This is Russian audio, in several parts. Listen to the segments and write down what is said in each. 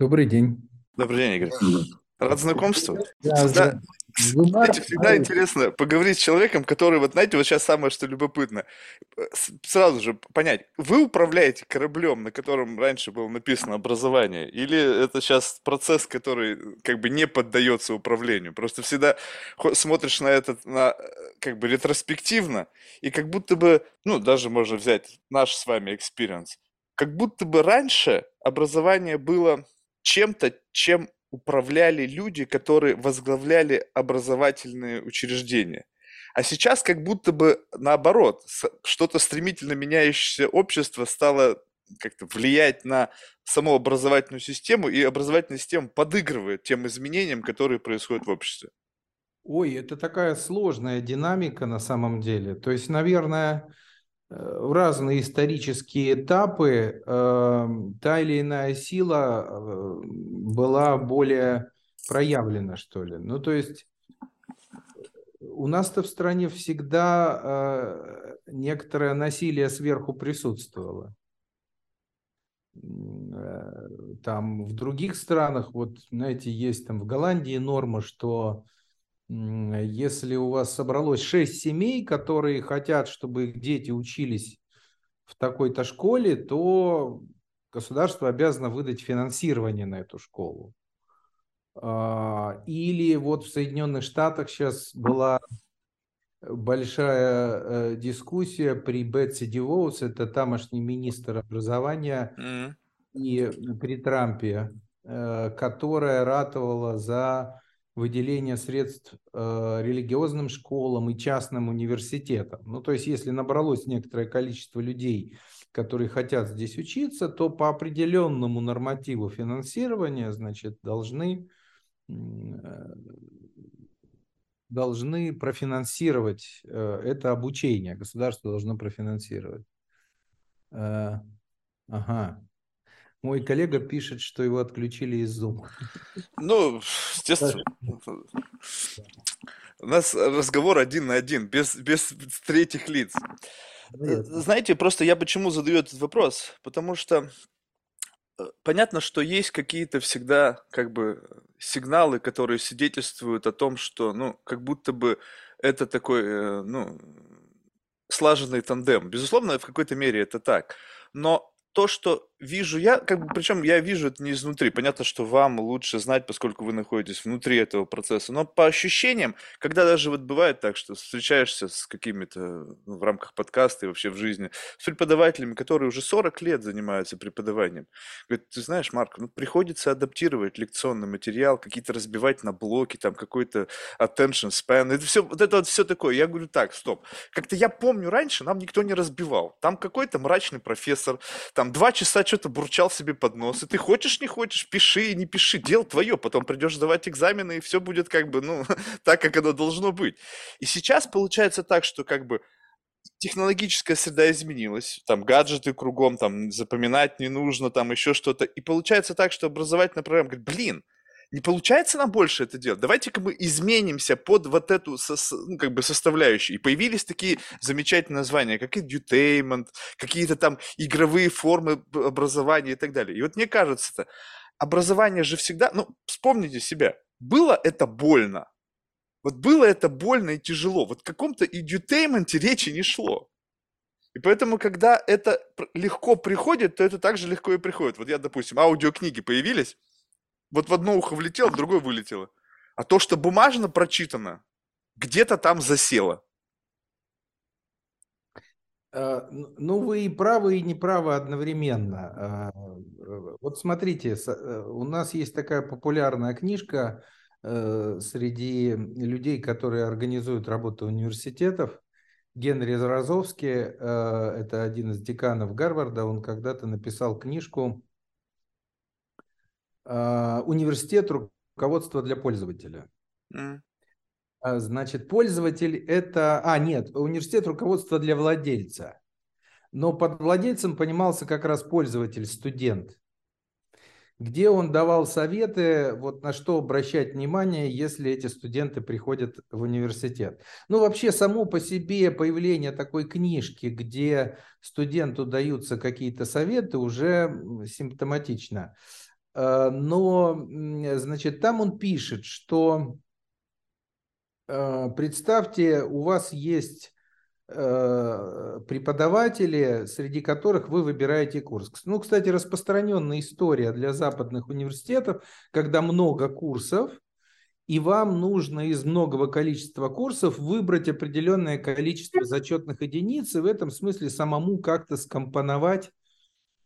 Добрый день. Добрый день, Игорь. Рад знакомству. Да, Всегда, да. Знаете, всегда интересно поговорить с человеком, который, вот знаете, вот сейчас самое, что любопытно, э, сразу же понять, вы управляете кораблем, на котором раньше было написано образование, или это сейчас процесс, который э, как бы не поддается управлению? Просто всегда смотришь на это на, э, как бы ретроспективно, и как будто бы, ну, даже можно взять наш с вами experience, как будто бы раньше образование было чем-то, чем управляли люди, которые возглавляли образовательные учреждения. А сейчас как будто бы наоборот, что-то стремительно меняющееся общество стало как-то влиять на саму образовательную систему, и образовательная система подыгрывает тем изменениям, которые происходят в обществе. Ой, это такая сложная динамика на самом деле. То есть, наверное, в разные исторические этапы э, та или иная сила э, была более проявлена, что ли. Ну, то есть у нас-то в стране всегда э, некоторое насилие сверху присутствовало. Э, Там в других странах, вот, знаете, есть там в Голландии норма, что если у вас собралось шесть семей, которые хотят, чтобы их дети учились в такой-то школе, то государство обязано выдать финансирование на эту школу. А, Или вот в Соединенных Штатах сейчас была большая э, дискуссия при Бетси Дивоус, это тамошний министр образования, Мгм. и при Трампе, э, которая ратовала за выделение средств э, религиозным школам и частным университетам. Ну, то есть, если набралось некоторое количество людей, которые хотят здесь учиться, то по определенному нормативу финансирования, значит, должны, э, должны профинансировать э, это обучение. Государство должно профинансировать. Ага. Мой коллега пишет, что его отключили из Zoom. Ну, естественно. У нас разговор один на один, без, без третьих лиц. Ну. Знаете, просто я почему задаю этот вопрос? Потому что э, понятно, что есть какие-то всегда как бы сигналы, которые свидетельствуют о том, что, ну, как будто бы это такой, э, ну, слаженный тандем. Безусловно, в какой-то мере это так. Но то, что вижу я, как бы, причем я вижу это не изнутри. Понятно, что вам лучше знать, поскольку вы находитесь внутри этого процесса. Но по ощущениям, когда даже вот бывает так, что встречаешься с какими-то ну, в рамках подкаста и вообще в жизни, с преподавателями, которые уже 40 лет занимаются преподаванием. Говорит, ты знаешь, Марк, ну приходится адаптировать лекционный материал, какие-то разбивать на блоки, там какой-то attention span. Это все, вот это вот все такое. Я говорю, так, стоп. Как-то я помню раньше, нам никто не разбивал. Там какой-то мрачный профессор, там два часа что-то бурчал себе под нос, и ты хочешь, не хочешь, пиши, не пиши, дело твое, потом придешь сдавать экзамены, и все будет как бы, ну, так, как оно должно быть. И сейчас получается так, что как бы технологическая среда изменилась, там гаджеты кругом, там запоминать не нужно, там еще что-то, и получается так, что образовательная программа говорит, блин, не получается нам больше это делать. Давайте-ка мы изменимся под вот эту сос- ну, как бы составляющую. И появились такие замечательные названия, как edutainment, какие-то там игровые формы образования и так далее. И вот мне кажется, -то, образование же всегда, ну, вспомните себя, было это больно. Вот было это больно и тяжело. Вот в каком-то edutainment речи не шло. И поэтому, когда это легко приходит, то это также легко и приходит. Вот я, допустим, аудиокниги появились, вот в одно ухо влетело, в другое вылетело. А то, что бумажно прочитано, где-то там засело. Э, Ну, вы и правы, и неправы одновременно. Э, э, Вот смотрите, у нас есть такая популярная книжка среди людей, которые организуют работу университетов. Генри Розовский, это один из деканов Гарварда, он когда-то написал книжку «Университет. Руководство для пользователя». А, Значит, пользователь это... А, нет, университет руководства для владельца. Но под владельцем понимался как раз пользователь, студент, где он давал советы, вот на что обращать внимание, если эти студенты приходят в университет. Ну, вообще, само по себе появление такой книжки, где студенту даются какие-то советы, уже симптоматично. Но, значит, там он пишет, что представьте, у вас есть преподаватели, среди которых вы выбираете курс. Ну, кстати, распространенная история для западных университетов, когда много курсов, и вам нужно из многого количества курсов выбрать определенное количество зачетных единиц, и в этом смысле самому как-то скомпоновать э,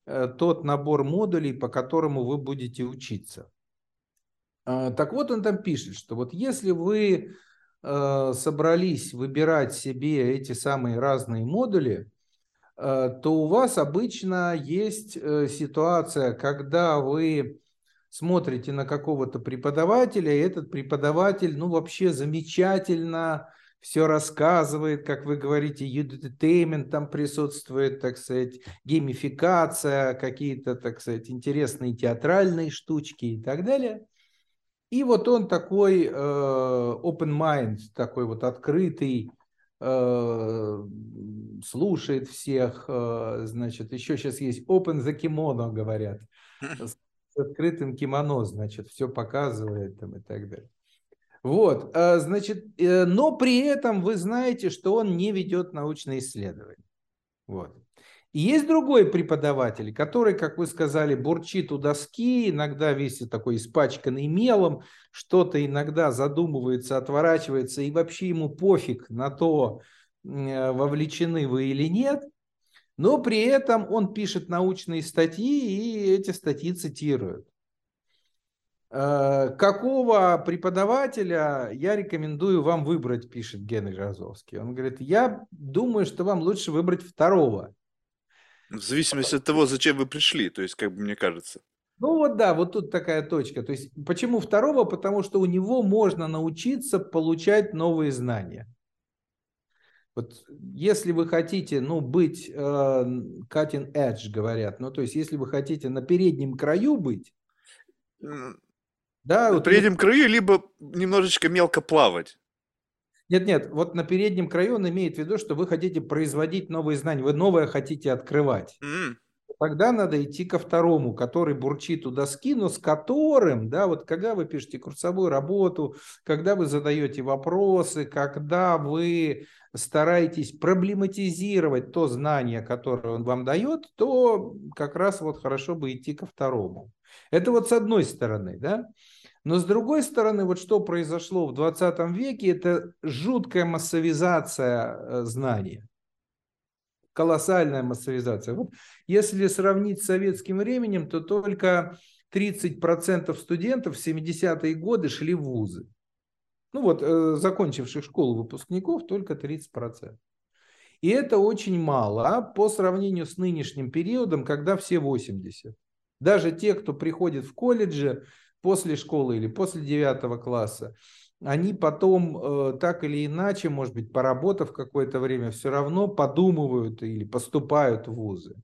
тот набор модулей, по которому вы будете учиться. А, так вот, он там пишет, что вот если вы э, собрались выбирать себе эти самые разные модули, э, то у вас обычно есть ситуация, когда вы смотрите на какого-то преподавателя, и этот преподаватель, ну, вообще замечательно все рассказывает, как вы говорите, entertainment там присутствует, так сказать, геймификация, какие-то, так сказать, интересные театральные штучки и так далее. И вот он такой э, open mind, такой вот открытый, э, слушает всех, э, значит, еще сейчас есть open the kimono, говорят, с открытым кимоно, значит, все показывает там и так далее. Вот, а, значит, э, но при этом вы знаете, что он не ведет научные исследования. Вот. И есть другой преподаватель, который, как вы сказали, бурчит у доски, иногда весь такой испачканный мелом, что-то иногда задумывается, отворачивается, и вообще ему пофиг на то, э, вовлечены вы или нет но при этом он пишет научные статьи и эти статьи цитирует. Э, какого преподавателя я рекомендую вам выбрать, пишет Генри Розовский. Он говорит, я думаю, что вам лучше выбрать второго. В зависимости от того, зачем вы пришли, то есть, как бы мне кажется. Ну вот да, вот тут такая точка. То есть, почему второго? Потому что у него можно научиться получать новые знания. Вот если вы хотите, ну, быть э, cutting edge, говорят, ну, то есть, если вы хотите на переднем краю быть, да, на вот переднем краю, либо немножечко мелко плавать. Нет, нет, вот на переднем краю он имеет в виду, что вы хотите производить новые знания, вы новое хотите открывать. Mm тогда надо идти ко второму, который бурчит у доски, но с которым, да, вот когда вы пишете курсовую работу, когда вы задаете вопросы, когда вы стараетесь проблематизировать то знание, которое он вам дает, то как раз вот хорошо бы идти ко второму. Это вот с одной стороны, да. Но с другой стороны, вот что произошло в 20 веке, это жуткая массовизация э, знания колоссальная массовизация. Вот если сравнить с советским временем, то только 30% студентов в 70-е годы шли в вузы. Ну вот, э, закончивших школу выпускников только 30%. И это очень мало по сравнению с нынешним периодом, когда все 80. Даже те, кто приходит в колледже после школы или после 9 класса, они потом э, так или иначе, может быть, поработав какое-то время, все равно подумывают или поступают в вузы.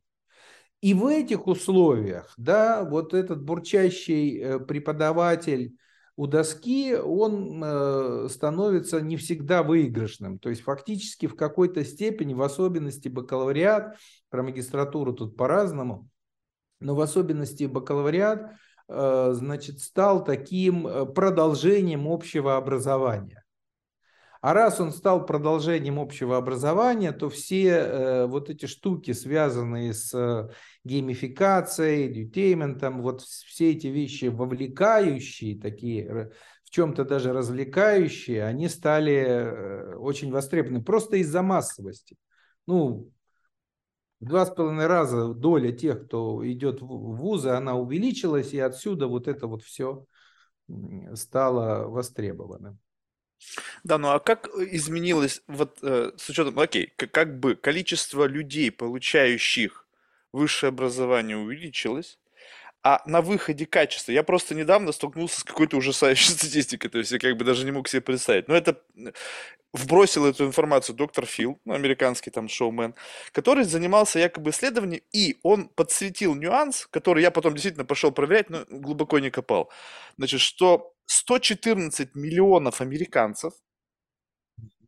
И в этих условиях, да, вот этот бурчащий э, преподаватель у доски, он э, становится не всегда выигрышным. То есть фактически в какой-то степени, в особенности бакалавриат, про магистратуру тут по-разному, но в особенности бакалавриат – значит, стал таким э, продолжением общего образования. А раз он стал продолжением общего образования, то все э, вот эти штуки, связанные с геймификацией, дютейментом, вот все эти вещи вовлекающие, такие в чем-то даже развлекающие, они стали очень востребованы просто из-за массовости. Ну, в два с половиной раза доля тех, кто идет в вузы, она увеличилась, и отсюда вот это вот все стало востребованным. Да, ну а как изменилось, вот э, с учетом, окей, как, как бы количество людей, получающих высшее образование, увеличилось, а на выходе качество. Я просто недавно столкнулся с какой-то ужасающей статистикой, то есть я как бы даже не мог себе представить. Но это вбросил эту информацию доктор Фил, ну, американский там шоумен, который занимался якобы исследованием, и он подсветил нюанс, который я потом действительно пошел проверять, но глубоко не копал. Значит, что 114 миллионов американцев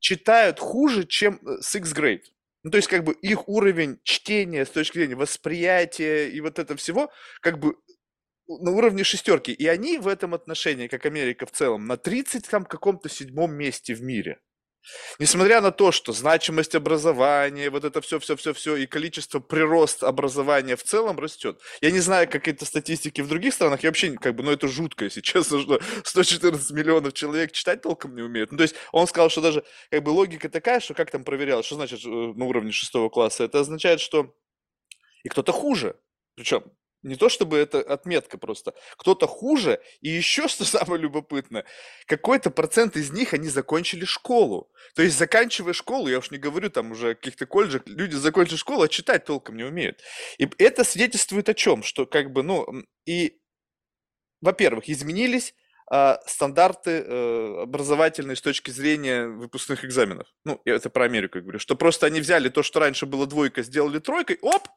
читают хуже, чем э, Sixth Grade. Ну, то есть, как бы их уровень чтения с точки зрения восприятия и вот это всего, как бы на уровне шестерки. И они в этом отношении, как Америка в целом, на 30 там каком-то седьмом месте в мире. Несмотря на то, что значимость образования, вот это все-все-все-все, и количество прирост образования в целом растет. Я не знаю какие-то статистики в других странах, я вообще, как бы, ну это жутко, если честно, что 114 миллионов человек читать толком не умеют. Ну, то есть он сказал, что даже, как бы, логика такая, что как там проверял, что значит э, на уровне шестого класса? Это означает, что и кто-то хуже. Причем не то чтобы это отметка просто. Кто-то хуже, и еще что самое любопытное, какой-то процент из них, они закончили школу. То есть, заканчивая школу, я уж не говорю там уже о каких-то колледжах, люди закончили школу, а читать толком не умеют. И это свидетельствует о чем? Что как бы, ну, и, во-первых, изменились э, стандарты э, образовательные с точки зрения выпускных экзаменов. Ну, я это про Америку говорю. Что просто они взяли то, что раньше было двойка, сделали тройкой, оп,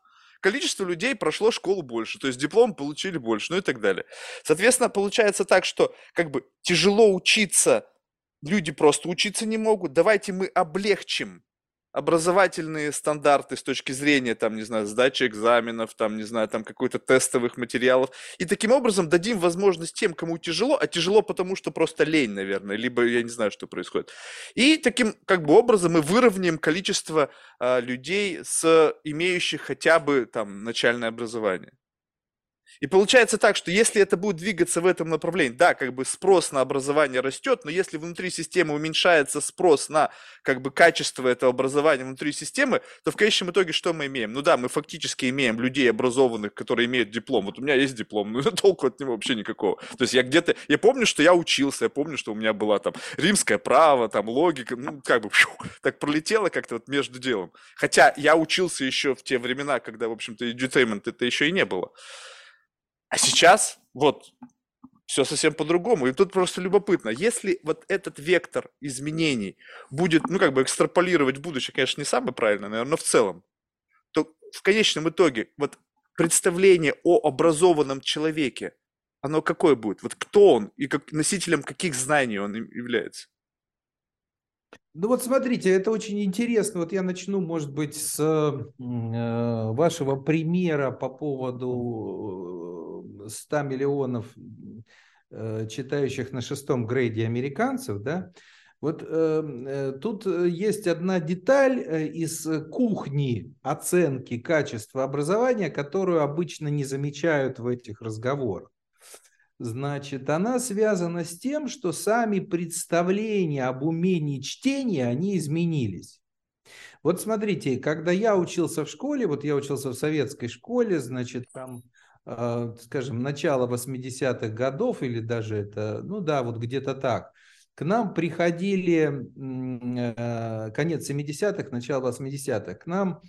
количество людей прошло школу больше, то есть диплом получили больше, ну и так далее. Соответственно, получается так, что как бы тяжело учиться, люди просто учиться не могут, давайте мы облегчим образовательные стандарты с точки зрения, там, не знаю, сдачи экзаменов, там, не знаю, там, какой-то тестовых материалов. И таким образом дадим возможность тем, кому тяжело, а тяжело потому, что просто лень, наверное, либо я не знаю, что происходит. И таким, как бы, образом мы выровняем количество а, людей, с имеющих хотя бы, там, начальное образование. И получается так, что если это будет двигаться в этом направлении, да, как бы спрос на образование растет, но если внутри системы уменьшается спрос на как бы качество этого образования внутри системы, то в конечном итоге что мы имеем? Ну да, мы фактически имеем людей образованных, которые имеют диплом. Вот у меня есть диплом, но толку от него вообще никакого. То есть я где-то, я помню, что я учился, я помню, что у меня была там римское право, там логика, ну как бы фью, так пролетело как-то вот между делом. Хотя я учился еще в те времена, когда, в общем-то, edutainment это еще и не было. А сейчас вот все совсем по-другому. И тут просто любопытно, если вот этот вектор изменений будет, ну, как бы экстраполировать в будущее, конечно, не самое правильное, наверное, но в целом, то в конечном итоге вот представление о образованном человеке, оно какое будет? Вот кто он и как, носителем каких знаний он является? Ну вот смотрите, это очень интересно. Вот я начну, может быть, с э, вашего примера по поводу 100 миллионов э, читающих на шестом грейде американцев, да. Вот э, э тут есть одна деталь э, из кухни оценки качества образования, которую обычно не замечают в этих разговорах. Значит, она связана с тем, что сами представления об умении чтения, они изменились. Вот смотрите, когда я учился в школе, вот я учился в советской школе, значит, там, э, скажем, начало 80-х годов или даже это, ну да, вот где-то так, к нам приходили, э, конец 70-х, начало 80-х, к нам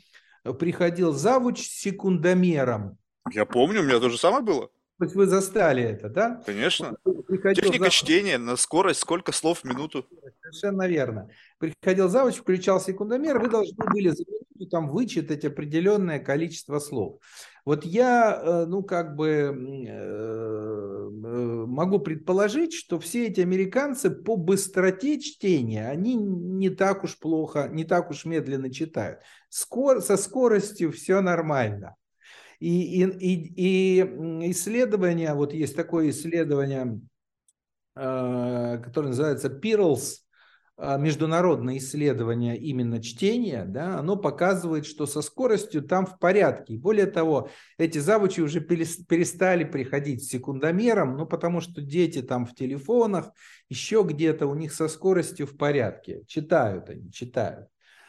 приходил завуч с секундомером. Я помню, у меня то же самое было. Есть вы застали это, да? Конечно. Приходил Техника завуч... чтения на скорость, сколько слов в минуту. Совершенно верно. Приходил завуч, включал секундомер, вы должны были за минуту там вычитать определенное количество слов. Вот я, э, ну, как бы э, могу предположить, что все эти американцы по быстроте чтения, они не так уж плохо, не так уж медленно читают. Скор, со скоростью все нормально. И, и, и, и исследование, вот есть такое исследование, э, которое называется Pearls, э, международное исследование именно чтения, да, оно показывает, что со скоростью там в порядке. Более того, эти завучи уже перестали приходить секундомером, ну, потому что дети там в телефонах, еще где-то у них со скоростью в порядке. Читают они, читают.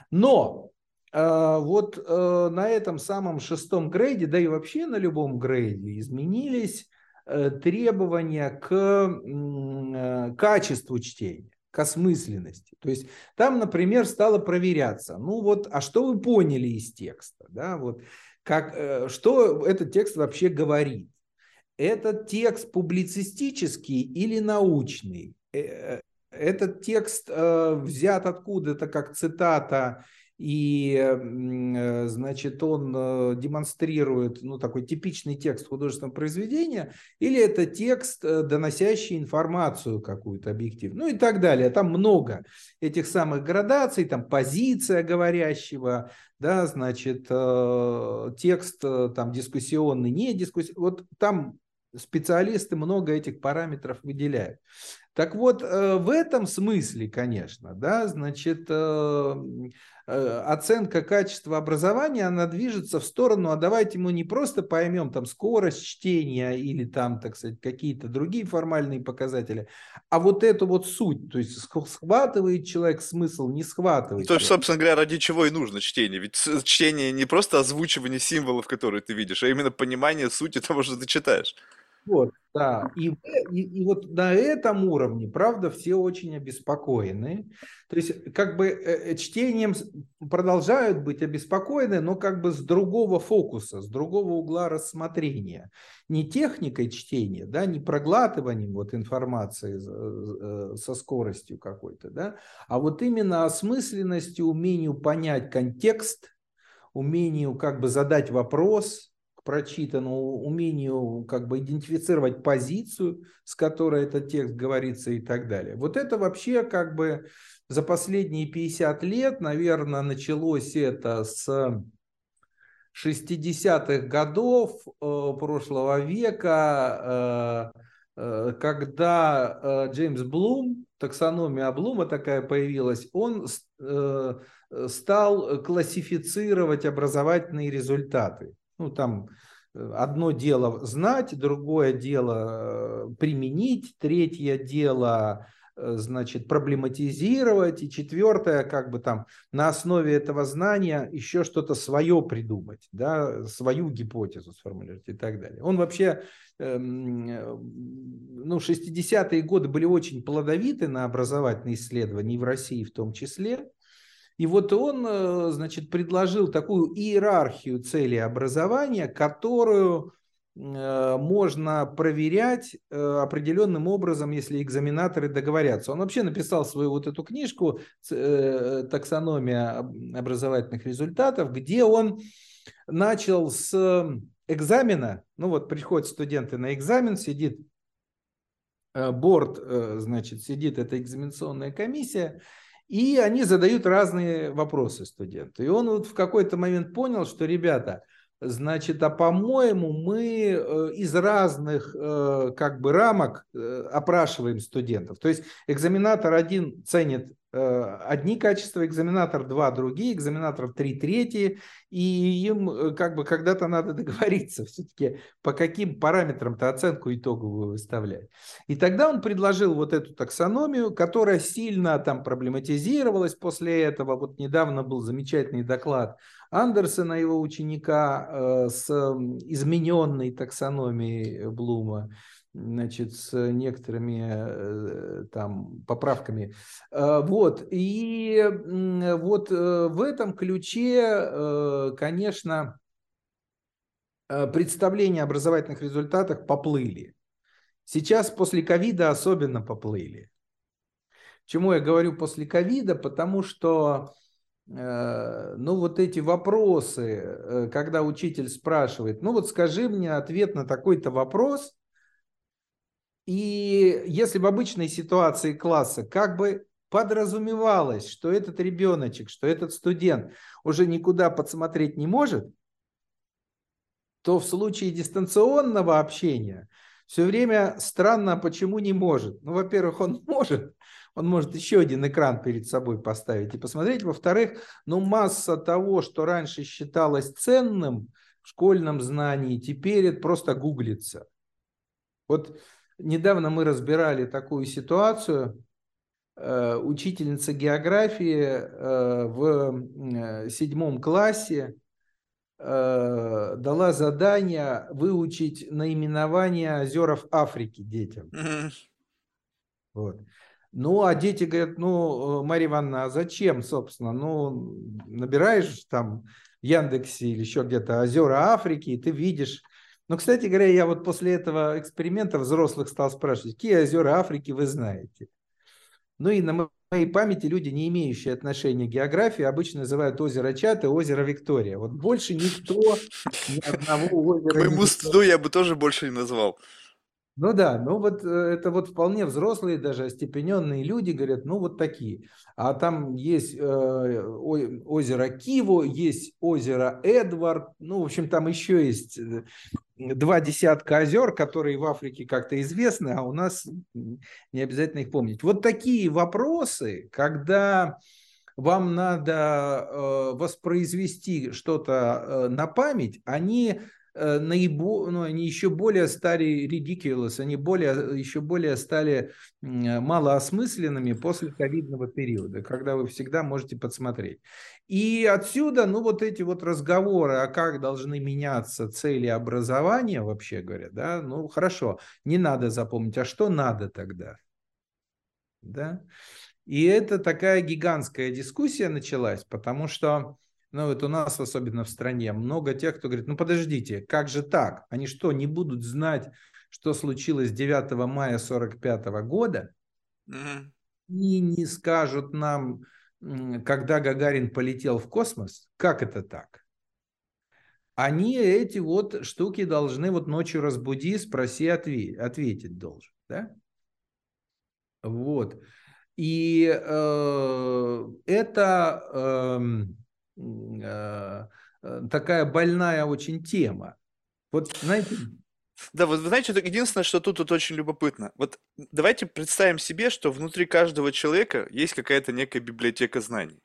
Но вот э, на этом самом шестом грейде, да и вообще на любом грейде изменились э, требования к э, качеству чтения, к осмысленности. То есть там, например, стало проверяться, ну вот, а что вы поняли из текста, да, вот, как, что этот текст вообще говорит. Этот текст публицистический или научный? Этот текст взят откуда-то как цитата и, э, значит, он э, демонстрирует, ну, такой типичный текст художественного произведения, или это текст, э, доносящий информацию какую-то объективную, ну и так далее. Там много этих самых градаций, там позиция говорящего, да, значит, текст там дискуссионный, не дискуссионный, вот там специалисты много этих параметров выделяют. Так вот, в этом смысле, конечно, да, значит, оценка качества образования, она движется в сторону, а давайте мы не просто поймем там скорость чтения или там, так сказать, какие-то другие формальные показатели, а вот эту вот суть, то есть схватывает человек смысл, не схватывает. То есть, собственно говоря, ради чего и нужно чтение? Ведь чтение не просто озвучивание символов, которые ты видишь, а именно понимание сути того, что ты читаешь. Вот, да. И, и, и вот на этом уровне, правда, все очень обеспокоены. То есть, как бы э, э, чтением продолжают быть обеспокоены, но как бы с другого фокуса, с другого угла рассмотрения. Не техникой чтения, да, не проглатыванием вот информации э, со скоростью какой-то, да, а вот именно осмысленностью, умению понять контекст, умению как бы задать вопрос, прочитанному, умению как бы идентифицировать позицию, с которой этот текст говорится и так далее. Вот это вообще как бы за последние 50 лет, наверное, началось это с 60-х годов э, прошлого века, э, э, когда Джеймс Блум, таксономия Блума такая появилась, он стал классифицировать образовательные результаты. Ну, там э, одно дело знать, другое дело э, применить, третье дело э, значит, проблематизировать, и четвертое, как бы там на основе этого знания еще что-то свое придумать, да, свою гипотезу сформулировать и так далее. Он вообще, эм, ну, 60-е годы были очень плодовиты на образовательные исследования, и в России в том числе, и вот он, э, значит, предложил такую иерархию целей образования, которую э, можно проверять э, определенным образом, если экзаменаторы договорятся. Он вообще написал свою вот эту книжку «Таксономия образовательных результатов», где он начал с экзамена, ну вот приходят студенты на экзамен, сидит борт, значит, сидит эта экзаменационная комиссия, и они задают разные вопросы студенту. И он вот в какой-то момент понял, что, ребята, значит, а по-моему, мы э, из разных э, как бы рамок э, опрашиваем студентов. То есть экзаменатор один ценит одни качества, экзаменатор два другие, экзаменатор три третьи, и им э, как бы когда-то надо договориться все-таки, по каким параметрам-то оценку итоговую выставлять. И тогда он предложил вот эту таксономию, которая сильно там проблематизировалась после этого. Вот недавно был замечательный доклад Андерсона, его ученика, э, с измененной таксономией Блума значит, с некоторыми э, там поправками. Э, вот, и вот э, в этом ключе, конечно, представления о образовательных результатах поплыли. Сейчас после ковида особенно поплыли. Чему я говорю после ковида? Потому что ну вот эти вопросы, когда учитель спрашивает, ну вот скажи мне ответ на такой-то вопрос, и если в обычной ситуации класса как бы подразумевалось, что этот ребеночек, что этот студент уже никуда подсмотреть не может, то в случае дистанционного общения все время странно, почему не может. Ну, во-первых, он может, он может еще один экран перед собой поставить и посмотреть. Во-вторых, ну, масса того, что раньше считалось ценным в школьном знании, теперь это просто гуглится. Вот Недавно мы разбирали такую ситуацию. Э, учительница географии э, в э, седьмом классе дала задание выучить наименование озеров Африки детям. Вот. Ну, а дети говорят, ну, Мария Ивановна, а зачем, собственно? Ну, набираешь там в Яндексе или еще где-то озера Африки, и ты видишь но, кстати говоря, я вот после этого эксперимента взрослых стал спрашивать, какие озера Африки вы знаете? Ну и на моей памяти люди, не имеющие отношения к географии, обычно называют озеро Чат и озеро Виктория. Вот больше никто ни одного озера... К моему стыду я бы тоже больше не назвал. Ну да, ну вот э, это вот вполне взрослые, даже остепененные люди говорят, ну вот такие. А там есть э, озеро Киво, есть озеро Эдвард, ну в общем там еще есть э, два десятка озер, которые в Африке как-то известны, а у нас не обязательно их помнить. Вот такие вопросы, когда вам надо э, воспроизвести что-то э, на память, они наибо, ну, они еще более стали ridiculous, они более, еще более стали малоосмысленными после ковидного периода, когда вы всегда можете подсмотреть. И отсюда, ну, вот эти вот разговоры, а как должны меняться цели образования, вообще говоря, да, ну, хорошо, не надо запомнить, а что надо тогда? Да? И это такая гигантская дискуссия началась, потому что ну вот у нас, особенно в стране, много тех, кто говорит, ну подождите, как же так? Они что, не будут знать, что случилось 9 мая 45 года? Mm-hmm. И не скажут нам, когда Гагарин полетел в космос? Как это так? Они эти вот штуки должны вот ночью разбуди, спроси, ответь, ответить должен, да? Вот. И э, это... Э, такая больная очень тема. Вот, знаете... Да, вот вы знаете, единственное, что тут, тут очень любопытно. Вот давайте представим себе, что внутри каждого человека есть какая-то некая библиотека знаний.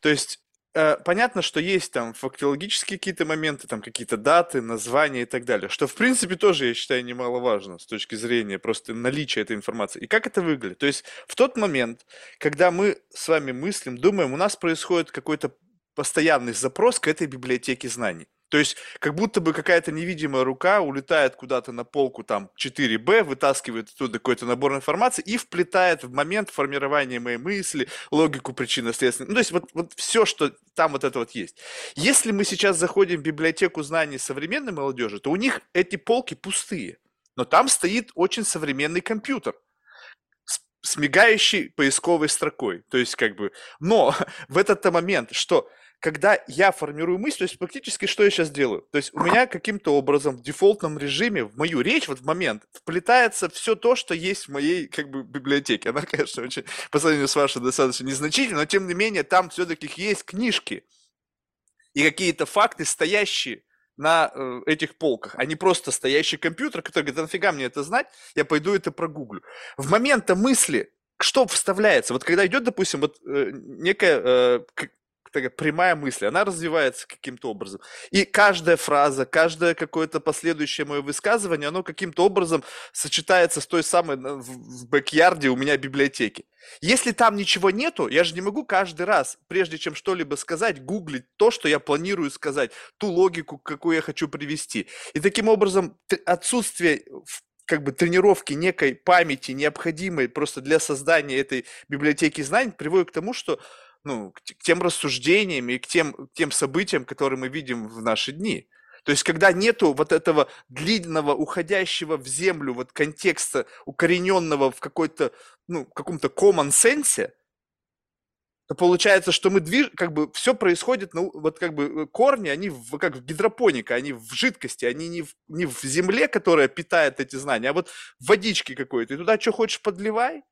То есть э, понятно, что есть там фактологические какие-то моменты, там какие-то даты, названия и так далее, что в принципе тоже, я считаю, немаловажно с точки зрения просто наличия этой информации. И как это выглядит? То есть в тот момент, когда мы с вами мыслим, думаем, у нас происходит какой-то постоянный запрос к этой библиотеке знаний. То есть, как будто бы какая-то невидимая рука улетает куда-то на полку там 4Б, вытаскивает оттуда какой-то набор информации и вплетает в момент формирования моей мысли, логику причинно-следственной. Ну, то есть, вот, вот все, что там вот это вот есть. Если мы сейчас заходим в библиотеку знаний современной молодежи, то у них эти полки пустые. Но там стоит очень современный компьютер с мигающей поисковой строкой. То есть, как бы, но в этот момент, что когда я формирую мысль, то есть фактически что я сейчас делаю? То есть у меня каким-то образом в дефолтном режиме в мою речь вот в момент вплетается все то, что есть в моей как бы библиотеке. Она, конечно, очень по сравнению с вашей достаточно незначительна, но тем не менее там все-таки есть книжки и какие-то факты, стоящие на э, этих полках, а не просто стоящий компьютер, который говорит, да нафига мне это знать, я пойду это прогуглю. В момент мысли что вставляется? Вот когда идет, допустим, вот э, некая э, такая прямая мысль, она развивается каким-то образом. И каждая фраза, каждое какое-то последующее мое высказывание, оно каким-то образом сочетается с той самой в бэк-ярде у меня библиотеки. Если там ничего нету, я же не могу каждый раз, прежде чем что-либо сказать, гуглить то, что я планирую сказать, ту логику, какую я хочу привести. И таким образом отсутствие как бы тренировки некой памяти, необходимой просто для создания этой библиотеки знаний, приводит к тому, что ну, к, тем рассуждениям и к тем, к тем событиям, которые мы видим в наши дни. То есть, когда нету вот этого длинного, уходящего в землю вот контекста, укорененного в какой-то, ну, каком-то common sense, то получается, что мы движ... как бы все происходит, ну, вот как бы э, корни, они в, как в гидропоника, они в жидкости, они не в, не в земле, которая питает эти знания, а вот в водичке какой-то. И туда что хочешь подливай,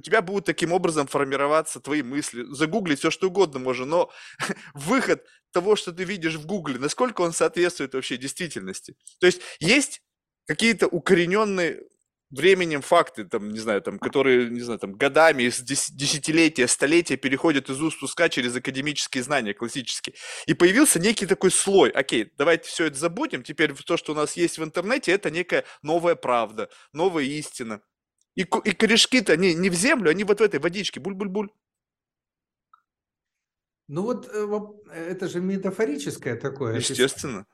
у тебя будут таким образом формироваться твои мысли. Загуглить все, что угодно можно, но выход того, что ты видишь в Гугле, насколько он соответствует вообще действительности. То есть есть какие-то укорененные временем факты, там, не знаю, там, которые, не знаю, там, годами, десятилетия, столетия переходят из уст уска через академические знания классические. И появился некий такой слой. Окей, давайте все это забудем. Теперь то, что у нас есть в интернете, это некая новая правда, новая истина. И, и корешки-то они не в землю, они вот в этой водичке. Буль-буль-буль. Ну вот э, это же метафорическое такое. Естественно.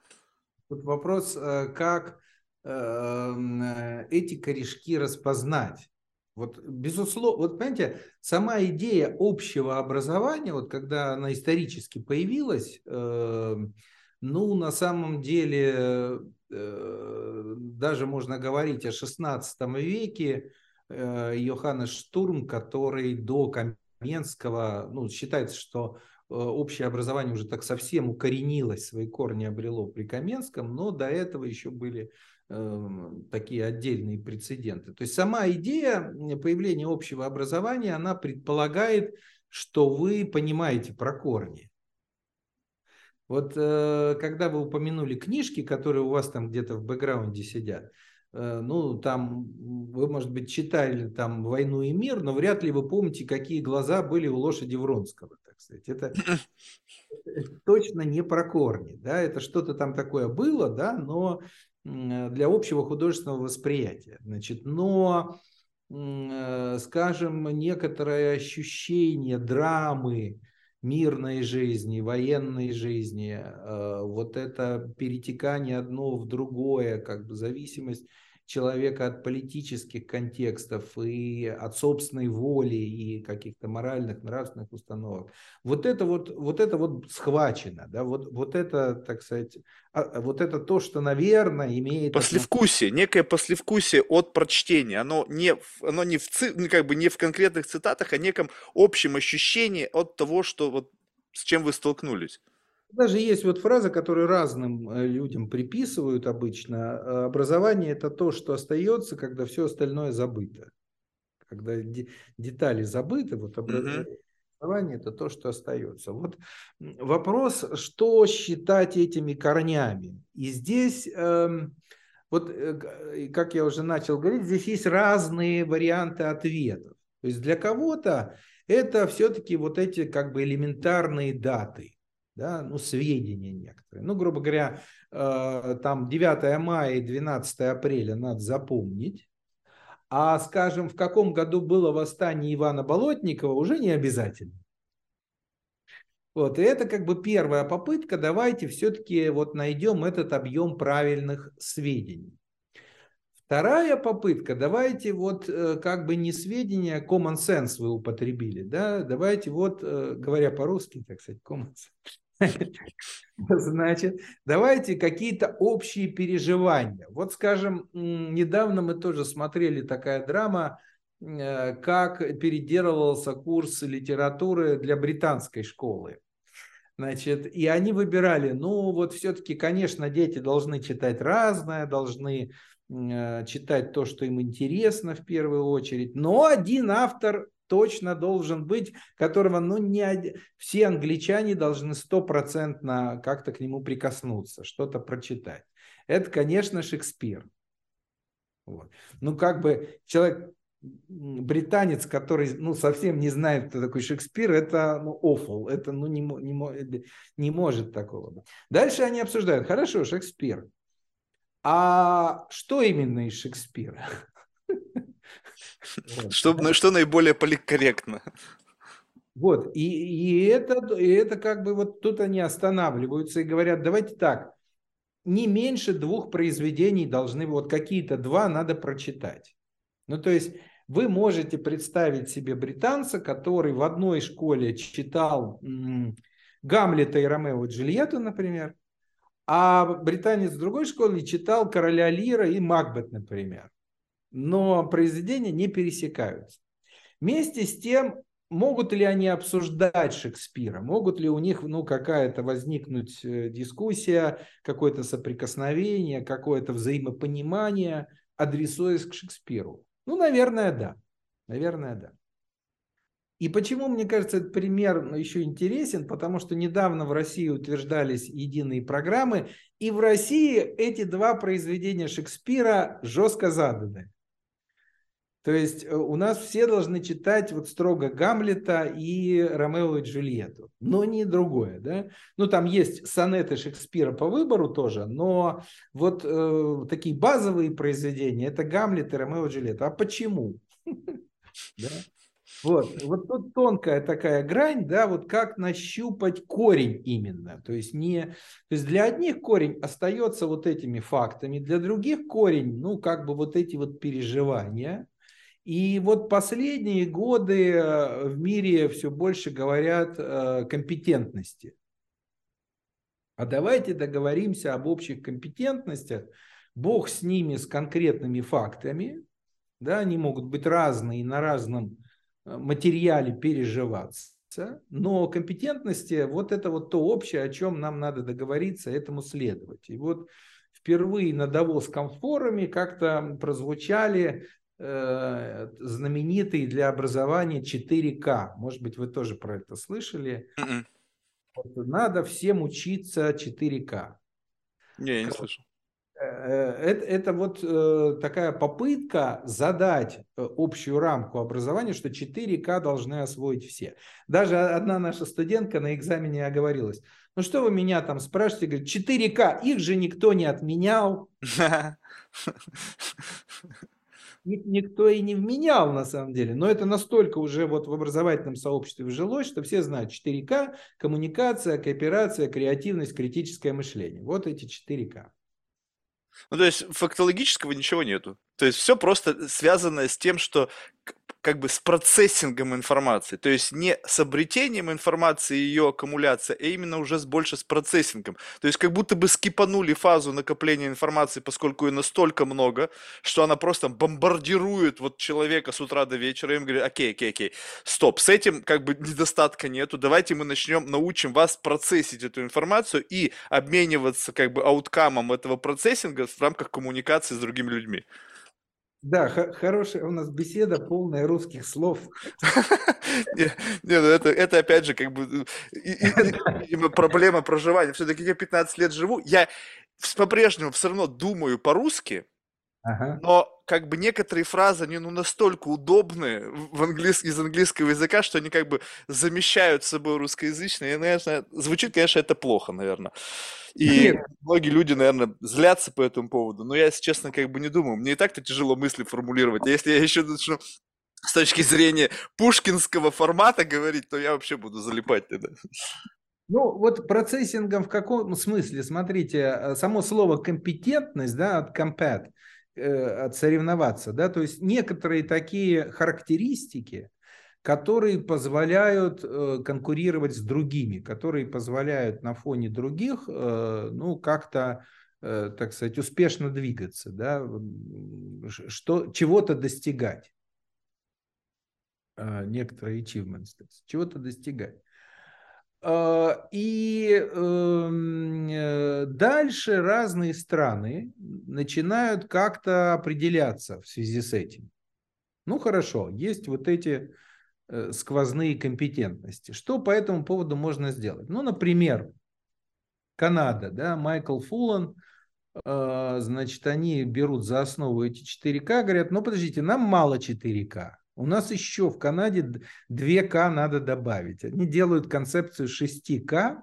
Вот вопрос, э, как эм, э, эти корешки распознать. Вот, безусловно, вот понимаете, сама идея общего образования, вот когда она исторически появилась, эм, ну, на самом деле, даже можно говорить о XVI веке, Э, Йоханнес Штурм, который до Каменского, ну, считается, что э, общее образование уже так совсем укоренилось, свои корни обрело при Каменском, но до этого еще были э, такие отдельные прецеденты. То есть сама идея появления общего образования, она предполагает, что вы понимаете про корни. Вот э, когда вы упомянули книжки, которые у вас там где-то в бэкграунде сидят, э, ну, там, вы, может быть, читали там «Войну и мир», но вряд ли вы помните, какие глаза были у лошади Вронского, так сказать. Это точно не про корни, да, это что-то там такое было, да, но для общего художественного восприятия. Значит, но, э, скажем, некоторое ощущение драмы, мирной жизни, военной жизни, э, вот это перетекание одно в другое, как бы зависимость человека от политических контекстов и от собственной воли и каких-то моральных, нравственных установок. Вот это вот, вот это вот схвачено, да, вот, вот это, так сказать, а, вот это то, что, наверное, имеет... Послевкусие, некое послевкусие от прочтения, оно не, оно не в, ну, как бы не в конкретных цитатах, а неком общем ощущении от того, что вот с чем вы столкнулись. Даже есть вот фраза, которую разным э, людям приписывают обычно. Э, Образование – это то, что остается, когда все остальное забыто. Когда детали забыты, вот образование – это то, что остается. Вот вопрос, что считать этими корнями. И здесь, эм, вот э, как я уже начал говорить, здесь есть разные варианты ответов. То есть для кого-то это все-таки вот эти как бы элементарные даты да, ну, сведения некоторые. Ну, грубо говоря, э, там 9 мая и 12 апреля надо запомнить, а, скажем, в каком году было восстание Ивана Болотникова, уже не обязательно. Вот, и это как бы первая попытка, давайте все-таки вот найдем этот объем правильных сведений. Вторая попытка, давайте вот э, как бы не сведения, common sense вы употребили, да, давайте вот, э, говоря по-русски, так сказать, common sense, Значит, давайте какие-то общие переживания. Вот, скажем, недавно мы тоже смотрели такая драма, э, как переделывался курс литературы для британской школы. Значит, и они выбирали, ну вот все-таки, конечно, дети должны читать разное, должны э, читать то, что им интересно в первую очередь, но один автор точно должен быть, которого ну, не, все англичане должны стопроцентно как-то к нему прикоснуться, что-то прочитать. Это, конечно, Шекспир. Вот. Ну, как бы человек, британец, который ну, совсем не знает, кто такой Шекспир, это ну, awful, это ну, не, не, не может такого. Дальше они обсуждают, хорошо, Шекспир, а что именно из Шекспира? Что, ну, что наиболее политкорректно? Вот, и, и, это, и это как бы вот тут они останавливаются и говорят, давайте так, не меньше двух произведений должны, вот какие-то два надо прочитать. Ну, то есть вы можете представить себе британца, который в одной школе читал м- Гамлета и Ромео и Джульетту, например, а британец в другой школе читал Короля Лира и Макбет, например но произведения не пересекаются. Вместе с тем, могут ли они обсуждать Шекспира, могут ли у них ну, какая-то возникнуть э, дискуссия, какое-то соприкосновение, какое-то взаимопонимание, адресуясь к Шекспиру? Ну, наверное, да. Наверное, да. И почему, мне кажется, этот пример ну, еще интересен, потому что недавно в России утверждались единые программы, и в России эти два произведения Шекспира жестко заданы. То есть э, у нас все должны читать вот строго Гамлета и Ромео и Джульетту, но не другое, да. Ну там есть сонеты Шекспира по выбору тоже, но вот э, такие базовые произведения это Гамлет и Ромео и Джульетта. А почему? Вот, вот тут тонкая такая грань, да, вот как нащупать корень именно. То есть, не, то есть для одних корень остается вот этими фактами, для других корень, ну, как бы вот эти вот переживания, и вот последние годы э, в мире все больше говорят о компетентности. А давайте договоримся об общих компетентностях. Бог с ними, с конкретными фактами. Да, они могут быть разные на разном э, материале переживаться. Но компетентности, вот это вот то общее, о чем нам надо договориться, этому следовать. И вот впервые на Давосском форуме как-то прозвучали э, знаменитый для образования 4К. Может быть, вы тоже про это слышали. Mm-mm. М-м. Надо всем учиться 4К. Не, я не слышал. Э, это, это вот э, такая попытка задать э, общую рамку образования, что 4К должны освоить все. Даже одна наша студентка на экзамене оговорилась. Ну что вы меня там спрашиваете? Говорит, 4К, их же никто не отменял. Никто и не вменял на самом деле. Но это настолько уже вот в образовательном сообществе вжилось, что все знают 4К, коммуникация, кооперация, креативность, критическое мышление. Вот эти 4К. Ну, то есть фактологического ничего нету. То есть все просто связано с тем, что как бы с процессингом информации, то есть не с обретением информации и ее аккумуляцией, а именно уже с, больше с процессингом. То есть как будто бы скипанули фазу накопления информации, поскольку ее настолько много, что она просто бомбардирует вот человека с утра до вечера, и им говорит, окей, окей, окей, стоп, с этим как бы недостатка нету, давайте мы начнем, научим вас процессить эту информацию и обмениваться как бы ауткамом этого процессинга в рамках коммуникации с другими людьми. Да, хорошая у нас беседа, полная русских слов. Не, ну это, это опять же как бы проблема проживания. Все-таки я 15 лет живу, я по-прежнему все равно думаю по-русски, Ага. Но как бы некоторые фразы, они ну настолько удобны в английс... из английского языка, что они как бы замещают собой русскоязычные. И, наверное, звучит, конечно, это плохо, наверное. И Нет. многие люди, наверное, злятся по этому поводу. Но я, если честно, как бы не думаю. Мне и так-то тяжело мысли формулировать. А если я еще начну с точки зрения пушкинского формата говорить, то я вообще буду залипать тогда. Ну, вот процессингом в каком смысле? Смотрите, э, само слово компетентность, да, от compet, Э, отсоревноваться, да, то есть некоторые такие характеристики, которые позволяют э, конкурировать с другими, которые позволяют на фоне других, э, ну, как-то, так сказать, успешно двигаться, да, что, чего-то достигать. Некоторые achievements, чего-то достигать. А, и эм, э, дальше разные страны начинают как-то определяться в связи с этим. Ну хорошо, есть вот эти э, сквозные компетентности. Что по этому поводу можно сделать? Ну, например, Канада, да, Майкл Фуллан, э, значит, они берут за основу эти 4К, говорят, ну подождите, нам мало 4К. У нас еще в Канаде 2К надо добавить. Они делают концепцию 6К,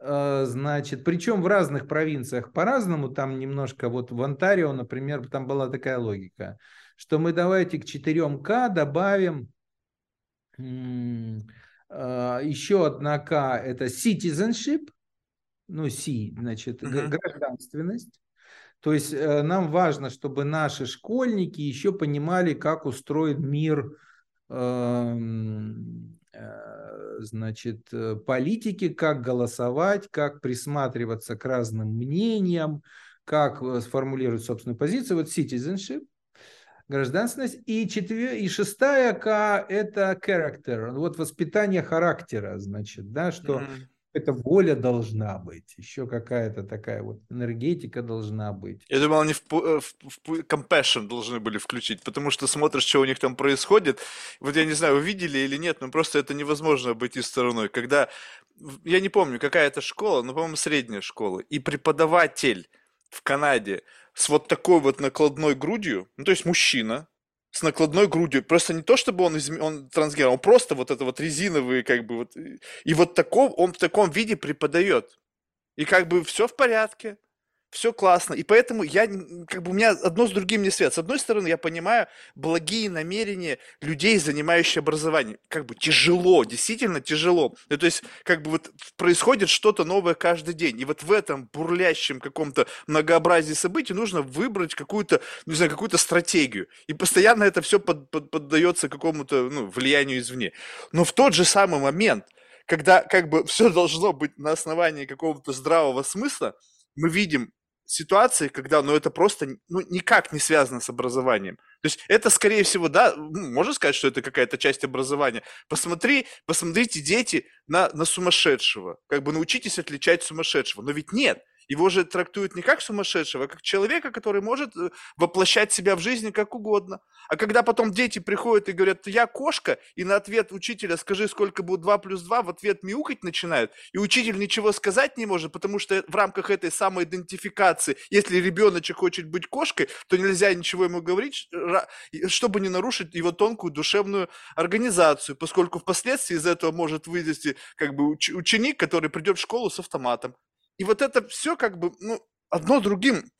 э, значит, причем в разных провинциях по-разному, там немножко, вот в Онтарио, например, там была такая логика, что мы давайте к 4К добавим э, еще одна К, это citizenship, ну, C, значит, uh-huh. гражданственность, то есть э, нам важно, чтобы наши школьники еще понимали, как устроен мир эм, э, значит, э, политики, как голосовать, как присматриваться к разным мнениям, как сформулировать собственную позицию. Вот citizenship, гражданственность. И, четвер... и шестая К – это character, вот воспитание характера, значит, да, что mm-hmm эта воля должна быть, еще какая-то такая вот энергетика должна быть. Я думал, они в, э, в, в compassion должны были включить, потому что смотришь, что у них там происходит. Вот я не знаю, вы видели или нет, но просто это невозможно обойти стороной. Когда, я не помню, какая это школа, но, по-моему, средняя школа, и преподаватель в Канаде с вот такой вот накладной грудью, ну, то есть мужчина, с накладной грудью. Просто не то, чтобы он, изм... он трансгендер, он просто вот это вот резиновые, как бы вот. И вот таком, он в таком виде преподает. И как бы все в порядке все классно. И поэтому я, как бы у меня одно с другим не связано. С одной стороны, я понимаю благие намерения людей, занимающих образование. Как бы тяжело, действительно тяжело. Ну, то есть, как бы вот происходит что-то новое каждый день. И вот в этом бурлящем каком-то многообразии событий нужно выбрать какую-то, не знаю, какую-то стратегию. И постоянно это все под, под, поддается какому-то ну, влиянию извне. Но в тот же самый момент, когда как бы все должно быть на основании какого-то здравого смысла, мы видим ситуации, когда, ну, это просто, ну, никак не связано с образованием. То есть это, скорее всего, да, можно сказать, что это какая-то часть образования. Посмотри, посмотрите, дети, на, на сумасшедшего. Как бы научитесь отличать сумасшедшего. Но ведь нет. Его же трактуют не как сумасшедшего, а как человека, который может э, воплощать себя в жизни как угодно. А когда потом дети приходят и говорят, я кошка, и на ответ учителя скажи, сколько будет 2 плюс 2, в ответ мяукать начинают, и учитель ничего сказать не может, потому что в рамках этой самоидентификации, если ребеночек хочет быть кошкой, то нельзя ничего ему говорить, чтобы не нарушить его тонкую душевную организацию, поскольку впоследствии из этого может вывести как бы ученик, который придет в школу с автоматом. И вот это все как бы, ну, одно другим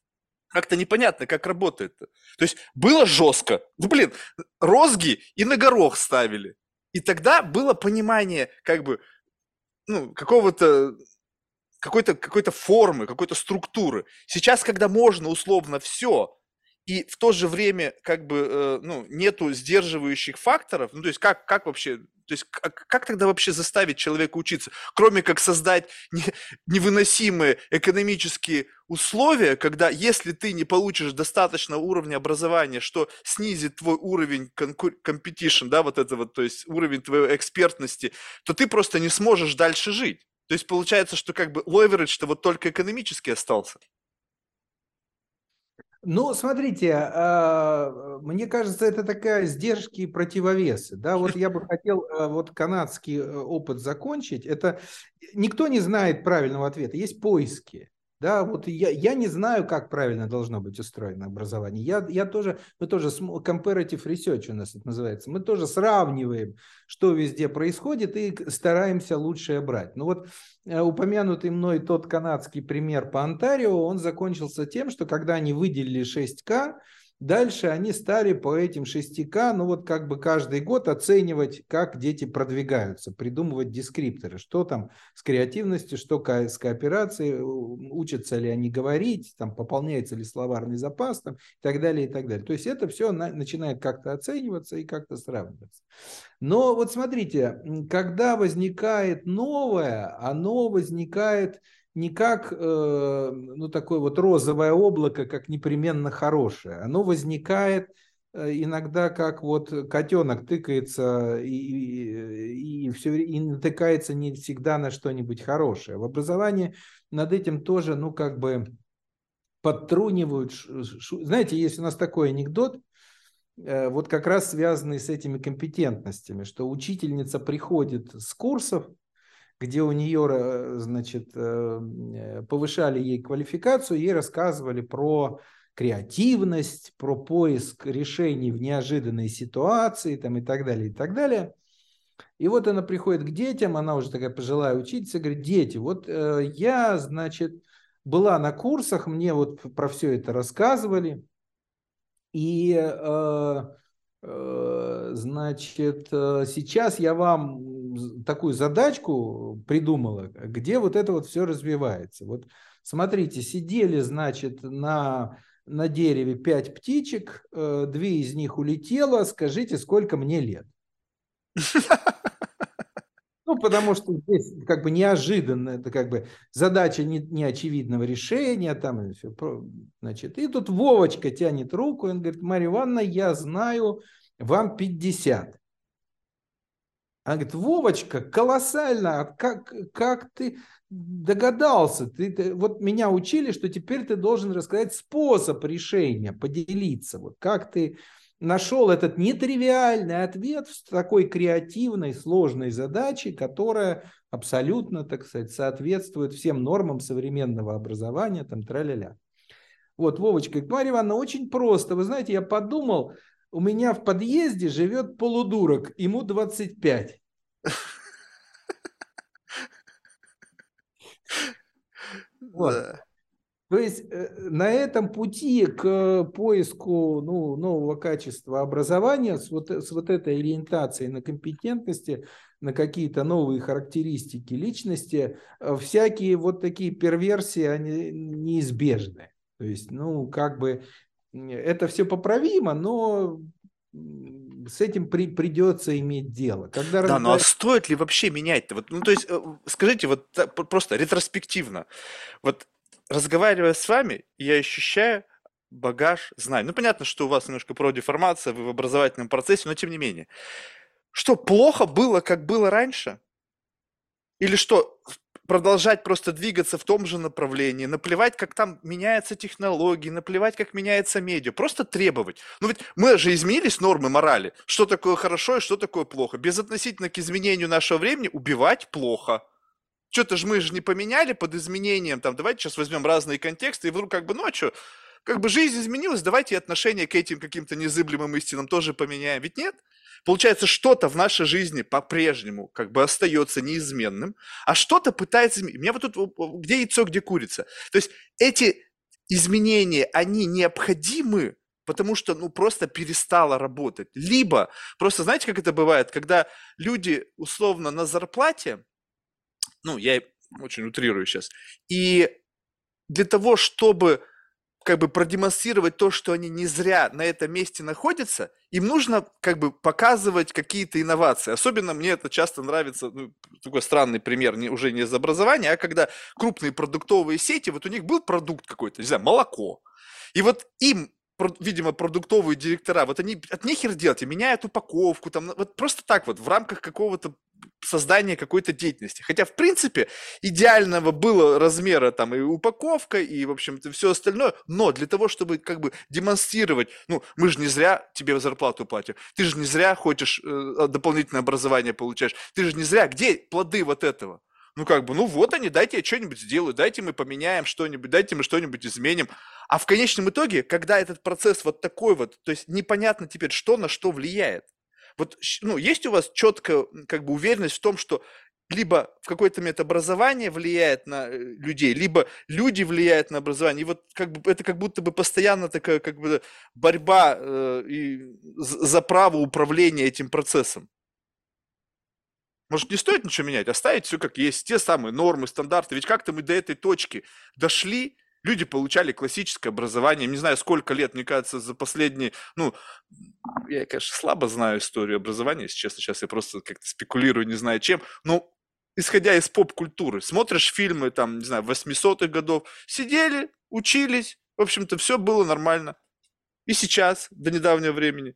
как-то непонятно, как работает. -то. То есть было жестко. Ну, блин, розги и на горох ставили. И тогда было понимание как бы, ну, какого-то какой-то какой-то формы, какой-то структуры. Сейчас, когда можно условно все, и в то же время как бы э, ну, нету сдерживающих факторов, ну то есть как, как вообще, то есть как, как тогда вообще заставить человека учиться, кроме как создать не, невыносимые экономические условия, когда если ты не получишь достаточного уровня образования, что снизит твой уровень competition, да, вот это вот, то есть уровень твоей экспертности, то ты просто не сможешь дальше жить. То есть получается, что как бы ловеридж-то вот только экономически остался. Ну, смотрите, а, мне кажется, это такая сдержки и противовесы. Да, вот я бы хотел а, вот канадский э, опыт закончить. Это никто не знает правильного ответа, есть поиски. Да, вот я, я не знаю, как правильно должно быть устроено образование. Я, я тоже, мы тоже, comparative research у нас это называется, мы тоже сравниваем, что везде происходит и стараемся лучшее брать. Ну вот э, упомянутый мной тот канадский пример по Онтарио, он закончился тем, что когда они выделили 6К, Дальше они стали по этим 6К, ну вот как бы каждый год оценивать, как дети продвигаются, придумывать дескрипторы, что там с креативностью, что с кооперацией, учатся ли они говорить, там пополняется ли словарный запас там, и так далее, и так далее. То есть это все на, начинает как-то оцениваться и как-то сравниваться. Но вот смотрите, когда возникает новое, оно возникает не как э, ну, такое вот розовое облако, как непременно хорошее. Оно возникает э, иногда как вот котенок тыкается и, и, и, все, и натыкается не всегда на что-нибудь хорошее. В образовании над этим тоже, ну, как бы подтрунивают. Знаете, есть у нас такой анекдот, э, вот как раз связанный с этими компетентностями, что учительница приходит с курсов, где у нее, значит, э, э, повышали ей квалификацию, ей рассказывали про креативность, про поиск решений в неожиданной ситуации там, и так далее, и так далее. И вот она приходит к детям, она уже такая пожилая учительница, говорит, дети, вот э, я, значит, была на курсах, мне вот про все это рассказывали, и э, Э, значит, э, сейчас я вам такую задачку придумала, где вот это вот все развивается. Вот смотрите, сидели, значит, на, на дереве пять птичек, э, две из них улетело, скажите, сколько мне лет? Ну, потому что здесь как бы неожиданно, это как бы задача не, неочевидного решения, там, значит, и тут Вовочка тянет руку, и он говорит, Марья Ивановна, я знаю, вам 50. Она говорит, Вовочка, колоссально, а как, как ты догадался? Ты, ты, вот меня учили, что теперь ты должен рассказать способ решения, поделиться. Вот как ты нашел этот нетривиальный ответ в такой креативной, сложной задаче, которая абсолютно, так сказать, соответствует всем нормам современного образования, там, тра-ля-ля. Вот, Вовочка, Марья Ивановна, очень просто. Вы знаете, я подумал, у меня в подъезде живет полудурок, ему 25. Вот. То есть э, на этом пути к поиску ну, нового качества образования с вот, с вот этой ориентацией на компетентности, на какие-то новые характеристики личности, э, всякие вот такие перверсии, они неизбежны. То есть, ну, как бы это все поправимо, но с этим при, придется иметь дело. Когда да, ну а стоит ли вообще менять-то? Вот, ну, то есть, э, скажите, вот просто ретроспективно. Вот разговаривая с вами, я ощущаю багаж знаний. Ну, понятно, что у вас немножко про деформация, вы в образовательном процессе, но тем не менее. Что, плохо было, как было раньше? Или что, продолжать просто двигаться в том же направлении, наплевать, как там меняются технологии, наплевать, как меняется медиа, просто требовать. Ну ведь мы же изменились нормы морали, что такое хорошо и что такое плохо. Безотносительно к изменению нашего времени убивать плохо. Что-то же мы же не поменяли под изменением, там, давайте сейчас возьмем разные контексты, и вдруг как бы, ну а как бы жизнь изменилась, давайте отношение к этим каким-то незыблемым истинам тоже поменяем. Ведь нет? Получается, что-то в нашей жизни по-прежнему как бы остается неизменным, а что-то пытается. У меня вот тут где яйцо, где курица. То есть эти изменения, они необходимы, потому что, ну, просто перестало работать. Либо, просто знаете, как это бывает, когда люди условно на зарплате, ну, я очень утрирую сейчас, и для того, чтобы как бы продемонстрировать то, что они не зря на этом месте находятся, им нужно как бы показывать какие-то инновации. Особенно мне это часто нравится, ну, такой странный пример, не, уже не из образования, а когда крупные продуктовые сети, вот у них был продукт какой-то, не знаю, молоко. И вот им видимо, продуктовые директора, вот они от нехер делать, меняют упаковку, там, вот просто так вот, в рамках какого-то создания какой-то деятельности. Хотя, в принципе, идеального было размера там и упаковка, и, в общем-то, все остальное, но для того, чтобы как бы демонстрировать, ну, мы же не зря тебе зарплату платим, ты же не зря хочешь э, дополнительное образование получаешь, ты же не зря, где плоды вот этого? Ну, как бы, ну вот они, дайте я что-нибудь сделаю, дайте мы поменяем что-нибудь, дайте мы что-нибудь изменим. А в конечном итоге, когда этот процесс вот такой вот, то есть непонятно теперь, что на что влияет. Вот, ну, есть у вас четкая как бы уверенность в том, что либо в какой-то момент образование влияет на э, людей, либо люди влияют на образование. И вот как бы это как будто бы постоянно такая как бы борьба э, и за право управления этим процессом. Может, не стоит ничего менять, оставить все как есть, те самые нормы, стандарты. Ведь как-то мы до этой точки дошли, Люди получали классическое образование, не знаю, сколько лет, мне кажется, за последние, ну, я, конечно, слабо знаю историю образования, если честно, сейчас я просто как-то спекулирую, не знаю чем, но исходя из поп-культуры, смотришь фильмы, там, не знаю, 800-х годов, сидели, учились, в общем-то, все было нормально. И сейчас, до недавнего времени.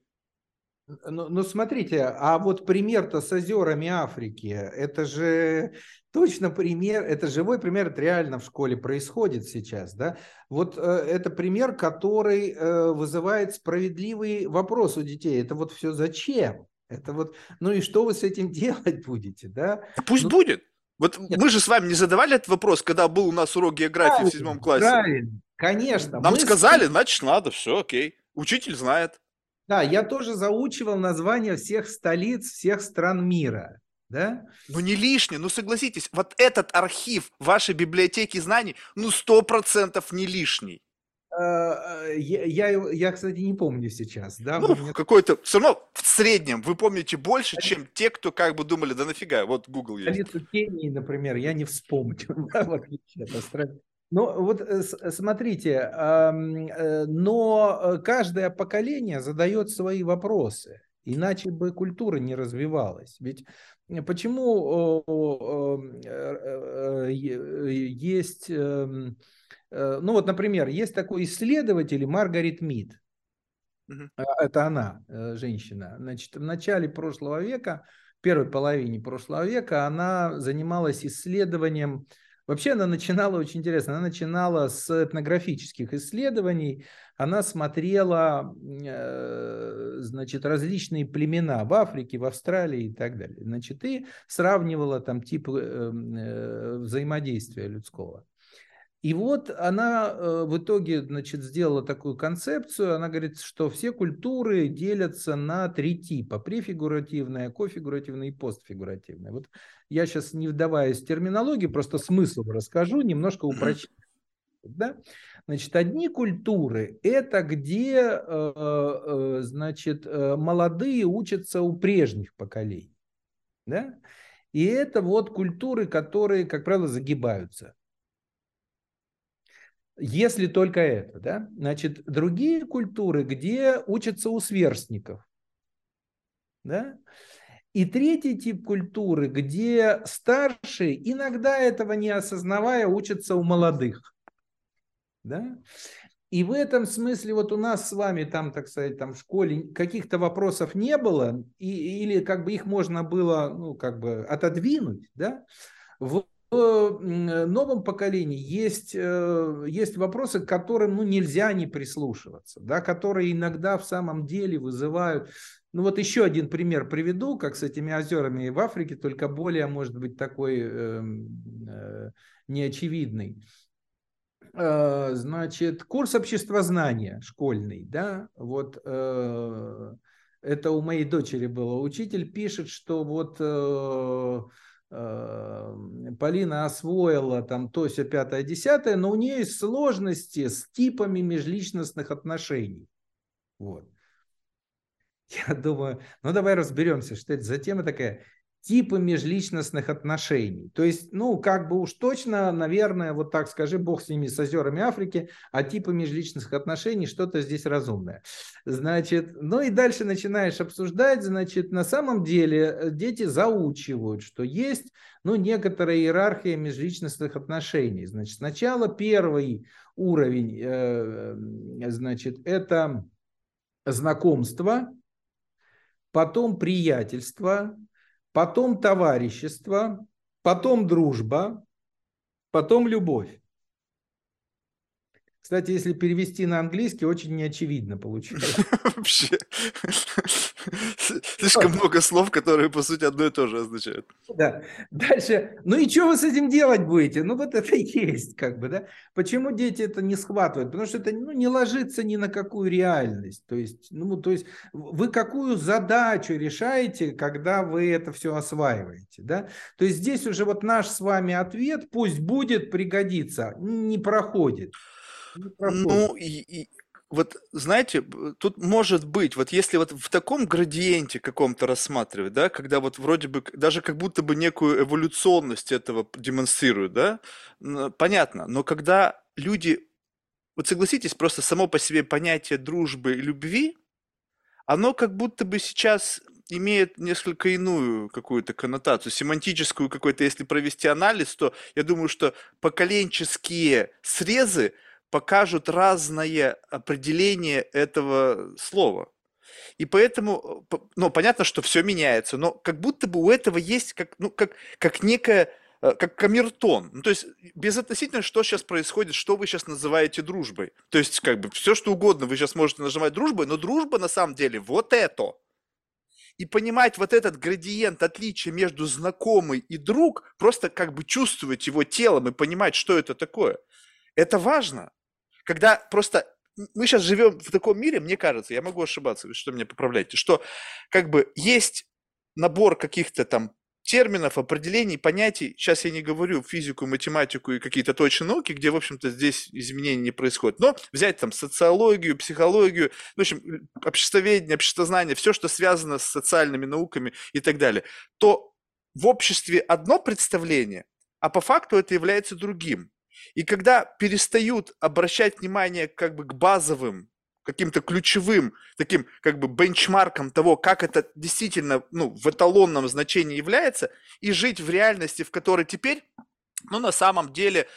Ну, ну смотрите, а вот пример-то с озерами Африки, это же точно пример, это живой пример, это реально в школе происходит сейчас, да? Вот э, это пример, который э, вызывает справедливый вопрос у детей. Это вот все зачем? Это вот, ну и что вы с этим делать будете, да? Пусть ну, будет. Вот Нет. мы же с вами не задавали этот вопрос, когда был у нас урок географии правильно, в седьмом классе. Правильно, конечно. Нам сказали, значит надо, все окей. Учитель знает. Да, я тоже заучивал названия всех столиц всех стран мира. Да? Ну не лишнее, ну согласитесь, вот этот архив вашей библиотеки знаний, ну сто процентов не лишний. А, а, я, я, я, кстати, не помню сейчас. Да? Ну, меня... какой-то, все равно в среднем вы помните больше, чем те, кто как бы думали, да нафига, вот Google есть. Столицу Кении, например, я не вспомню, в отличие от ну, вот э, э, смотрите, э, но каждое поколение задает свои вопросы, иначе бы культура не развивалась. Ведь почему есть, ну вот, например, есть такой исследователь Маргарет Мид, это она, женщина, значит, в начале прошлого века, в первой половине прошлого века она занималась исследованием Вообще она начинала очень интересно. Она начинала с этнографических исследований. Она смотрела, э, значит, различные племена в Африке, в Австралии и так далее. Значит, и сравнивала там тип э, э, взаимодействия людского. И вот она э, в итоге значит, сделала такую концепцию. Она говорит, что все культуры делятся на три типа. Префигуративная, кофигуративная и постфигуративная. Вот я сейчас не вдаваясь в терминологию, просто смысл расскажу, немножко упрощу. Да? Значит, одни культуры – это где, э, э, значит, молодые учатся у прежних поколений. Да? И это вот культуры, которые, как правило, загибаются. Если только это, да? Значит, другие культуры, где учатся у сверстников, да? И третий тип культуры, где старшие, иногда этого не осознавая, учатся у молодых. Да? И в этом смысле вот у нас с вами там, так сказать, там в школе каких-то вопросов не было, и, или как бы их можно было, ну, как бы отодвинуть, да? В новом поколении есть, э, есть вопросы, к которым ну, нельзя не прислушиваться, да, которые иногда в самом деле вызывают... Ну вот еще один пример приведу, как с этими озерами в Африке, только более, может быть, такой э, э, неочевидный. Э, значит, курс обществознания школьный, да, вот э, это у моей дочери было. Учитель пишет, что вот э, Полина освоила там то, все пятое, десятое, но у нее есть сложности с типами межличностных отношений. Вот. Я думаю, ну давай разберемся, что это за тема такая типы межличностных отношений. То есть, ну, как бы уж точно, наверное, вот так скажи, бог с ними, с озерами Африки, а типы межличностных отношений, что-то здесь разумное. Значит, ну и дальше начинаешь обсуждать, значит, на самом деле э, дети заучивают, что есть, ну, некоторая иерархия межличностных отношений. Значит, сначала первый уровень, э, значит, это знакомство, потом приятельство, потом товарищество, потом дружба, потом любовь. Кстати, если перевести на английский, очень неочевидно получается. Вообще. Слишком много слов, которые, по сути, одно и то же означают. Да. Дальше. Ну и что вы с этим делать будете? Ну вот это и есть, как бы, да. Почему дети это не схватывают? Потому что это ну, не ложится ни на какую реальность. То есть, ну, то есть вы какую задачу решаете, когда вы это все осваиваете, да? То есть здесь уже вот наш с вами ответ, пусть будет, пригодится, не проходит. Ну, и, и вот знаете, тут может быть, вот если вот в таком градиенте каком-то рассматривать, да, когда вот вроде бы даже как будто бы некую эволюционность этого демонстрируют, да, понятно, но когда люди, вот согласитесь, просто само по себе понятие дружбы и любви, оно как будто бы сейчас имеет несколько иную какую-то коннотацию, семантическую какой-то, если провести анализ, то я думаю, что поколенческие срезы – покажут разное определение этого слова. И поэтому, ну, понятно, что все меняется, но как будто бы у этого есть как, ну, как, как некая, э, как камертон. Ну, то есть, безотносительно, что сейчас происходит, что вы сейчас называете дружбой. То есть, как бы, все, что угодно вы сейчас можете называть дружбой, но дружба на самом деле вот это. И понимать вот этот градиент отличия между знакомый и друг, просто как бы чувствовать его телом и понимать, что это такое. Это важно. Когда просто мы сейчас живем в таком мире, мне кажется, я могу ошибаться, вы что меня поправляете, что как бы есть набор каких-то там терминов, определений, понятий. Сейчас я не говорю физику, математику и какие-то точные науки, где, в общем-то, здесь изменений не происходит. Но взять там социологию, психологию, в общем, обществоведение, обществознание, все, что связано с социальными науками и так далее, то в обществе одно представление, а по факту это является другим. И когда перестают обращать внимание как бы к базовым, каким-то ключевым таким как бы бенчмаркам того, как это действительно ну, в эталонном значении является, и жить в реальности, в которой теперь ну, на самом деле,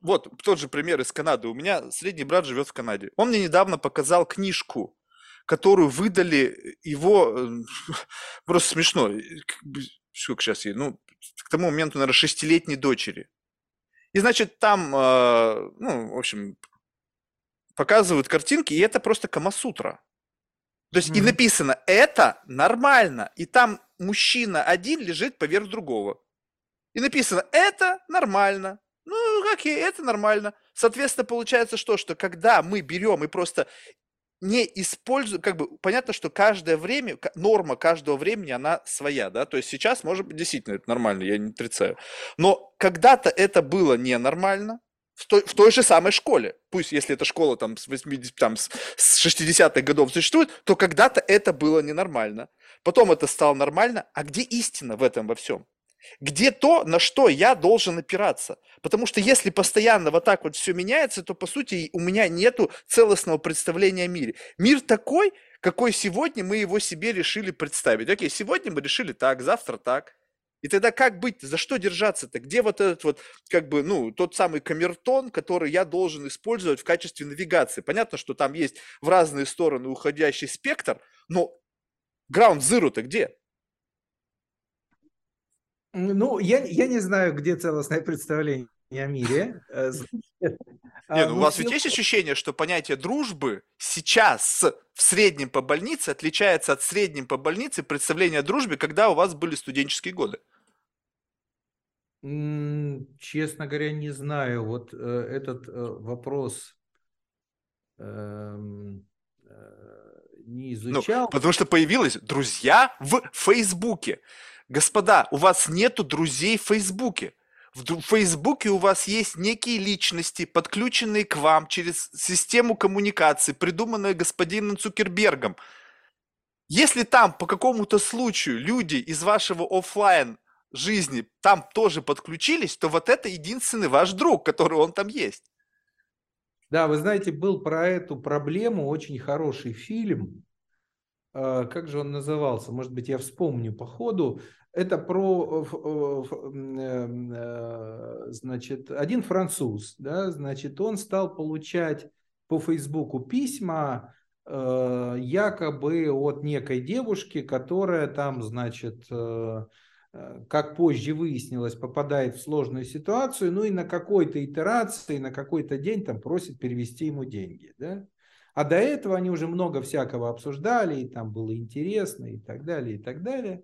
вот тот же пример из Канады. У меня средний брат живет в Канаде. Он мне недавно показал книжку, которую выдали его, э, просто смешно, сколько сейчас ей, ну, к тому моменту, наверное, шестилетней дочери. И, значит, там, э, ну, в общем, показывают картинки, и это просто Камасутра. То есть mm-hmm. и написано «это нормально», и там мужчина один лежит поверх другого. И написано «это нормально». Ну, окей, это нормально. Соответственно, получается что? Что когда мы берем и просто не используем, как бы понятно, что каждое время, норма каждого времени, она своя, да, то есть сейчас, может быть, действительно это нормально, я не отрицаю, но когда-то это было ненормально, в той, в той же самой школе, пусть если эта школа там с 80, там с 60-х годов существует, то когда-то это было ненормально, потом это стало нормально, а где истина в этом во всем? Где то, на что я должен опираться? Потому что если постоянно вот так вот все меняется, то по сути у меня нету целостного представления о мире. Мир такой, какой сегодня мы его себе решили представить. Окей, сегодня мы решили так, завтра так. И тогда как быть? За что держаться-то? Где вот этот вот, как бы, ну, тот самый камертон, который я должен использовать в качестве навигации? Понятно, что там есть в разные стороны уходящий спектр, но ground zero-то где? Ну, я, я не знаю, где целостное представление о мире. Э, не, ну у вас ведь есть ощущение, что понятие дружбы сейчас в среднем по больнице отличается от среднем по больнице представления о дружбе, когда у вас были студенческие годы? Честно говоря, не знаю. Вот э, этот э, вопрос эм, э, не ну, изучал. Ну, потому что появилось друзья в Фейсбуке. Господа, у вас нету друзей в Фейсбуке. В Фейсбуке у вас есть некие личности, подключенные к вам через систему коммуникации, придуманную господином Цукербергом. Если там по какому-то случаю люди из вашего офлайн жизни там тоже подключились, то вот это единственный ваш друг, который он там есть. Да, вы знаете, был про эту проблему очень хороший фильм. А, как же он назывался? Может быть, я вспомню по ходу. Это про, эм, э, значит, один француз, да, значит, он стал получать по Фейсбуку письма э, якобы от некой девушки, которая там, значит, э, Э, как позже выяснилось, попадает в сложную ситуацию, ну и на какой-то итерации, на какой-то день там просит перевести ему деньги. Да? А до этого они уже много всякого обсуждали, и там было интересно, и так далее, и так далее.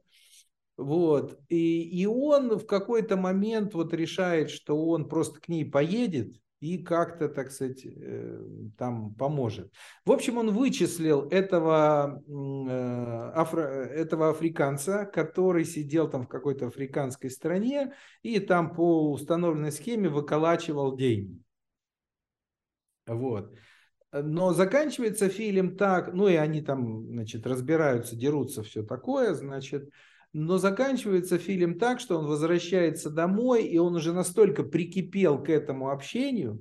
Вот. И, и он в какой-то момент вот решает, что он просто к ней поедет, и как-то, так сказать, э, там поможет. В общем, он вычислил этого, э, афро, этого африканца, который сидел там в какой-то африканской стране и там по установленной схеме выколачивал деньги. Вот. Но заканчивается фильм так, ну и они там, значит, разбираются, дерутся, все такое, значит, но заканчивается фильм так, что он возвращается домой, и он уже настолько прикипел к этому общению,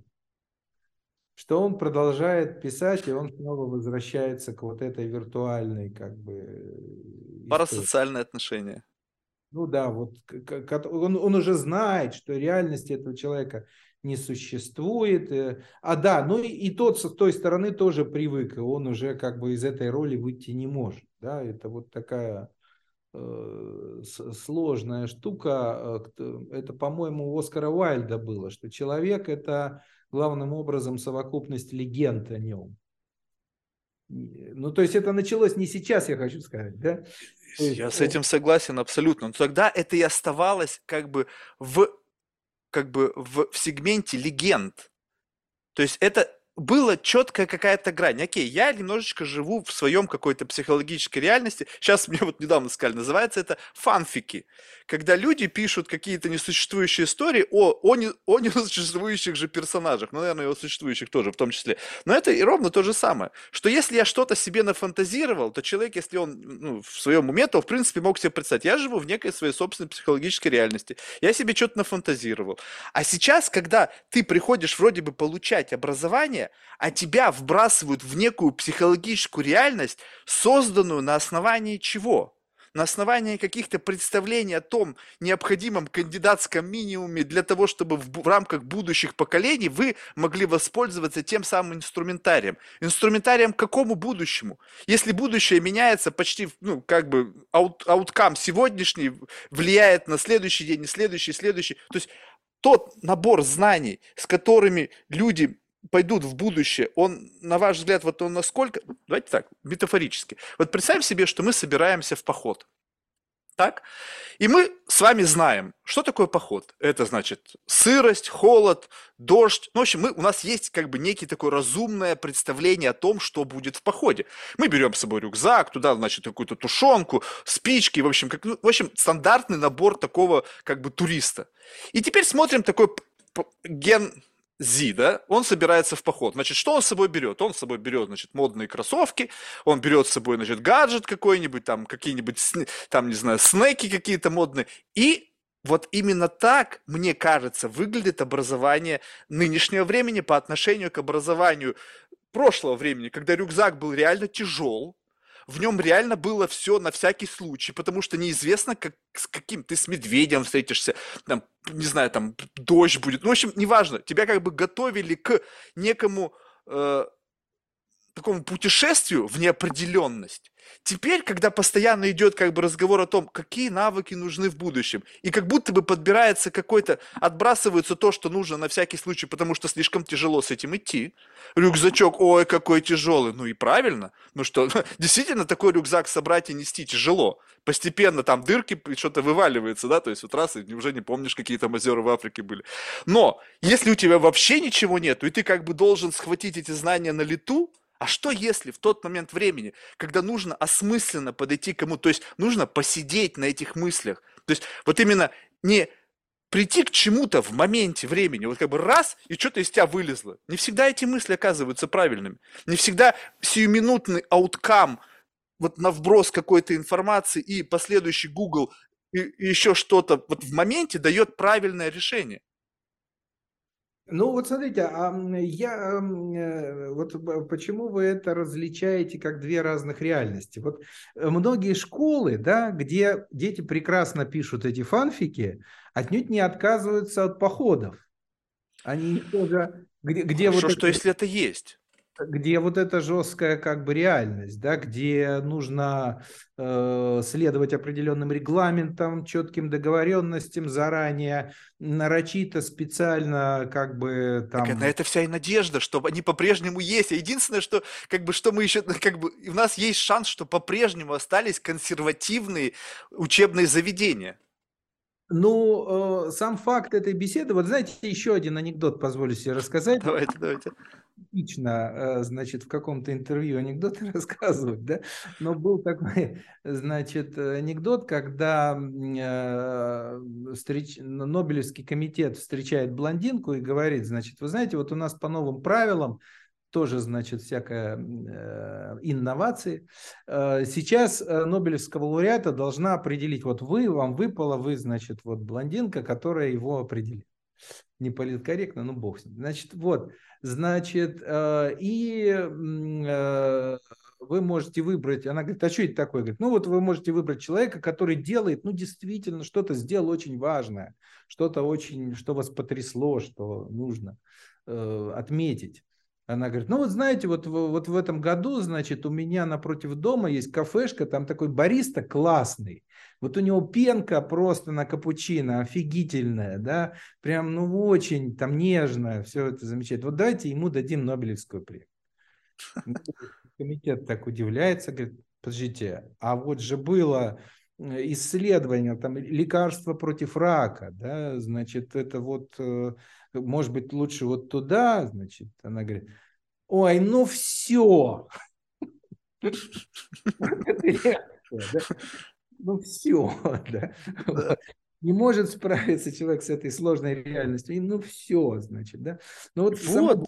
что он продолжает писать, и он снова возвращается к вот этой виртуальной как бы... Истории. Парасоциальные отношения. Ну да, вот он, он уже знает, что реальности этого человека не существует. Э, а да, ну и, и тот с той стороны тоже привык, и он уже как бы из этой роли выйти не может. Да, это вот такая Э, сложная штука. Э, это, по-моему, у Оскара Уайльда было, что человек – это главным образом совокупность легенд о нем. Ну, то есть это началось не сейчас, я хочу сказать, да? Я с этим согласен абсолютно. Но тогда это и оставалось как бы в, как бы в, в сегменте легенд. То есть это была четкая какая-то грань. Окей, я немножечко живу в своем какой-то психологической реальности. Сейчас мне вот недавно сказали, называется это фанфики. Когда люди пишут какие-то несуществующие истории о, о, не, о несуществующих же персонажах. Ну, наверное, и о существующих тоже в том числе. Но это и ровно то же самое. Что если я что-то себе нафантазировал, то человек, если он ну, в своем уме, то в принципе мог себе представить. Я живу в некой своей собственной психологической реальности. Я себе что-то нафантазировал. А сейчас, когда ты приходишь вроде бы получать образование, а тебя вбрасывают в некую психологическую реальность, созданную на основании чего? На основании каких-то представлений о том необходимом кандидатском минимуме для того, чтобы в, в рамках будущих поколений вы могли воспользоваться тем самым инструментарием. Инструментарием какому будущему? Если будущее меняется почти, ну, как бы, аут, ауткам сегодняшний влияет на следующий день, следующий, следующий. То есть тот набор знаний, с которыми люди пойдут в будущее, он, на ваш взгляд, вот он насколько, давайте так, метафорически. Вот представим себе, что мы собираемся в поход. Так? И мы с вами знаем, что такое поход. Это значит сырость, холод, дождь. Ну, в общем, мы, у нас есть как бы некий такое разумное представление о том, что будет в походе. Мы берем с собой рюкзак, туда, значит, какую-то тушенку, спички, в общем, как, ну, в общем, стандартный набор такого как бы туриста. И теперь смотрим такой ген, Зи, да, он собирается в поход. Значит, что он с собой берет? Он с собой берет, значит, модные кроссовки, он берет с собой, значит, гаджет какой-нибудь, там, какие-нибудь, там, не знаю, снеки какие-то модные. И вот именно так, мне кажется, выглядит образование нынешнего времени по отношению к образованию прошлого времени, когда рюкзак был реально тяжел, в нем реально было все на всякий случай, потому что неизвестно, как, с каким ты с медведем встретишься, там, не знаю, там дождь будет. Ну, в общем, неважно. Тебя как бы готовили к некому э, такому путешествию в неопределенность. Теперь, когда постоянно идет как бы разговор о том, какие навыки нужны в будущем, и как будто бы подбирается какой-то, отбрасывается то, что нужно на всякий случай, потому что слишком тяжело с этим идти. Рюкзачок, ой, какой тяжелый. Ну и правильно. Ну что, действительно такой рюкзак собрать и нести тяжело. Постепенно там дырки, что-то вываливается, да, то есть вот раз, и уже не помнишь, какие там озера в Африке были. Но, если у тебя вообще ничего нету, и ты как бы должен схватить эти знания на лету, а что если в тот момент времени, когда нужно осмысленно подойти к кому, то есть нужно посидеть на этих мыслях, то есть вот именно не прийти к чему-то в моменте времени, вот как бы раз, и что-то из тебя вылезло. Не всегда эти мысли оказываются правильными. Не всегда сиюминутный ауткам, вот на вброс какой-то информации и последующий Google и, еще что-то вот в моменте дает правильное решение. Ну вот смотрите, а я э, вот почему вы это различаете как две разных реальности? Вот э, многие школы, да, где дети прекрасно пишут эти фанфики, отнюдь не отказываются от походов. Они тоже где, где Хорошо, вот что это... если это есть? Где вот эта жесткая как бы реальность, да, где нужно э, следовать определенным регламентам, четким договоренностям заранее, нарочито, специально как бы там... Так на это вся и надежда, что они по-прежнему есть. Единственное, что как бы что мы еще, как бы у нас есть шанс, что по-прежнему остались консервативные учебные заведения. Ну, э, сам факт этой беседы, вот знаете, еще один анекдот позволю себе рассказать. Давайте, давайте типично, э, значит, в каком-то интервью анекдоты рассказывать, да, но был такой, значит, анекдот, когда э, встреч... Нобелевский комитет встречает блондинку и говорит, значит, вы знаете, вот у нас по новым правилам тоже, значит, всякая э, инновации. Э, сейчас э, Нобелевского лауреата должна определить, вот вы, вам выпало, вы, значит, вот блондинка, которая его определит. Не политкорректно, ну бог с ним. Значит, вот, Значит, э, и э, вы можете выбрать, она говорит, а что это такое? Говорит, ну вот вы можете выбрать человека, который делает, ну действительно, что-то сделал очень важное, что-то очень, что вас потрясло, что нужно э, отметить. Она говорит, ну вот знаете, вот, вот в этом году, значит, у меня напротив дома есть кафешка, там такой бариста классный. Вот у него пенка просто на капучино офигительная, да, прям, ну, очень там нежная, все это замечательно. Вот давайте ему дадим Нобелевскую премию. Ну, комитет так удивляется, говорит, подождите, а вот же было э, исследование, там, лекарства против рака, да, значит, это вот, э, может быть, лучше вот туда, значит, она говорит, ой, ну все. ну все, да. Не может справиться человек с этой сложной реальностью, и ну все, значит, да. Ну вот, вот.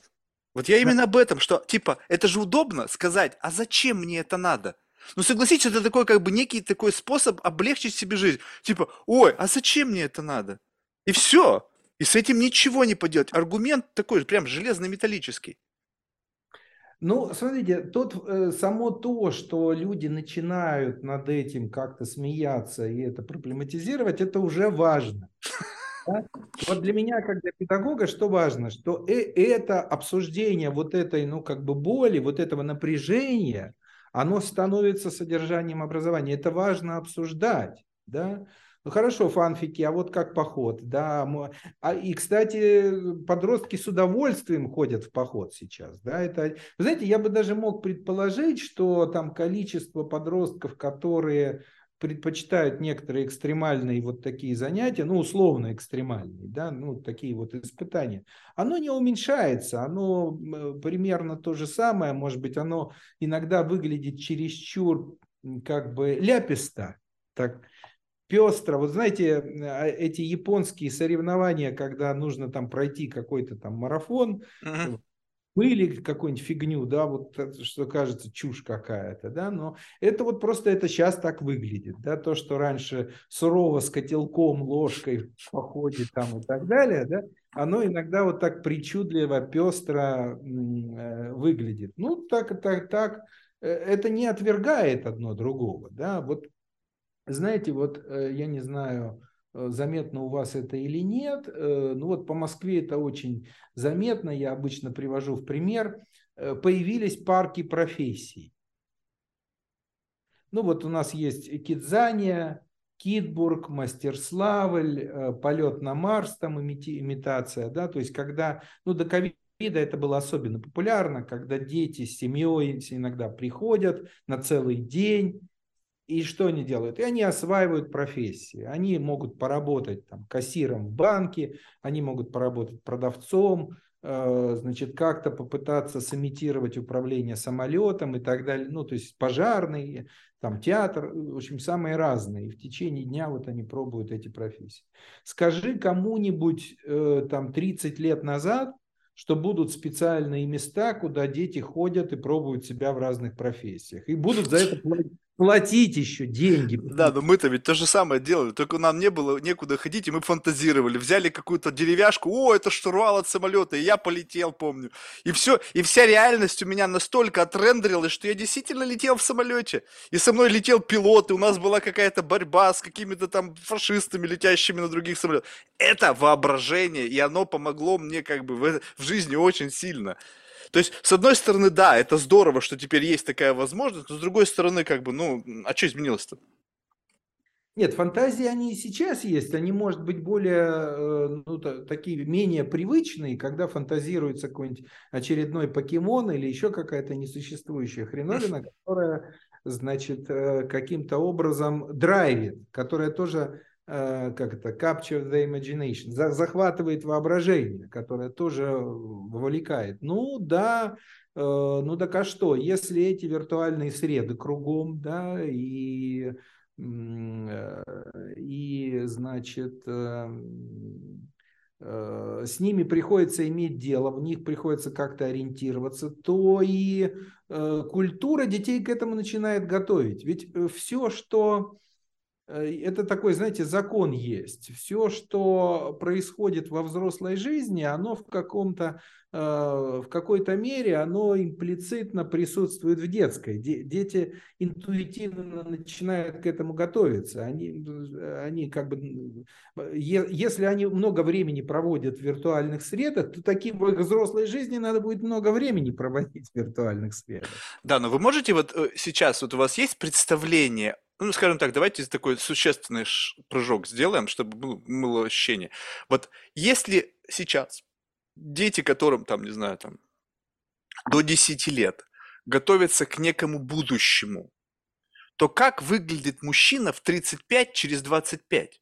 Вот я именно об этом, что типа это же удобно сказать, а зачем мне это надо? Ну согласитесь, это такой как бы некий такой способ облегчить себе жизнь. Типа, ой, а зачем мне это надо? И все. И с этим ничего не поделать. Аргумент такой же, прям железно-металлический. Ну, смотрите, тут э, само то, что люди начинают над этим как-то смеяться и это проблематизировать, это уже важно. Да? Вот для меня, как для педагога, что важно, что э это обсуждение вот этой, ну, как бы боли, вот этого напряжения, оно становится содержанием образования. Это важно обсуждать, да. Ну хорошо, фанфики, а вот как поход, да. А, и, кстати, подростки с удовольствием ходят в поход сейчас, да. Это, вы знаете, я бы даже мог предположить, что там количество подростков, которые предпочитают некоторые экстремальные вот такие занятия, ну, условно экстремальные, да, ну, такие вот испытания, оно не уменьшается, оно примерно то же самое, может быть, оно иногда выглядит чересчур как бы ляписто, так, пестро. Вот знаете, а, эти японские соревнования, когда нужно там пройти какой-то там марафон, uh-huh. были какую-нибудь фигню, да, вот что кажется чушь какая-то, да, но это вот просто это сейчас так выглядит, да, то, что раньше сурово с котелком, ложкой в походе там и так далее, да, оно иногда вот так причудливо, пестро э, выглядит. Ну, так, так, так, э, это не отвергает одно другого, да, вот знаете, вот э, я не знаю, э, заметно у вас это или нет, ну вот по Москве это очень заметно, я обычно привожу в пример, появились парки профессий. Ну вот у нас есть Кидзания, Китбург, Мастерславль, полет на Марс, там имитация, да, то есть когда, ну до ковида это было особенно популярно, когда дети с семьей иногда приходят на целый день, и что они делают? И они осваивают профессии. Они могут поработать там, кассиром в банке, они могут поработать продавцом, э, значит, как-то попытаться сымитировать управление самолетом и так далее. Ну, то есть пожарный, там театр, в общем, самые разные. И в течение дня вот они пробуют эти профессии. Скажи кому-нибудь э, там 30 лет назад, что будут специальные места, куда дети ходят и пробуют себя в разных профессиях. И будут за это платить платить еще деньги. Да, но мы-то ведь то же самое делали, только нам не было некуда ходить, и мы фантазировали. Взяли какую-то деревяшку, о, это штурвал от самолета, и я полетел, помню. И все, и вся реальность у меня настолько отрендерилась, что я действительно летел в самолете. И со мной летел пилот, и у нас была какая-то борьба с какими-то там фашистами, летящими на других самолетах. Это воображение, и оно помогло мне как бы в, в жизни очень сильно. То есть, с одной стороны, да, это здорово, что теперь есть такая возможность, но с другой стороны, как бы, ну, а что изменилось-то? Нет, фантазии они и сейчас есть, они, может быть, более, э, ну, такие менее привычные, когда фантазируется какой-нибудь очередной покемон или еще какая-то несуществующая хреновина, которая, значит, э, каким-то образом драйвит, которая тоже как это, capture the imagination, захватывает воображение, которое тоже вовлекает. Ну да, э, ну так а что, если эти виртуальные среды кругом, да, и, э, и значит, с ними приходится иметь дело, в них приходится как-то ориентироваться, то и культура детей к этому начинает готовить. Ведь все, что Э, это такой, знаете, закон есть. Все, что происходит во взрослой жизни, оно в каком-то э, в какой-то мере оно имплицитно присутствует в детской. Дети интуитивно начинают к этому готовиться. Они, они как бы, если они много времени проводят в виртуальных средах, то таким в их взрослой жизни надо будет много времени проводить в виртуальных средах. Да, но вы можете вот э, сейчас, вот у вас есть представление ну, скажем так, давайте такой существенный прыжок сделаем, чтобы было, было ощущение. Вот если сейчас дети, которым, там, не знаю, там, до 10 лет, готовятся к некому будущему, то как выглядит мужчина в 35 через 25?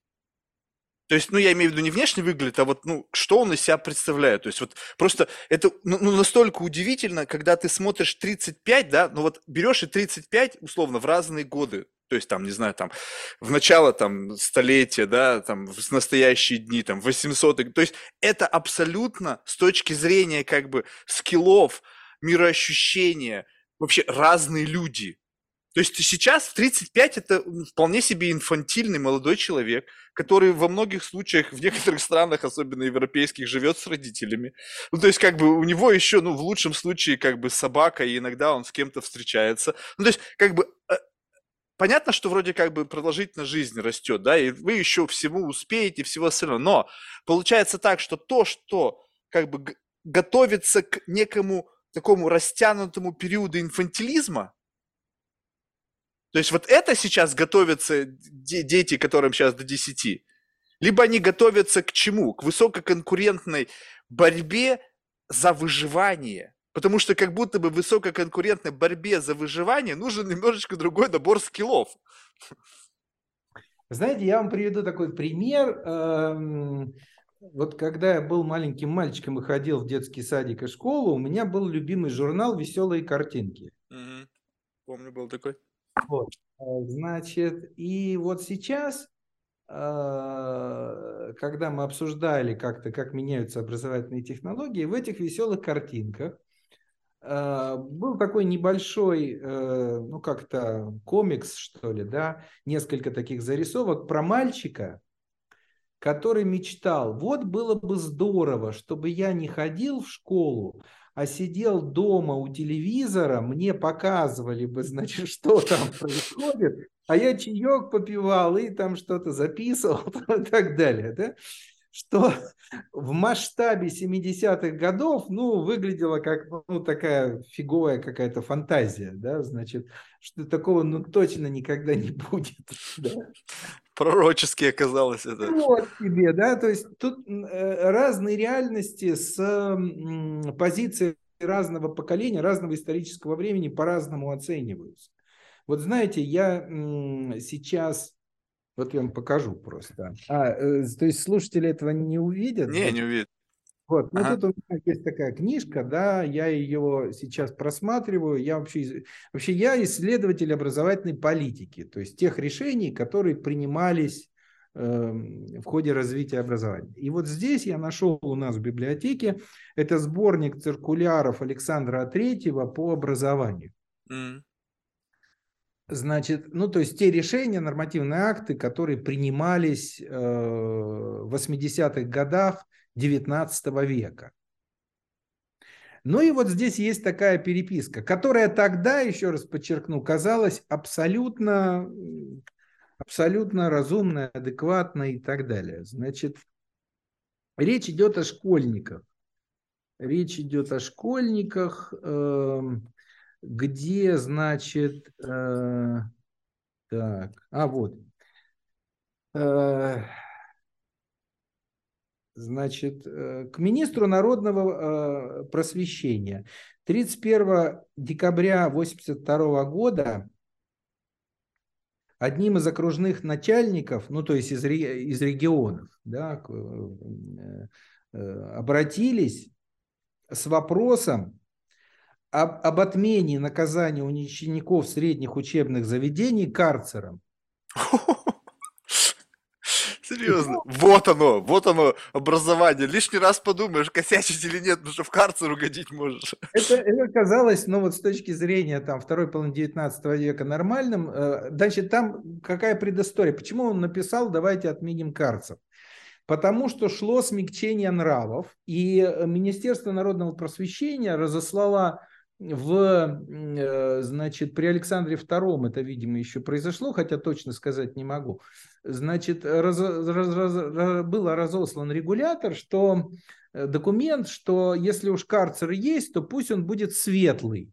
То есть, ну, я имею в виду не внешне выглядит, а вот, ну, что он из себя представляет. То есть, вот просто это ну, ну настолько удивительно, когда ты смотришь 35, да, ну вот берешь и 35, условно, в разные годы то есть там, не знаю, там, в начало там столетия, да, там, в настоящие дни, там, 800 то есть это абсолютно с точки зрения как бы скиллов, мироощущения, вообще разные люди. То есть сейчас в 35 это вполне себе инфантильный молодой человек, который во многих случаях, в некоторых странах, особенно европейских, живет с родителями. Ну, то есть как бы у него еще, ну, в лучшем случае, как бы собака, и иногда он с кем-то встречается. Ну, то есть как бы э, понятно, что вроде как бы продолжительность жизни растет, да, и вы еще всему успеете, всего остального. Но получается так, что то, что как бы готовится к некому такому растянутому периоду инфантилизма, то есть вот это сейчас готовятся дети, которым сейчас до 10, либо они готовятся к чему? К высококонкурентной борьбе за выживание. Потому что как будто бы в высококонкурентной борьбе за выживание нужен немножечко другой набор скиллов. Знаете, я вам приведу такой пример. Эм, вот когда я был маленьким мальчиком и ходил в детский садик и школу, у меня был любимый журнал «Веселые картинки». Угу. Помню, был такой. Вот. Значит, и вот сейчас, э, когда мы обсуждали как-то, как меняются образовательные технологии, в этих веселых картинках был такой небольшой, э, ну как-то комикс, что ли, да, несколько таких зарисовок про мальчика, который мечтал, вот было бы здорово, чтобы я не ходил в школу, а сидел дома у телевизора, мне показывали бы, значит, что там происходит, а я чаек попивал и там что-то записывал и так далее, да. Что в масштабе 70-х годов, ну, выглядело как, ну, такая фиговая какая-то фантазия, да, значит, что такого, ну, точно никогда не будет, да. Пророчески оказалось это. Вот тебе, да, то есть тут э, разные реальности с позиции разного поколения, разного исторического времени по-разному оцениваются. Вот знаете, я сейчас вот я вам покажу просто. А, э, то есть слушатели этого не увидят? Не, не увидят. Вот, ну ага. тут у меня есть такая книжка, да, я ее сейчас просматриваю. Я вообще, вообще я исследователь образовательной политики, то есть тех решений, которые принимались э, в ходе развития образования. И вот здесь я нашел у нас в библиотеке, это сборник циркуляров Александра Третьего по образованию. Mm. Значит, ну то есть те решения, нормативные акты, которые принимались э, в 80-х годах 19 века. Ну и вот здесь есть такая переписка, которая тогда, еще раз подчеркну, казалась абсолютно, абсолютно разумной, адекватной и так далее. Значит, речь идет о школьниках. Речь идет о школьниках. Э, где, значит, э, так, а вот, э, значит, э, к министру народного э, просвещения. 31 декабря 1982 года одним из окружных начальников, ну то есть из, из регионов, да, э, э, обратились с вопросом об, об отмене наказания учеников средних учебных заведений карцером. Серьезно? Вот оно, вот оно, образование. Лишний раз подумаешь, косячить или нет, потому что в карцер угодить можешь. Это, это казалось, ну вот с точки зрения там второй половины 19 века нормальным. Э, значит, там какая предыстория? Почему он написал, давайте отменим карцер? Потому что шло смягчение нравов, и Министерство народного просвещения разослало в, э, значит, при Александре II это, видимо, еще произошло, хотя точно сказать не могу. Значит, раз, раз, раз, был разослан регулятор, что э, документ, что если уж карцер есть, то пусть он будет светлый.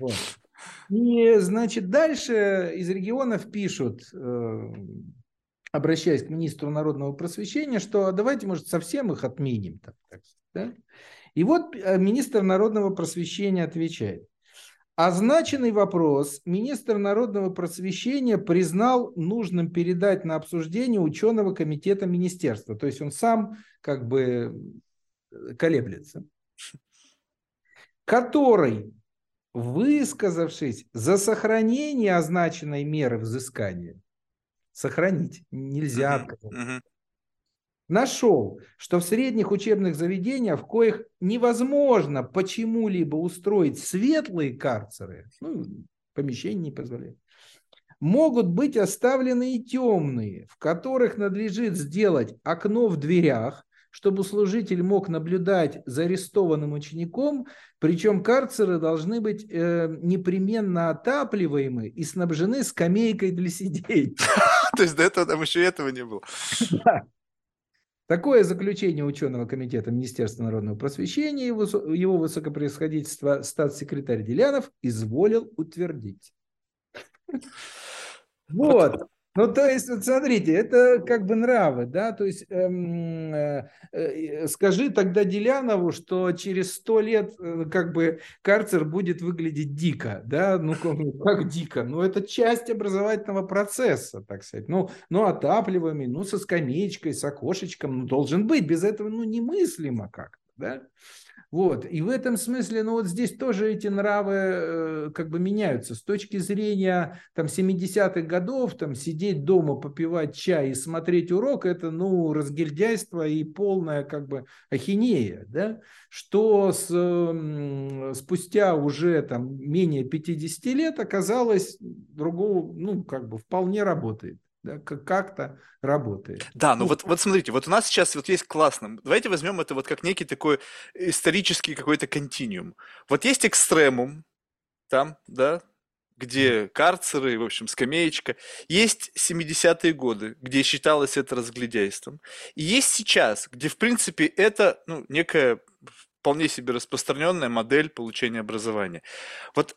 Вот. И, значит, дальше из регионов пишут, э, обращаясь к министру народного просвещения, что давайте, может, совсем их отменим. Так, так, да? И вот э, министр народного просвещения отвечает. Означенный вопрос министр народного просвещения признал нужным передать на обсуждение ученого комитета министерства. То есть он сам как бы э, колеблется. Который, высказавшись за сохранение означенной меры взыскания, сохранить нельзя отказаться нашел, что в средних учебных заведениях, в коих невозможно почему-либо устроить светлые карцеры, ну, помещение не позволяет, могут быть оставлены и темные, в которых надлежит сделать окно в дверях, чтобы служитель мог наблюдать за арестованным учеником, причем карцеры должны быть э, непременно отапливаемы и снабжены скамейкой для сидений. То есть до этого там еще этого не было. Такое заключение ученого комитета Министерства народного просвещения его, его высокопроисходительство статс-секретарь Делянов изволил утвердить. Вот. Ну, то есть, вот смотрите, это как бы нравы, да, то есть эм, э, э, скажи тогда Делянову, что через сто лет э, как бы карцер будет выглядеть дико, да, ну как дико, ну это часть образовательного процесса, так сказать, ну, ну отапливаемый, ну со скамеечкой, с окошечком, ну должен быть, без этого ну немыслимо как-то, да. Вот. И в этом смысле, ну вот здесь тоже эти нравы э, как бы меняются. С точки зрения там 70-х годов, там сидеть дома, попивать чай и смотреть урок, это ну разгильдяйство и полная как бы ахинея, да? Что с, э, спустя уже там менее 50 лет оказалось другого, ну как бы вполне работает да, как-то работает. Да, ну вот, вот смотрите, вот у нас сейчас вот есть классно. Давайте возьмем это вот как некий такой исторический какой-то континуум. Вот есть экстремум, там, да, где карцеры, в общем, скамеечка. Есть 70-е годы, где считалось это разглядяйством. И есть сейчас, где, в принципе, это ну, некая вполне себе распространенная модель получения образования. Вот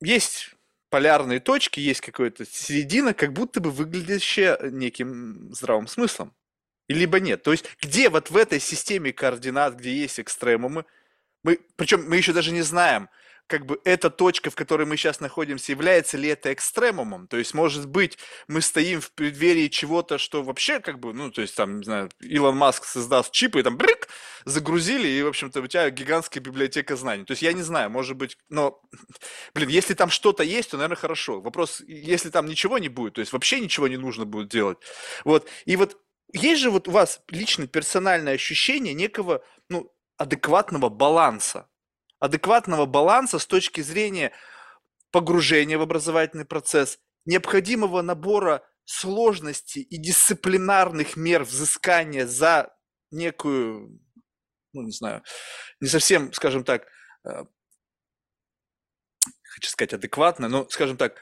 есть полярные точки, есть какая-то середина, как будто бы выглядящая неким здравым смыслом. Либо нет. То есть, где вот в этой системе координат, где есть экстремумы, мы, причем мы еще даже не знаем, как бы эта точка, в которой мы сейчас находимся, является ли это экстремумом? То есть, может быть, мы стоим в преддверии чего-то, что вообще как бы, ну, то есть, там, не знаю, Илон Маск создаст чипы, и там, брик, загрузили, и, в общем-то, у тебя гигантская библиотека знаний. То есть, я не знаю, может быть, но, блин, если там что-то есть, то, наверное, хорошо. Вопрос, если там ничего не будет, то есть, вообще ничего не нужно будет делать. Вот, и вот есть же вот у вас лично персональное ощущение некого, ну, адекватного баланса адекватного баланса с точки зрения погружения в образовательный процесс, необходимого набора сложностей и дисциплинарных мер взыскания за некую, ну не знаю, не совсем, скажем так, э, хочу сказать адекватное, но, скажем так,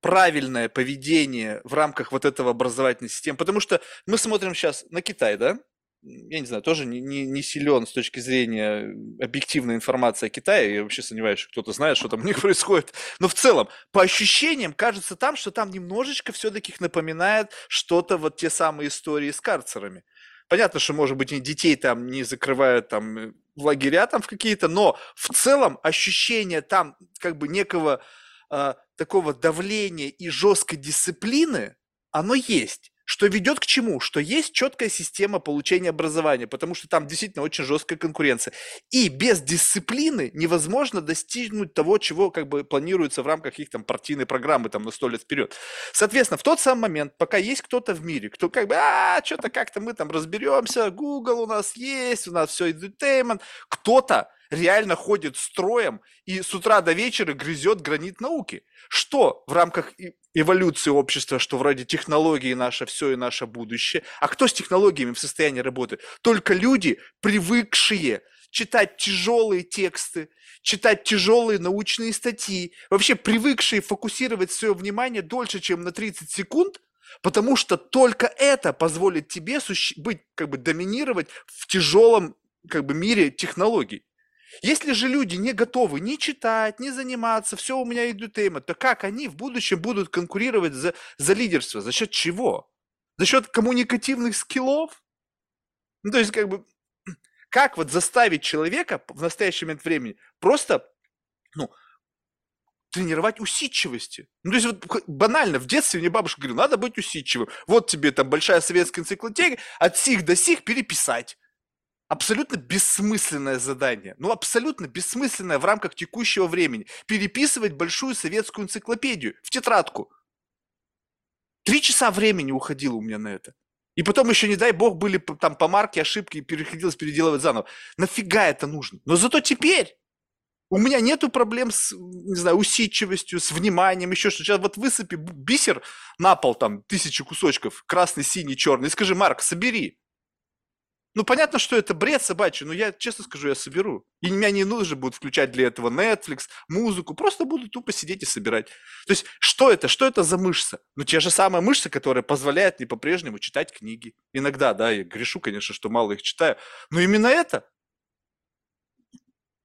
правильное поведение в рамках вот этого образовательной системы. Потому что мы смотрим сейчас на Китай, да? Я не знаю, тоже не, не, не силен с точки зрения объективной информации о Китае. Я вообще сомневаюсь, что кто-то знает, что там у них происходит. Но в целом, по ощущениям, кажется там, что там немножечко все-таки напоминает что-то вот те самые истории с карцерами. Понятно, что, может быть, детей там не закрывают там э, в лагеря там в какие-то, но в целом ощущение там как бы некого э, такого давления и жесткой дисциплины, оно есть что ведет к чему? Что есть четкая система получения образования, потому что там действительно очень жесткая конкуренция. И без дисциплины невозможно достигнуть того, чего как бы планируется в рамках их там партийной программы там на сто лет вперед. Соответственно, в тот самый момент, пока есть кто-то в мире, кто как бы, а, что-то как-то мы там разберемся, Google у нас есть, у нас все entertainment, кто-то реально ходит строем и с утра до вечера грызет гранит науки. Что в рамках эволюции общества, что вроде технологии наше все и наше будущее. А кто с технологиями в состоянии работать? Только люди, привыкшие читать тяжелые тексты, читать тяжелые научные статьи, вообще привыкшие фокусировать свое внимание дольше, чем на 30 секунд, потому что только это позволит тебе быть, как бы доминировать в тяжелом как бы мире технологий. Если же люди не готовы ни читать, ни заниматься, все у меня идут темы, то как они в будущем будут конкурировать за, за лидерство? За счет чего? За счет коммуникативных скиллов? Ну, то есть, как бы, как вот заставить человека в настоящий момент времени просто, ну, тренировать усидчивости. Ну, то есть вот банально, в детстве мне бабушка говорила, надо быть усидчивым. Вот тебе там большая советская энциклопедия, от сих до сих переписать абсолютно бессмысленное задание. Ну, абсолютно бессмысленное в рамках текущего времени. Переписывать большую советскую энциклопедию в тетрадку. Три часа времени уходило у меня на это. И потом еще, не дай бог, были там помарки, ошибки, и приходилось переделывать заново. Нафига это нужно? Но зато теперь у меня нету проблем с, не знаю, усидчивостью, с вниманием, еще что. Сейчас вот высыпи бисер на пол, там, тысячи кусочков, красный, синий, черный, и скажи, Марк, собери. Ну, понятно, что это бред собачий, но я, честно скажу, я соберу. И меня не нужно будет включать для этого Netflix, музыку, просто буду тупо сидеть и собирать. То есть, что это? Что это за мышца? Ну, те же самые мышцы, которые позволяют мне по-прежнему читать книги. Иногда, да, я грешу, конечно, что мало их читаю, но именно это.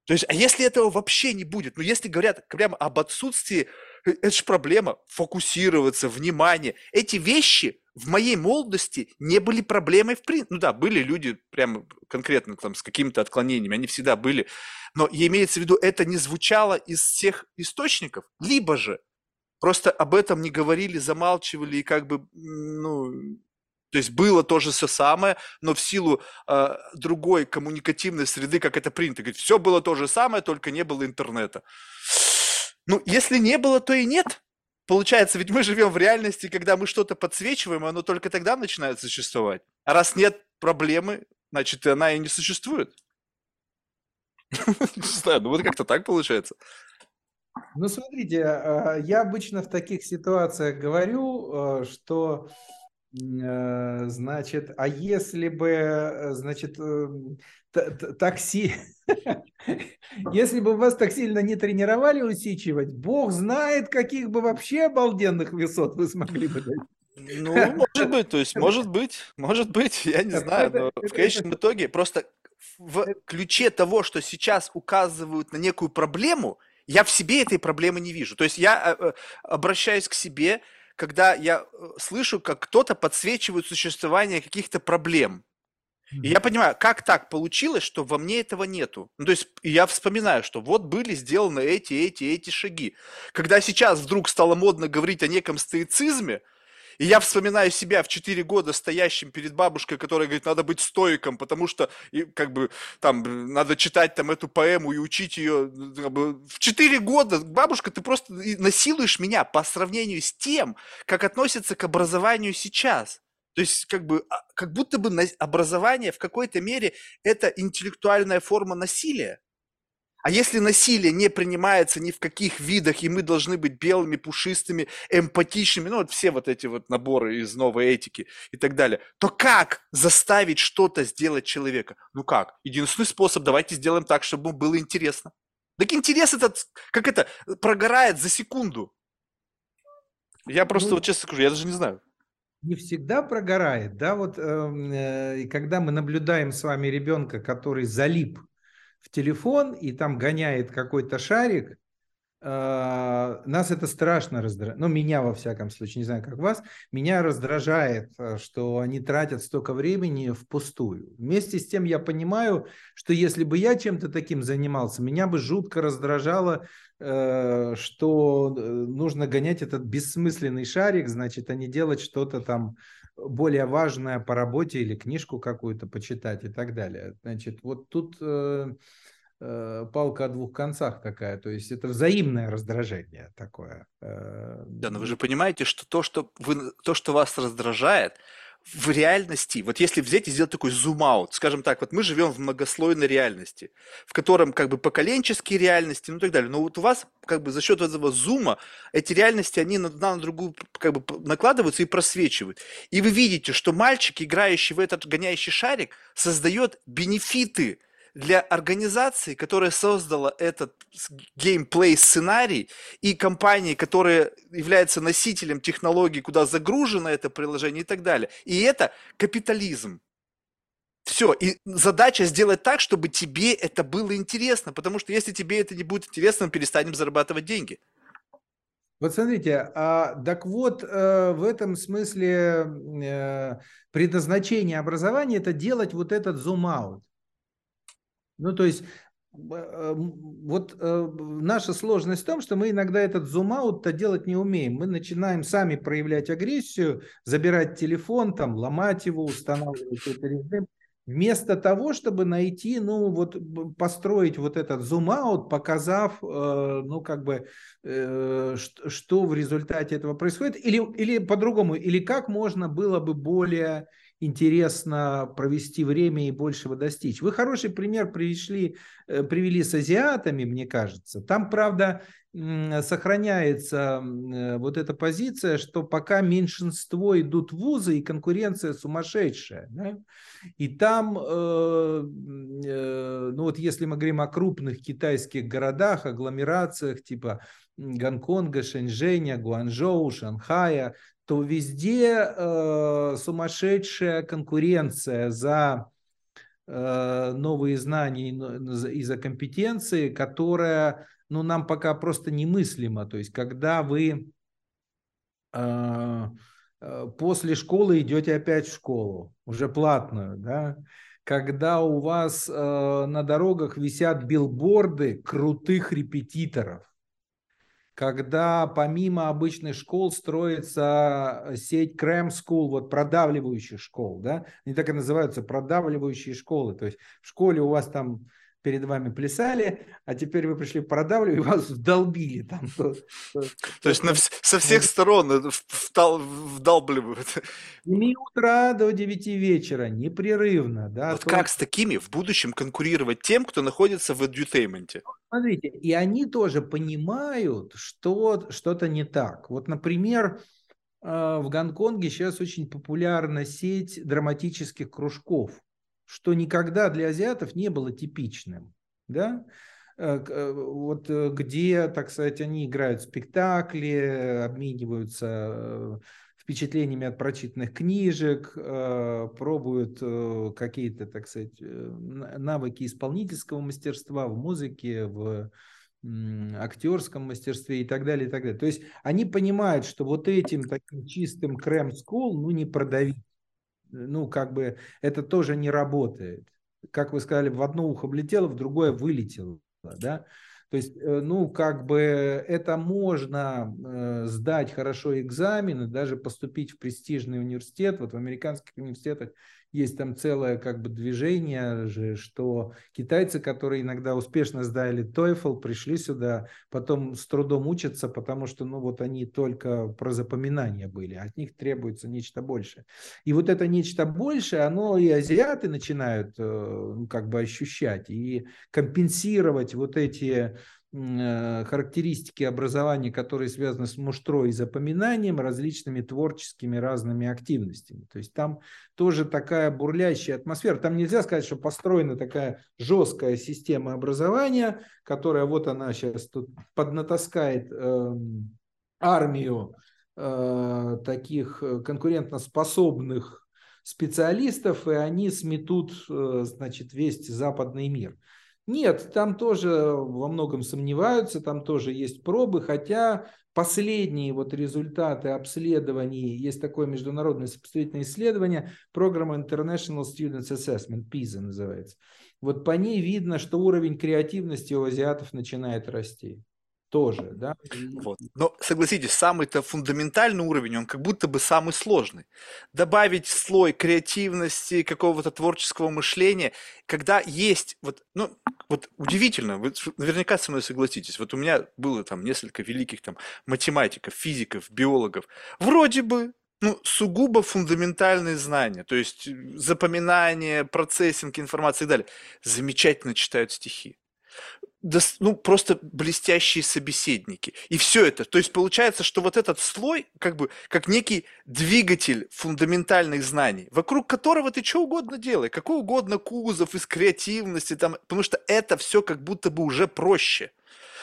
То есть, а если этого вообще не будет? Ну, если говорят прямо об отсутствии, э, это же проблема, фокусироваться, внимание. Эти вещи – в моей молодости не были проблемой в принципе. Ну да, были люди прямо конкретно там с какими-то отклонениями, они всегда были. Но имеется в виду, это не звучало из всех источников. Либо же просто об этом не говорили, замалчивали и как бы, ну, то есть было то же самое, но в силу э, другой коммуникативной среды, как это принято, говорит, все было то же самое, только не было интернета. Ну, если не было, то и нет. Получается, ведь мы живем в реальности, когда мы что-то подсвечиваем, оно только тогда начинает существовать. А раз нет проблемы, значит, она и не существует. Не знаю, ну вот как-то так получается. Ну, смотрите, а, я обычно в таких ситуациях говорю, а, что, э, значит, а если бы, значит, э, такси, Если бы вас так сильно не тренировали усичивать, бог знает, каких бы вообще обалденных высот вы смогли бы дать. Ну, может быть, то есть, может быть, может быть, я не знаю, но в конечном итоге просто в ключе того, что сейчас указывают на некую проблему, я в себе этой проблемы не вижу. То есть я э, э, обращаюсь к себе, когда я э, слышу, как кто-то подсвечивает существование каких-то проблем. И я понимаю, как так получилось, что во мне этого нету. Ну, то есть я вспоминаю, что вот были сделаны эти, эти, эти шаги. Когда сейчас вдруг стало модно говорить о неком стоицизме, и я вспоминаю себя в 4 года стоящим перед бабушкой, которая говорит, надо быть стоиком, потому что и, как бы там надо читать там эту поэму и учить ее. Как бы, в 4 года, бабушка, ты просто насилуешь меня по сравнению с тем, как относится к образованию сейчас. То есть как бы а, как будто бы образование в какой-то мере это интеллектуальная форма насилия. А если насилие не принимается ни в каких видах, и мы должны быть белыми, пушистыми, эмпатичными, ну вот все вот эти вот наборы из новой этики и так далее, то как заставить что-то сделать человека? Ну как? Единственный способ, давайте сделаем так, чтобы ему было интересно. Так интерес этот, как это, прогорает за секунду. Я просто, ну, вот честно скажу, я даже не знаю. Не всегда прогорает, да, вот эм, э, и когда мы наблюдаем с вами ребенка, который залип в телефон и там гоняет какой-то шарик, э, нас это страшно раздражает. Ну, меня, во всяком случае, не знаю, как вас, меня раздражает, э, что они тратят столько времени впустую. Вместе с тем я понимаю, что если бы я чем-то таким занимался, меня бы жутко раздражало, э, что нужно гонять этот бессмысленный шарик, значит, а не делать что-то там более важное по работе или книжку какую-то почитать и так далее. Значит, вот тут э, э, палка о двух концах такая, то есть это взаимное раздражение такое. Э, да, но вы же понимаете, что то, что, вы, то, что вас раздражает, в реальности, вот если взять и сделать такой зум-аут, скажем так, вот мы живем в многослойной реальности, в котором как бы поколенческие реальности, ну и так далее, но вот у вас как бы за счет этого зума эти реальности, они на, на другую как бы накладываются и просвечивают. И вы видите, что мальчик, играющий в этот гоняющий шарик, создает бенефиты – для организации, которая создала этот геймплей сценарий, и компании, которая является носителем технологий, куда загружено это приложение и так далее. И это капитализм. Все, и задача сделать так, чтобы тебе это было интересно, потому что если тебе это не будет интересно, мы перестанем зарабатывать деньги. Вот смотрите, а, так вот, э, в этом смысле э, предназначение образования – это делать вот этот зум-аут. Ну, то есть э, вот э, наша сложность в том, что мы иногда этот зум-аут-то делать не умеем. Мы начинаем сами проявлять агрессию, забирать телефон, там, ломать его, устанавливать этот режим. Вместо того, чтобы найти, ну вот построить вот этот зум-аут, показав, э, ну как бы, э, что, в результате этого происходит, или, или по-другому, или как можно было бы более интересно провести время и большего достичь. Вы хороший пример привели, э, привели с азиатами, мне кажется. Там, правда, сохраняется э, вот эта позиция, что пока меньшинство идут в вузы и конкуренция сумасшедшая. Да? И там, э, ну вот если мы говорим о крупных китайских городах, агломерациях типа Гонконга, Шэньчжэня, Гуанчжоу, Шанхая, то везде э, сумасшедшая конкуренция за э, новые знания и за компетенции, которая ну, нам пока просто немыслима. То есть, когда вы э, э, после школы идете опять в школу, уже платную, да, когда у вас э, на дорогах висят билборды крутых репетиторов, когда помимо обычных школ строится э, сеть крем school, вот продавливающих школ, да, они так и называются, продавливающие школы, то есть в школе у вас там перед вами плясали, а теперь вы пришли продавливать, и вас вдолбили там. То, есть со всех сторон вдал, вдалбливают. С 7 утра до 9 вечера, непрерывно. Да, вот то... как с такими в будущем конкурировать тем, кто находится в edutainment? Смотрите, и они тоже понимают, что что-то не так. Вот, например, э, в Гонконге сейчас очень популярна сеть драматических кружков что никогда для азиатов не было типичным. да, Э, э, вот э, где, так сказать, они играют спектакли, обмениваются впечатлениями от прочитанных книжек, пробуют какие-то, так сказать, навыки исполнительского мастерства в музыке, в актерском мастерстве и так далее, и так далее. То есть они понимают, что вот этим таким чистым крем-скул, ну, не продавить. Ну, как бы это тоже не работает. Как вы сказали, в одно ухо влетело, в другое вылетело да, то есть, э, ну, как бы это можно э, сдать хорошо экзамены, даже поступить в престижный университет. Вот в американских университетах есть там целое как бы движение же, что китайцы, которые иногда успешно сдали TOEFL, пришли сюда, потом с трудом учатся, потому что, ну, вот они только про запоминание были, от них требуется нечто большее. И вот это нечто большее, оно и азиаты начинают ну, как бы ощущать и компенсировать вот эти характеристики образования, которые связаны с муштрой и запоминанием, различными творческими разными активностями. То есть там тоже такая бурлящая атмосфера. Там нельзя сказать, что построена такая жесткая система образования, которая вот она сейчас тут поднатаскает э, армию э, таких конкурентоспособных специалистов, и они сметут, э, значит, весь западный мир. Нет, там тоже во многом сомневаются, там тоже есть пробы, хотя последние вот результаты обследований, есть такое международное сопоставительное исследование, программа International Students Assessment, PISA называется. Вот по ней видно, что уровень креативности у азиатов начинает расти тоже, да. Вот. Но согласитесь, самый-то фундаментальный уровень, он как будто бы самый сложный. Добавить слой креативности, какого-то творческого мышления, когда есть, вот, ну, вот удивительно, вы наверняка со мной согласитесь, вот у меня было там несколько великих там математиков, физиков, биологов, вроде бы ну, сугубо фундаментальные знания, то есть запоминание, процессинг информации и далее. Замечательно читают стихи ну, просто блестящие собеседники. И все это. То есть получается, что вот этот слой, как бы, как некий двигатель фундаментальных знаний, вокруг которого ты что угодно делай, какой угодно кузов из креативности, там, потому что это все как будто бы уже проще.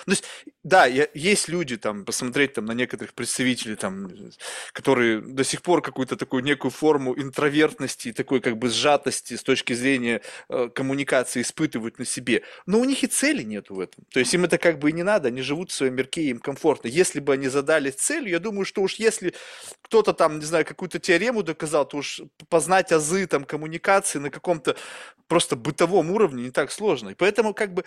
То есть, да, я, есть люди, там, посмотреть там на некоторых представителей, там, которые до сих пор какую-то такую некую форму интровертности, такой как бы сжатости с точки зрения э, коммуникации испытывают на себе. Но у них и цели нету в этом. То есть им это как бы и не надо, они живут в своем мирке, им комфортно. Если бы они задали цель, я думаю, что уж если кто-то там, не знаю, какую-то теорему доказал, то уж познать азы там коммуникации на каком-то просто бытовом уровне не так сложно. И поэтому как бы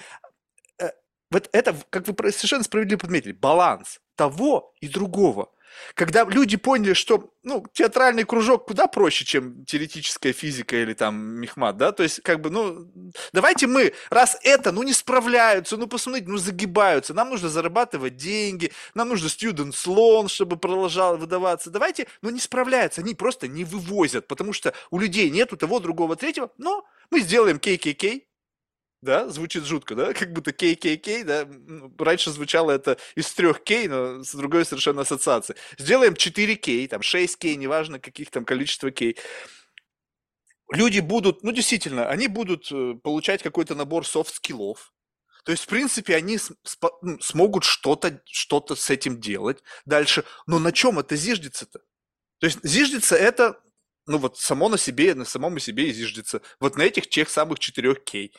вот это, как вы совершенно справедливо подметили, баланс того и другого. Когда люди поняли, что ну, театральный кружок куда проще, чем теоретическая физика или там мехмат, да, то есть как бы, ну, давайте мы, раз это, ну, не справляются, ну, посмотрите, ну, загибаются, нам нужно зарабатывать деньги, нам нужно students loan, чтобы продолжал выдаваться, давайте, ну, не справляются, они просто не вывозят, потому что у людей нету того, другого, третьего, но мы сделаем KKK, да, звучит жутко, да, как будто KKK, да, раньше звучало это из трех K, но с другой совершенно ассоциации. Сделаем 4K, там 6K, неважно каких там количество K. Люди будут, ну действительно, они будут э, получать какой-то набор soft skill ов, то есть, в принципе, они ну, смогут что-то что с этим делать дальше. Но на чем это зиждется-то? То есть, зиждется это, ну вот само на себе, на самом себе и зиждется. Вот на этих тех самых 4 К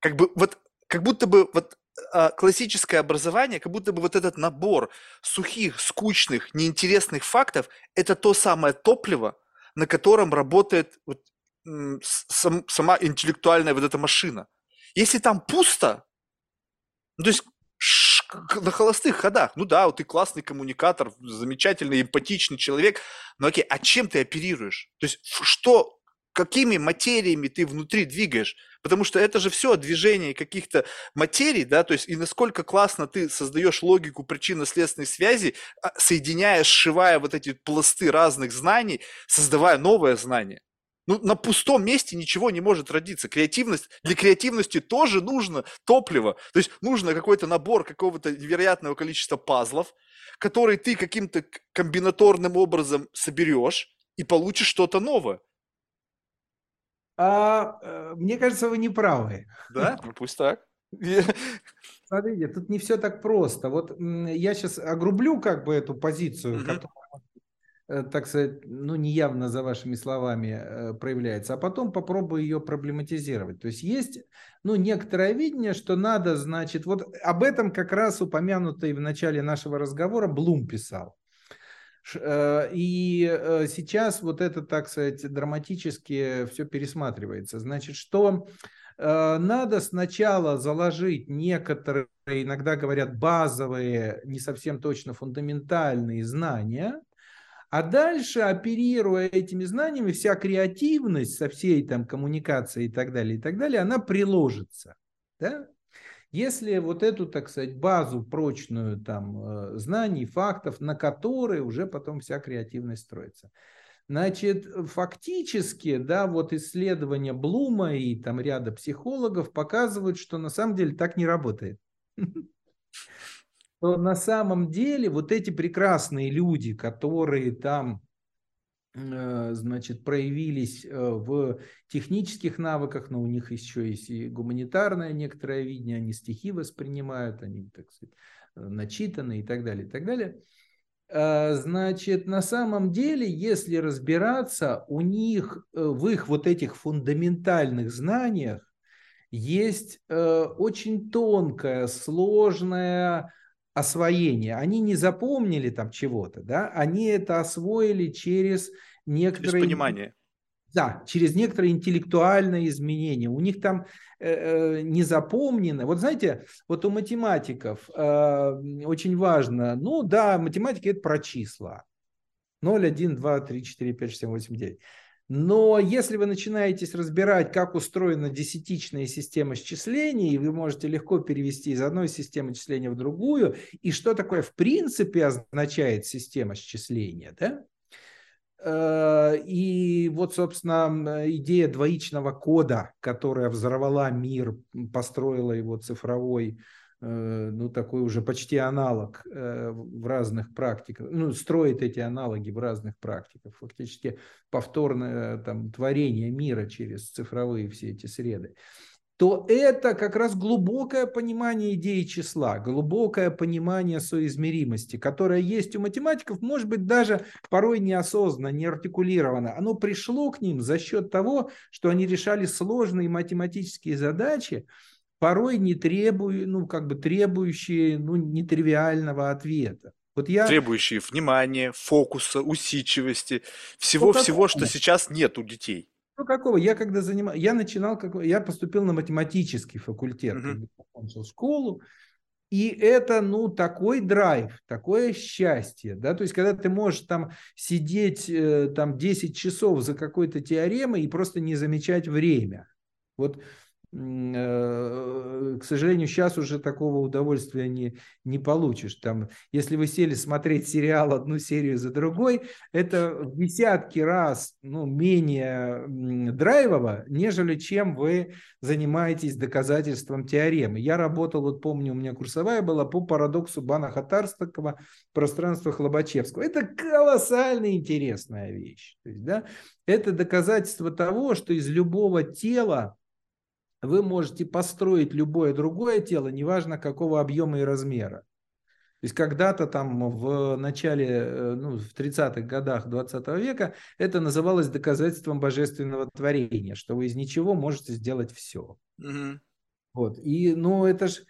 как бы вот, как будто бы вот а, классическое образование, как будто бы вот этот набор сухих, скучных, неинтересных фактов – это то самое топливо, на котором работает вот, сам, сама интеллектуальная вот эта машина. Если там пусто, ну, то есть на холостых ходах, ну да, вот ты классный коммуникатор, замечательный, эмпатичный человек, но окей, а чем ты оперируешь? То есть что, какими материями ты внутри двигаешь? Потому что это же все движение каких-то материй, да, то есть и насколько классно ты создаешь логику причинно-следственной связи, а, соединяя, сшивая вот эти пласты разных знаний, создавая новое знание. Ну, на пустом месте ничего не может родиться. Креативность, для креативности тоже нужно топливо. То есть нужно какой-то набор какого-то невероятного количества пазлов, который ты каким-то комбинаторным образом соберешь и получишь что-то новое. А, э, мне кажется, вы не правы. Да? Ну пусть так. Смотрите, тут не все так просто. Вот я сейчас огрублю как бы эту позицию, которая Э, так сказать, ну, неявно за вашими словами э, проявляется, а потом попробую ее проблематизировать. То есть есть, ну, некоторое видение, что надо, значит, вот об этом как раз упомянутый в начале нашего разговора Блум писал. Э, и сейчас вот это, так сказать, драматически все пересматривается. Значит, что надо сначала заложить некоторые, иногда говорят, базовые, не совсем точно фундаментальные знания – а дальше, оперируя этими знаниями, вся креативность со всей там коммуникацией и так далее, и так далее, она приложится. Да? Если вот эту, так сказать, базу прочную там э, знаний, фактов, на которые уже потом вся креативность строится. Значит, фактически, да, вот исследования Блума и там ряда психологов показывают, что на самом деле так не работает. на самом деле вот эти прекрасные люди, которые там значит, проявились э, в технических навыках, но у них еще есть и гуманитарное некоторое видение, они стихи воспринимают, они, так сказать, э, начитаны и так далее, и так далее. Значит, на самом деле, если разбираться, у них в их вот этих фундаментальных знаниях есть очень тонкая, сложная освоение. Они не запомнили там чего-то, да, они это освоили через некоторые... Через понимание. Да, через некоторые интеллектуальные изменения. У них там э, э, не запомнено. Вот знаете, вот у математиков э, очень важно, ну да, математика это про числа. 0, 1, 2, 3, 4, 5, 6, 7, 8, 9. Но если вы начинаетесь разбирать, как устроена десятичная система счислений, вы можете легко перевести из одной системы счисления в другую, и что такое в принципе означает система счисления, да? Э, и вот, собственно, идея двоичного кода, которая взорвала мир, построила его цифровой Э, ну, такой уже почти аналог э, в разных практиках, ну, строит эти аналоги в разных практиках, фактически повторное там, творение мира через цифровые все эти среды, то это как раз глубокое понимание идеи числа, глубокое понимание соизмеримости, которое есть у математиков, может быть, даже порой неосознанно, не артикулировано. Оно пришло к ним за счет того, что они решали сложные математические задачи, порой не требую, ну, как бы требующие, ну, нетривиального ответа. Вот я... Требующие внимания, фокуса, усидчивости, всего-всего, ну, что сейчас нет у детей. Ну, какого? Я когда занимал, я начинал, как... я поступил на математический факультет, угу. когда закончил школу, и это, ну, такой драйв, такое счастье, да, то есть, когда ты можешь там сидеть э, там 10 часов за какой-то теоремой и просто не замечать время. Вот к сожалению, сейчас уже такого удовольствия не, не получишь. Там, если вы сели смотреть сериал одну серию за другой, это в десятки раз ну, менее драйвово, нежели чем вы занимаетесь доказательством теоремы. Я работал, вот помню, у меня курсовая была по парадоксу Бана Хатарского пространства Хлобачевского. Это колоссально интересная вещь. То есть, да, это доказательство того, что из любого тела вы можете построить любое другое тело, неважно какого объема и размера. То есть когда-то там в начале, э, ну, в 30-х годах 20 века это называлось доказательством божественного творения, что вы из ничего можете сделать все. Угу. Вот. И, ну, это же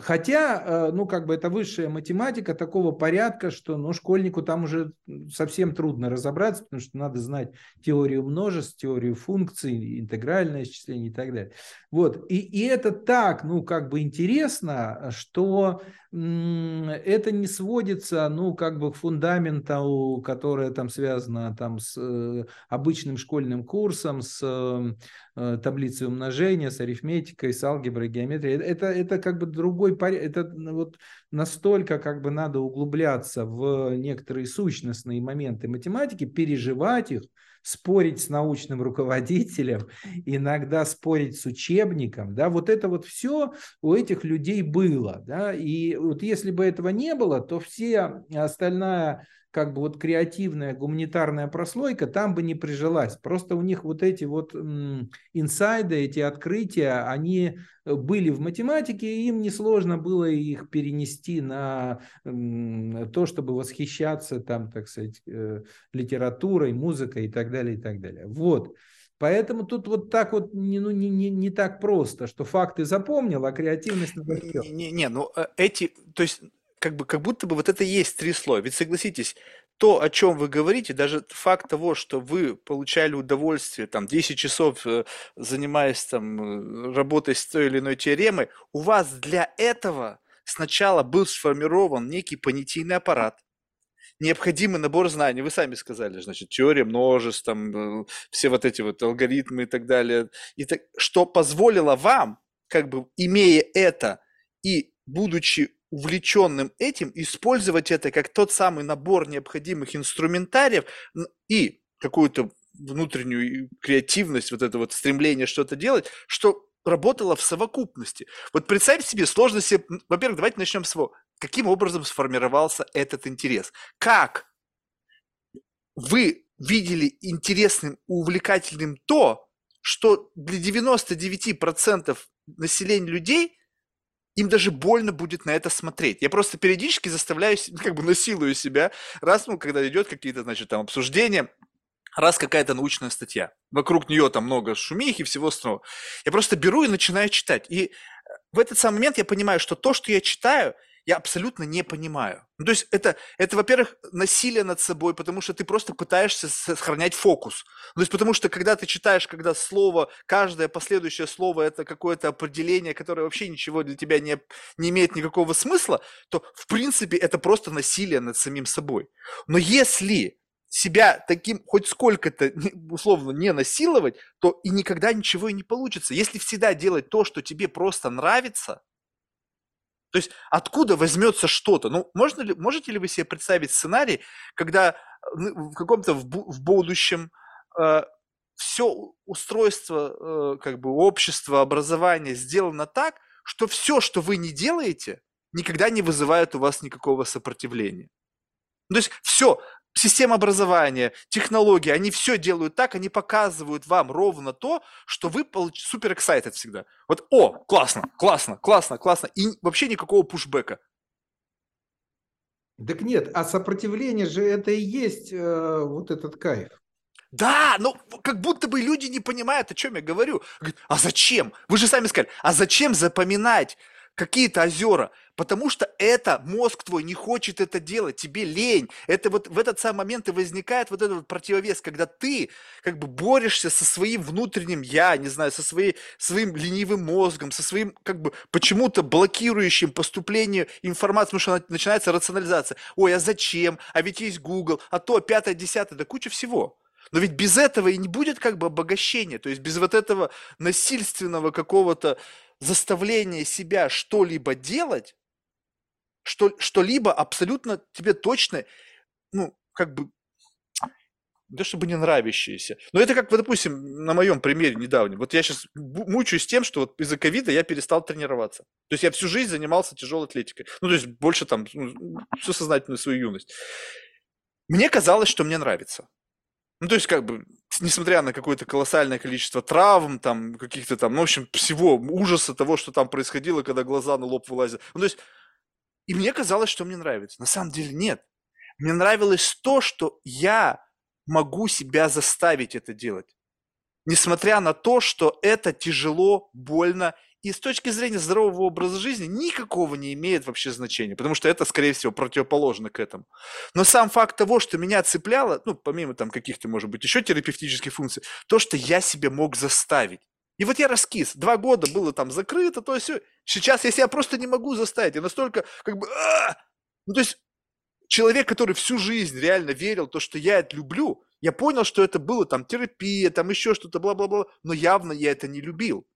хотя, э, ну, как бы это высшая математика такого порядка, что, ну, школьнику там уже совсем трудно разобраться, потому что надо знать теорию множеств, теорию функций, интегральное исчисление и так далее. Вот. И, и это так, ну, как бы интересно, что это не сводится, ну, как бы к фундаменту, которое там связано там с э, обычным школьным курсом, с э, таблицей умножения, с арифметикой, с алгеброй, геометрией. Это, это как бы другой порядок, это ну, вот настолько как бы надо углубляться в некоторые сущностные моменты математики, переживать их, спорить с научным руководителем, иногда спорить с учебником, да, вот это вот все у этих людей было, да, и вот если бы этого не было, то все остальная как бы вот креативная гуманитарная прослойка там бы не прижилась. Просто у них вот эти вот инсайды, эти открытия, они были в математике, и им несложно было их перенести на то, чтобы восхищаться там, так сказать, э, литературой, музыкой и так далее, и так далее. Вот. Поэтому тут вот так вот не, ну, не, не, не так просто, что факты запомнил, а креативность Не, не, не, ну э, эти, то есть как бы как будто бы вот это и есть три слоя. Ведь согласитесь, то, о чем вы говорите, даже факт того, что вы получали удовольствие, там, 10 часов э, занимаясь там э, работой с той или иной теоремой, у вас для этого сначала был сформирован некий понятийный аппарат, необходимый набор знаний. Вы сами сказали, значит, теория множеств, там, э, все вот эти вот алгоритмы и так далее. И так, что позволило вам, как бы имея это и будучи увлеченным этим, использовать это как тот самый набор необходимых инструментариев и какую-то внутреннюю креативность, вот это вот стремление что-то делать, что работало в совокупности. Вот представьте себе, сложно себе, во-первых, давайте начнем с того, каким образом сформировался этот интерес. Как вы видели интересным, увлекательным то, что для 99% населения людей им даже больно будет на это смотреть. Я просто периодически заставляю, как бы насилую себя, раз, ну, когда идет какие-то, значит, там обсуждения, раз какая-то научная статья. Вокруг нее там много шумихи и всего остального. Я просто беру и начинаю читать. И э, в этот самый момент я понимаю, что то, что я читаю – я абсолютно не понимаю. Ну, то есть это, это, во-первых, насилие над собой, потому что ты просто пытаешься сохранять фокус. Ну, то есть потому что когда ты читаешь, когда слово, каждое последующее слово это какое-то определение, которое вообще ничего для тебя не, не имеет никакого смысла, то в принципе это просто насилие над самим собой. Но если себя таким хоть сколько-то условно не насиловать, то и никогда ничего и не получится. Если всегда делать то, что тебе просто нравится, то есть откуда возьмется что-то? Ну, можно ли, можете ли вы себе представить сценарий, когда в каком-то в, в будущем э, все устройство э, как бы общества, образования сделано так, что все, что вы не делаете, никогда не вызывает у вас никакого сопротивления. То есть все, система образования, технологии, они все делают так, они показывают вам ровно то, что вы получ... супер excited всегда. Вот, о, классно, классно, классно, классно. И вообще никакого пушбэка. Так нет, а сопротивление же это и есть э, вот этот кайф. Да, но как будто бы люди не понимают, о чем я говорю. а зачем? Вы же сами сказали, а зачем запоминать какие-то озера, потому что это мозг твой не хочет это делать, тебе лень. Это вот в этот самый момент и возникает вот этот вот противовес, когда ты как бы борешься со своим внутренним я, не знаю, со своей, своим ленивым мозгом, со своим как бы почему-то блокирующим поступление информации, потому что начинается рационализация. Ой, а зачем? А ведь есть Google, а то, пятое, десятое, да куча всего. Но ведь без этого и не будет как бы обогащения, то есть без вот этого насильственного какого-то заставление себя что-либо делать, что, что-либо абсолютно тебе точно, ну, как бы, не то чтобы не нравящееся. Но это как, вот, допустим, на моем примере недавнем. Вот я сейчас мучаюсь тем, что вот из-за ковида я перестал тренироваться. То есть я всю жизнь занимался тяжелой атлетикой. Ну, то есть больше там, ну, всю сознательную свою юность. Мне казалось, что мне нравится. Ну, то есть, как бы, несмотря на какое-то колоссальное количество травм, там, каких-то там, ну, в общем, всего ужаса того, что там происходило, когда глаза на лоб вылазят. Ну, то есть, и мне казалось, что мне нравится. На самом деле нет. Мне нравилось то, что я могу себя заставить это делать. Несмотря на то, что это тяжело, больно и с точки зрения здорового образа жизни никакого не имеет вообще значения, потому что это, скорее всего, противоположно к этому. Но сам факт того, что меня цепляло, ну, помимо там каких-то, может быть, еще терапевтических функций, то, что я себе мог заставить. И вот я раскис. Два года было там закрыто, то есть сейчас я себя просто не могу заставить. Я настолько как бы... Ну, то есть человек, который всю жизнь реально верил, то, что я это люблю, я понял, что это было там терапия, там еще что-то, бла-бла-бла, но явно я это не любил.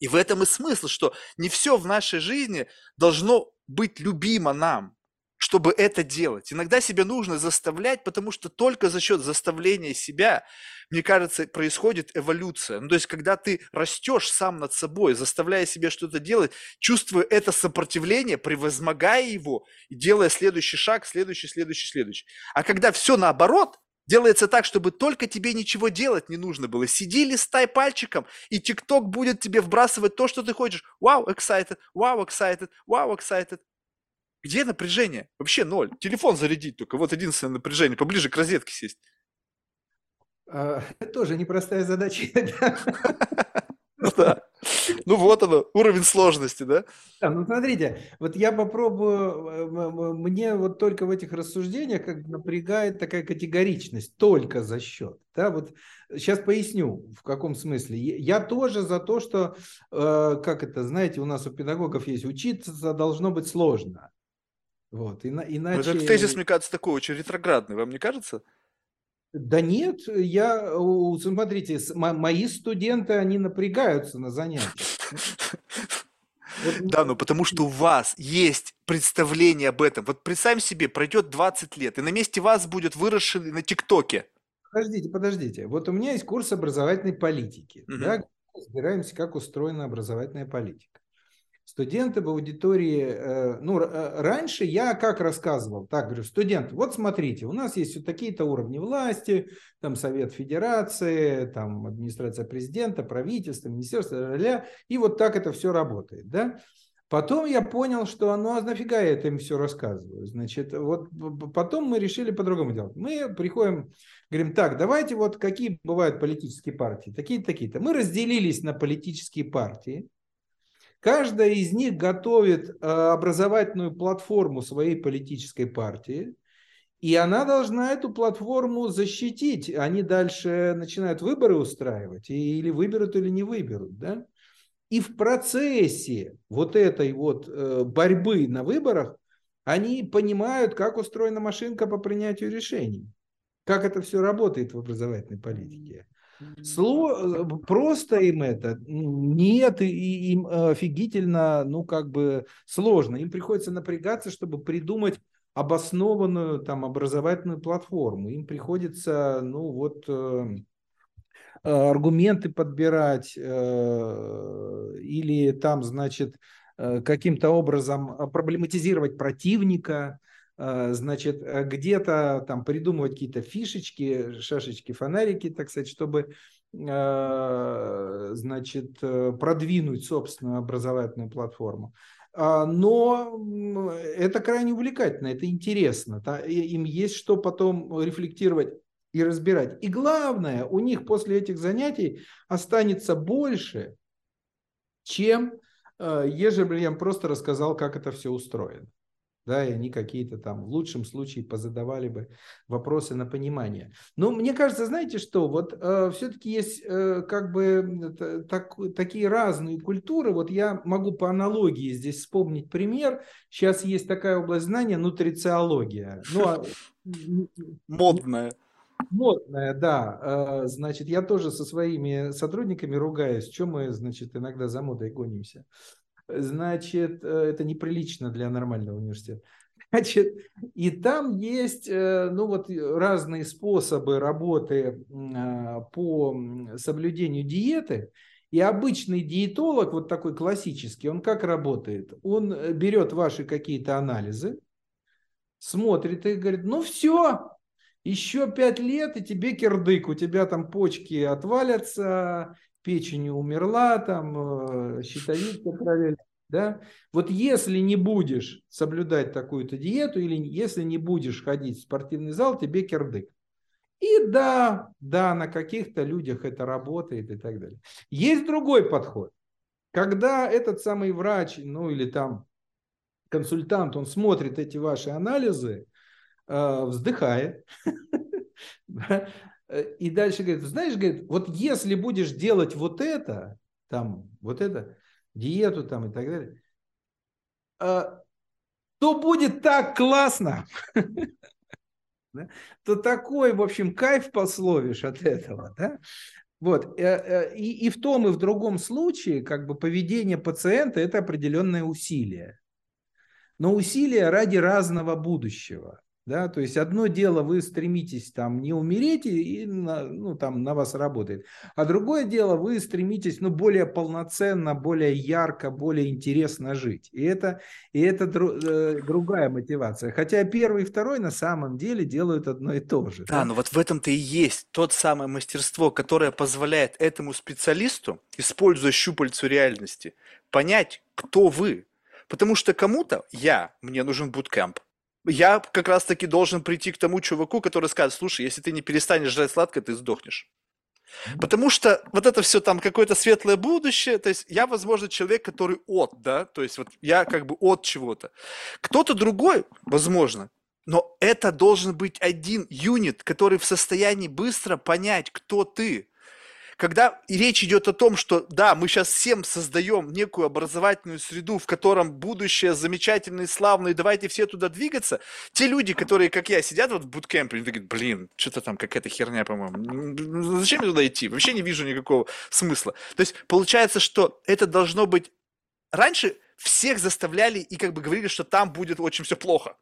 И в этом и смысл, что не все в нашей жизни должно быть любимо нам. чтобы это делать. Иногда себя нужно заставлять, потому что только за счет заставления себя, мне кажется, происходит эволюция. Ну, то есть, когда ты растешь сам над собой, заставляя себя что-то делать, чувствуя это сопротивление, превозмогая его и делая следующий шаг, следующий, следующий, следующий. А когда все наоборот, делается так, чтобы только тебе ничего делать не нужно было. Сиди, листай пальчиком, и ТикТок будет тебе вбрасывать то, что ты хочешь. Вау, wow, excited, вау, wow, excited, вау, wow, excited. Где напряжение? Вообще ноль. Телефон зарядить только. Вот единственное напряжение. Поближе к розетке сесть. А, тоже непростая задача. Да. Ну вот оно, уровень сложности, да? Да, ну смотрите, вот я попробую, мне вот только в этих рассуждениях как напрягает такая категоричность, только за счет. Да, вот сейчас поясню, в каком смысле. Я тоже за то, что, э, как это, знаете, у нас у педагогов есть, учиться должно быть сложно. Вот, иначе... этот тезис, мне кажется, такой очень ретроградный, вам не кажется? Да нет, я, смотрите, мои студенты, они напрягаются на занятиях. Да, ну потому что у вас есть представление об этом. Вот представим себе, пройдет 20 лет, и на месте вас будет выросший на ТикТоке. Подождите, подождите. Вот у меня есть курс образовательной политики. Угу. Да, разбираемся, как устроена образовательная политика студенты в аудитории, э, ну, э, раньше я как рассказывал, так говорю, студенты, вот смотрите, у нас есть вот такие-то уровни власти, там Совет Федерации, там администрация президента, правительство, министерство, и вот так это все работает, да. Потом я понял, что ну а нафига я это им все рассказываю. Значит, вот потом мы решили по-другому делать. Мы приходим, говорим, так, давайте вот какие бывают политические партии, такие-то, такие-то. Мы разделились на политические партии, Каждая из них готовит э, образовательную платформу своей политической партии, и она должна эту платформу защитить. Они дальше начинают выборы устраивать, или выберут, или не выберут. Да? И в процессе вот этой вот э, борьбы на выборах они понимают, как устроена машинка по принятию решений, как это все работает в образовательной политике. Сло... Просто им это нет, и им офигительно, ну, как бы сложно. Им приходится напрягаться, чтобы придумать обоснованную там образовательную платформу. Им приходится, ну, вот э, аргументы подбирать э, или там, значит, э, каким-то образом проблематизировать противника, а, значит, э, где-то там придумывать какие-то фишечки, шашечки, фонарики, так сказать, чтобы, а, значит, э, продвинуть собственную образовательную платформу. А, но это крайне увлекательно, это интересно. Им есть что потом рефлектировать и разбирать. И главное, у них после этих занятий останется больше, чем ежели я просто рассказал, как это все устроено да, и они какие-то там в лучшем случае позадавали бы вопросы на понимание. Но мне кажется, знаете что, вот э, все-таки есть э, как бы так, такие разные культуры. Вот я могу по аналогии здесь вспомнить пример. Сейчас есть такая область знания нутрициология. Ну, а... Модная. Модная, да. Э, значит, я тоже со своими сотрудниками ругаюсь, чем мы, значит, иногда за модой гонимся значит, э, это неприлично для нормального университета. Значит, и там есть, э, ну вот, разные способы работы а, по соблюдению диеты. И обычный диетолог, вот такой классический, он как работает? Он э, берет ваши какие-то анализы, смотрит и говорит, ну все, еще пять лет, и тебе кирдык, у тебя там почки отвалятся, печень умерла, там э, щитовидка проверили. Да? Вот если не будешь соблюдать такую-то диету, или если не будешь ходить в спортивный зал, тебе кирдык. И да, да, на каких-то людях это работает и так далее. Есть другой подход. Когда этот самый врач, ну или там консультант, он смотрит эти ваши анализы, э, вздыхает, и дальше говорит, знаешь, говорит, вот если будешь делать вот это, там, вот это, диету там и так далее, а, то будет так классно, то такой, в общем, кайф пословишь от этого, да? Вот. Э, э, и, и в том, и в другом случае, как бы поведение пациента – это определенное усилие. но усилия ради разного будущего. Да, то есть одно дело, вы стремитесь там не умереть и, на, ну, там на вас работает, а другое дело, вы стремитесь ну, более полноценно, более ярко, более интересно жить. И это, и это дру, э, другая мотивация. Хотя первый и второй на самом деле делают одно и то же. Да, да? но вот в этом-то и есть тот самое мастерство, которое позволяет этому специалисту, используя щупальцу реальности, понять, кто вы. Потому что кому-то я, мне нужен буткемп, я как раз-таки должен прийти к тому чуваку, который скажет, слушай, если ты не перестанешь жрать сладкое, ты сдохнешь. Потому что вот это все там какое-то светлое будущее, то есть я, возможно, человек, который от, да, то есть вот я как бы от чего-то. Кто-то другой, возможно, но это должен быть один юнит, который в состоянии быстро понять, кто ты когда речь идет о том, что да, мы сейчас всем создаем некую образовательную среду, в котором будущее замечательное и славное, давайте все туда двигаться, те люди, которые, как я, сидят вот в буткемпе, они говорят, блин, что-то там какая-то херня, по-моему, зачем туда идти? Вообще не вижу никакого смысла. То есть получается, что это должно быть... Раньше всех заставляли и как бы говорили, что там будет очень все плохо.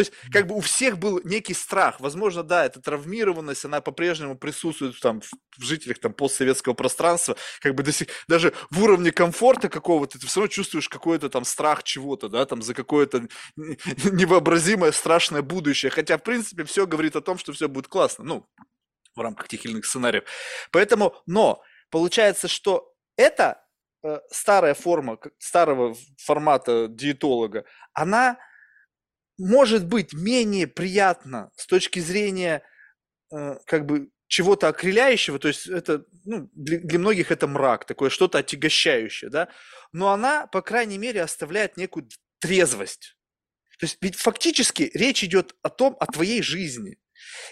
То есть, как бы у всех был некий страх. Возможно, да, эта травмированность, она по-прежнему присутствует там в жителях там постсоветского пространства. Как бы до сих, даже в уровне комфорта какого-то ты все равно чувствуешь какой-то там страх чего-то, да, там за какое-то невообразимое страшное будущее. Хотя, в принципе, все говорит о том, что все будет классно. Ну, в рамках тех или иных сценариев. Поэтому, но получается, что это э, старая форма, старого формата диетолога, она может быть менее приятно с точки зрения э, как бы чего-то окрыляющего, то есть это, ну, для, для многих это мрак, такое что-то отягощающее, да, но она, по крайней мере, оставляет некую трезвость. То есть ведь фактически речь идет о том, о твоей жизни.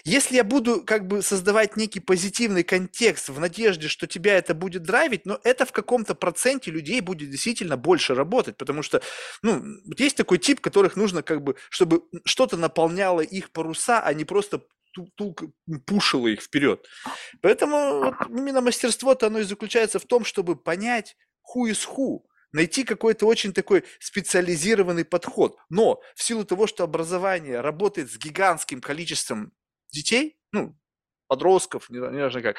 Если я буду как бы создавать некий позитивный контекст в надежде, что тебя это будет драйвить, но это в каком-то проценте людей будет действительно больше работать, потому что, ну, есть такой тип, которых нужно как бы, чтобы что-то наполняло их паруса, а не просто пушило их вперед. Поэтому вот именно мастерство-то оно и заключается в том, чтобы понять who is who, найти какой-то очень такой специализированный подход. Но в силу того, что образование работает с гигантским количеством детей, ну, подростков, не, знаю как,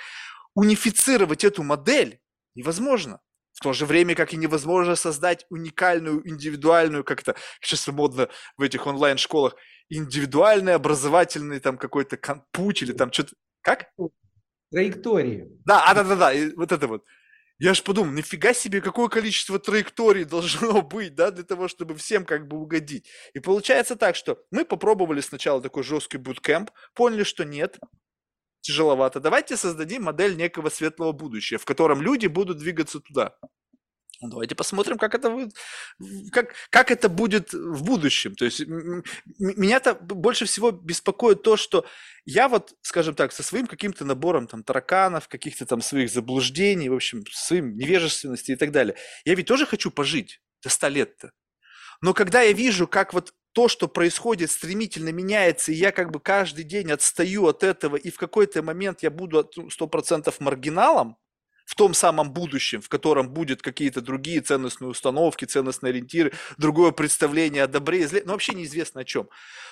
унифицировать эту модель невозможно. В то же время, как и невозможно создать уникальную, индивидуальную, как это сейчас модно в этих онлайн-школах, индивидуальный образовательный там какой-то путь или там что-то. Как? Траектории. Да, а, да, да, да, вот это вот. Я же подумал, нифига себе, какое количество траекторий должно быть, да, для того, чтобы всем как бы угодить. И получается так, что мы попробовали сначала такой жесткий буткемп, поняли, что нет, тяжеловато. Давайте создадим модель некого светлого будущего, в котором люди будут двигаться туда. Ну, давайте посмотрим, как это, будет, как, как это будет в будущем. То есть меня-то больше всего беспокоит то, что я вот, скажем так, со своим каким-то набором там тараканов, каких-то там своих заблуждений, в общем, своим невежественности и так далее, я ведь тоже хочу пожить до 100 лет-то. Но когда я вижу, как вот то, что происходит, стремительно меняется, и я как бы каждый день отстаю от этого, и в какой-то момент я буду 100% маргиналом, в том самом будущем, в котором будут какие-то другие ценностные установки, ценностные ориентиры, другое представление о добре и зле, но вообще неизвестно о чем,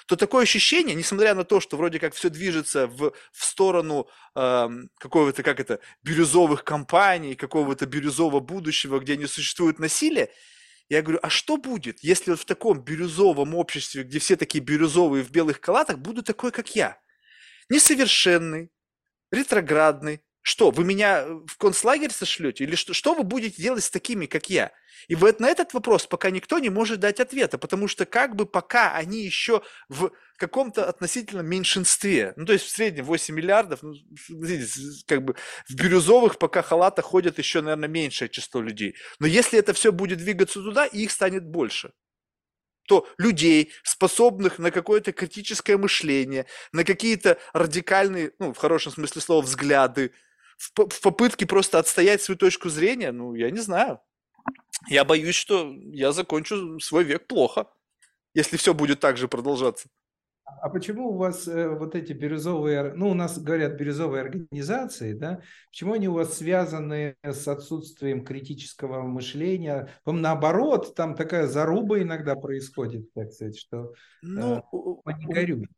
то такое ощущение, несмотря на то, что вроде как все движется в, в сторону э, какого-то, как это, бирюзовых компаний, какого-то бирюзового будущего, где не существует насилие, я говорю, а что будет, если вот в таком бирюзовом обществе, где все такие бирюзовые в белых калатах, буду такой, как я? Несовершенный, ретроградный, что, вы меня э, в концлагерь сошлете? Или что, что вы будете делать с такими, как я? И вот на этот вопрос пока никто не может дать ответа, потому что как бы пока они еще в каком-то относительном меньшинстве, ну то есть в среднем 8 миллиардов, ну, как бы в бирюзовых пока халатах ходят еще, наверное, меньшее число людей. Но если это все будет двигаться туда, их станет больше то людей, способных на какое-то критическое мышление, на какие-то радикальные, ну, в хорошем смысле слова, взгляды, в, в попытке просто отстоять свою точку зрения, ну, я не знаю. Я боюсь, что я закончу свой век плохо, если все будет так же продолжаться. А почему у вас э, вот эти бирюзовые, ну, у нас говорят бирюзовые организации, да, почему они у вас связаны с отсутствием критического мышления? Вам наоборот, там такая заруба иногда происходит, так сказать, что Ну, э, у- мы не у- горюем.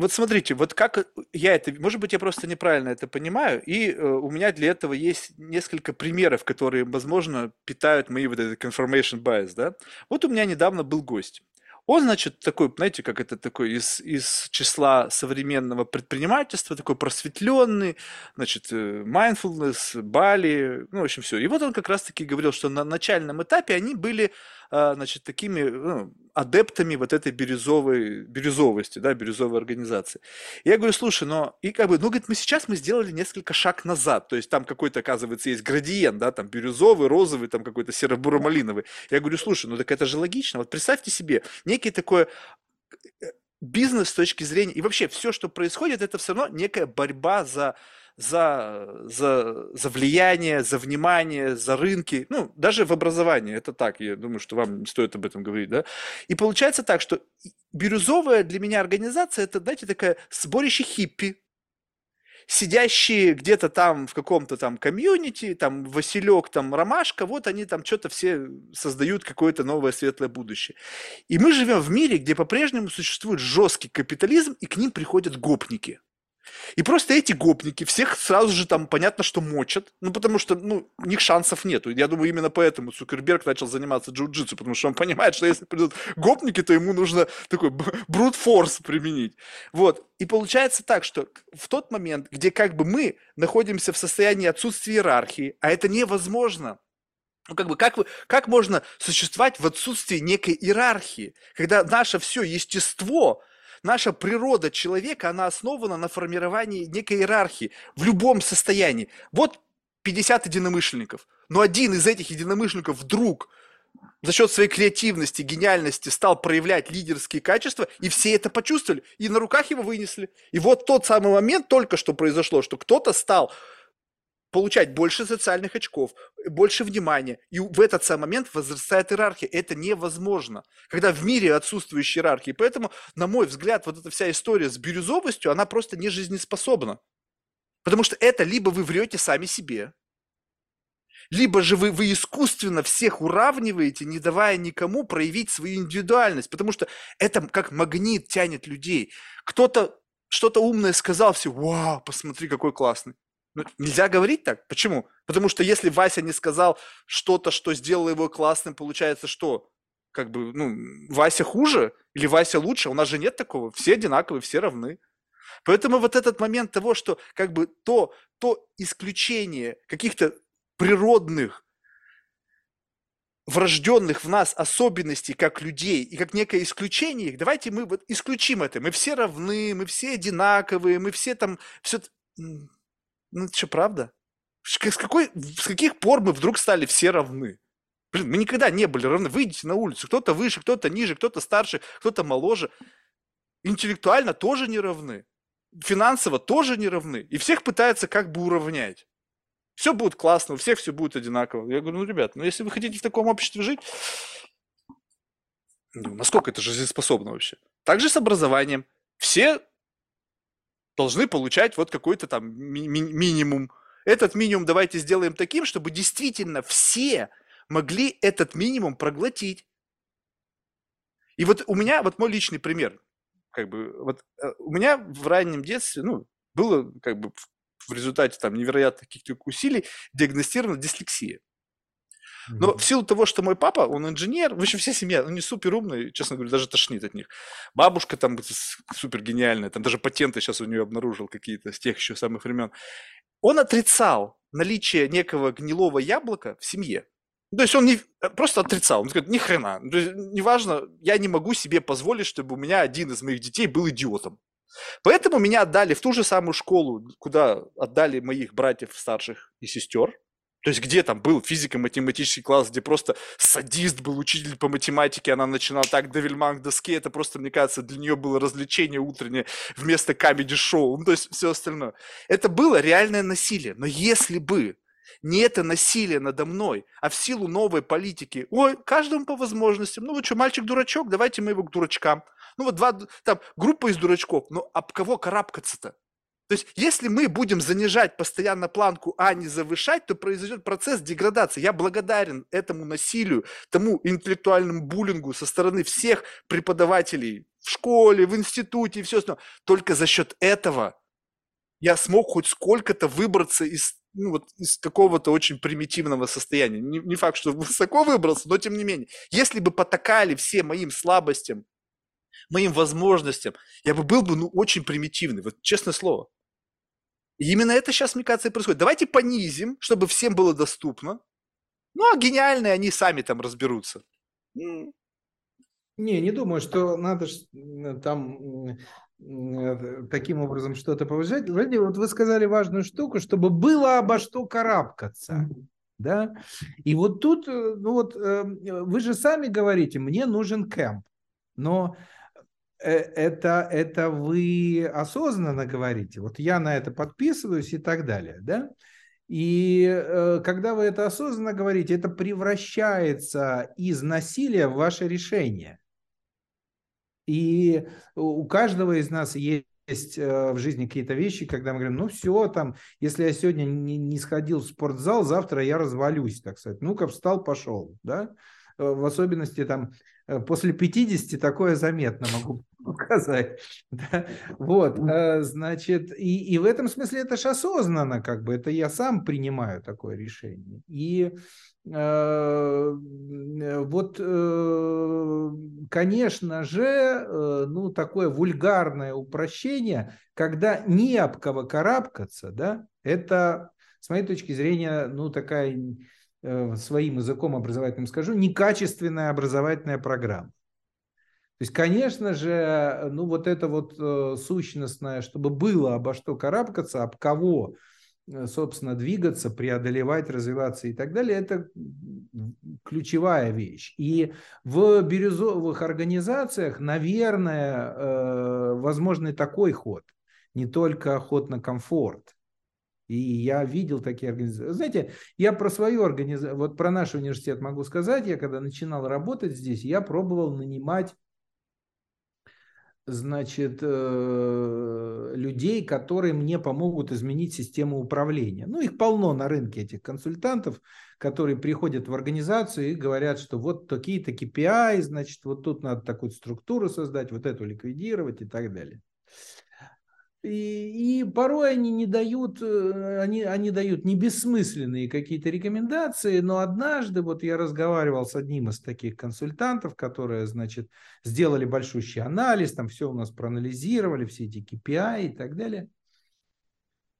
Вот смотрите, вот как э, я это, может быть, я просто неправильно это понимаю, и э, у меня для этого есть несколько примеров, которые, возможно, питают мои вот этот confirmation bias, да. Вот у меня недавно был гость. Он, значит, такой, знаете, как это такой из, из числа современного предпринимательства, такой просветленный, значит, э, mindfulness, Бали, ну, в общем, все. И вот он как раз-таки говорил, что на начальном этапе они были, значит, такими ну, адептами вот этой бирюзовой, бирюзовости, да, бирюзовой организации. Я говорю, слушай, но, и как бы, ну, говорит, мы сейчас мы сделали несколько шаг назад, то есть там какой-то, оказывается, есть градиент, да, там бирюзовый, розовый, там какой-то серо-буро-малиновый. Я говорю, слушай, ну, так это же логично, вот представьте себе, некий такой э, бизнес с точки зрения, и вообще все, что происходит, это все равно некая борьба за за, за, за влияние, за внимание, за рынки, ну, даже в образовании, это так, я думаю, что вам не стоит об этом говорить, да. И получается так, что бирюзовая для меня организация, это, знаете, такая сборище хиппи, сидящие где-то там в каком-то там комьюнити, там Василек, там Ромашка, вот они там что-то все создают какое-то новое светлое будущее. И мы живем в мире, где по-прежнему существует жесткий капитализм, и к ним приходят гопники. И просто эти гопники всех сразу же там понятно, что мочат, ну потому что ну, у них шансов нету. Я думаю, именно поэтому Цукерберг начал заниматься джиу-джитсу, потому что он понимает, что если придут гопники, то ему нужно такой брут форс применить. Вот. И получается так, что в тот момент, где как бы мы находимся в состоянии отсутствия иерархии, а это невозможно, ну, как бы, как, вы, как можно существовать в отсутствии некой иерархии, когда наше все естество наша природа человека, она основана на формировании некой иерархии в любом состоянии. Вот 50 единомышленников, но один из этих единомышленников вдруг за счет своей креативности, гениальности стал проявлять лидерские качества, и все это почувствовали, и на руках его вынесли. И вот тот самый момент только что произошло, что кто-то стал получать больше социальных очков, больше внимания. И в этот самый момент возрастает иерархия. Это невозможно, когда в мире отсутствующая иерархия. Поэтому, на мой взгляд, вот эта вся история с бирюзовостью, она просто не жизнеспособна. Потому что это либо вы врете сами себе, либо же вы, вы искусственно всех уравниваете, не давая никому проявить свою индивидуальность, потому что это как магнит тянет людей. Кто-то что-то умное сказал, все, вау, посмотри, какой классный. Ну, нельзя говорить так. Почему? Потому что если Вася не сказал что-то, что сделало его классным, получается что? Как бы, ну, Вася хуже или Вася лучше? У нас же нет такого. Все одинаковые, все равны. Поэтому вот этот момент того, что как бы то, то исключение каких-то природных, врожденных в нас особенностей как людей и как некое исключение их, давайте мы вот исключим это. Мы все равны, мы все одинаковые, мы все там, все, ну, это что, правда? С, какой, с каких пор мы вдруг стали все равны? Блин, мы никогда не были равны. Выйдите на улицу. Кто-то выше, кто-то ниже, кто-то старше, кто-то моложе. Интеллектуально тоже не равны. Финансово тоже не равны. И всех пытаются как бы уравнять. Все будет классно, у всех все будет одинаково. Я говорю, ну, ребят, ну, если вы хотите в таком обществе жить, ну, насколько это жизнеспособно вообще? Также с образованием. Все должны получать вот какой-то там ми- ми- минимум. Этот минимум давайте сделаем таким, чтобы действительно все могли этот минимум проглотить. И вот у меня, вот мой личный пример, как бы, вот э, у меня в раннем детстве, ну, было как бы в результате там невероятных каких-то усилий диагностирована дислексия. Но в силу того, что мой папа, он инженер, в общем, вся семья, ну, не супер умный, честно говоря, даже тошнит от них. Бабушка там супер гениальная, там даже патенты сейчас у нее обнаружил какие-то с тех еще самых времен. Он отрицал наличие некого гнилого яблока в семье. То есть он не, просто отрицал. Он говорит, ни хрена. Неважно, я не могу себе позволить, чтобы у меня один из моих детей был идиотом. Поэтому меня отдали в ту же самую школу, куда отдали моих братьев старших и сестер. То есть где там был физико-математический класс, где просто садист был учитель по математике, она начинала так Девильман к доске, это просто, мне кажется, для нее было развлечение утреннее вместо камеди-шоу, ну то есть все остальное. Это было реальное насилие, но если бы Не это насилие надо мной, а в силу новой политики. Ой, каждому по возможностям. Ну вот что, мальчик дурачок, давайте мы его к дурачкам. Ну вот два, там, группа из дурачков. Ну, об кого карабкаться-то? То есть, если мы будем занижать постоянно планку, а не завышать, то произойдет процесс деградации. Я благодарен этому насилию, тому интеллектуальному буллингу со стороны всех преподавателей в школе, в институте и все остальное. Только за счет этого я смог хоть сколько-то выбраться из, ну, вот, из какого-то очень примитивного состояния. Не, не факт, что высоко выбрался, но тем не менее. Если бы потакали все моим слабостям, моим возможностям, я бы был бы ну, очень примитивный, вот честное слово. И именно это сейчас, мне кажется, и происходит. Давайте понизим, чтобы всем было доступно. Ну, а гениальные они сами там разберутся. Не, не думаю, что надо там э, таким образом что-то повышать. Вроде вот вы сказали важную штуку, чтобы было обо что карабкаться. Да? И вот тут, э, ну вот, э, вы же сами говорите, мне нужен кемп. Но Э, это, это вы осознанно говорите, вот я на это подписываюсь и так далее, да? И э, когда вы это осознанно говорите, это превращается из насилия в ваше решение. И у каждого из нас есть есть э, в жизни какие-то вещи, когда мы говорим, ну все, там, если я сегодня не, не сходил в спортзал, завтра я развалюсь, так сказать. Ну-ка, встал, пошел, да? В особенности там после 50 такое заметно, могу показать. Да? Вот, э, значит, и, и в этом смысле это же осознанно, как бы, это я сам принимаю такое решение. И э, вот, э, конечно же, э, ну, такое вульгарное упрощение, когда не об кого карабкаться, да, это, с моей точки зрения, ну, такая, э, своим языком образовательным скажу, некачественная образовательная программа. То есть, конечно же, ну вот это вот э, сущностное, чтобы было обо что карабкаться, об кого, э, собственно, двигаться, преодолевать, развиваться и так далее, это ключевая вещь. И в бирюзовых организациях, наверное, э, возможный такой ход, не только ход на комфорт. И я видел такие организации. Знаете, я про свою организацию, вот про наш университет могу сказать, я когда начинал работать здесь, я пробовал нанимать значит, э, людей, которые мне помогут изменить систему управления. Ну, их полно на рынке, этих консультантов, которые приходят в организацию и говорят, что вот такие-то KPI, значит, вот тут надо такую структуру создать, вот эту ликвидировать и так далее. И, и порой они не дают, э, они, они дают не бессмысленные какие-то рекомендации, но однажды вот я разговаривал с одним из таких консультантов, которые, значит, сделали большущий анализ, там все у нас проанализировали, все эти KPI и так далее.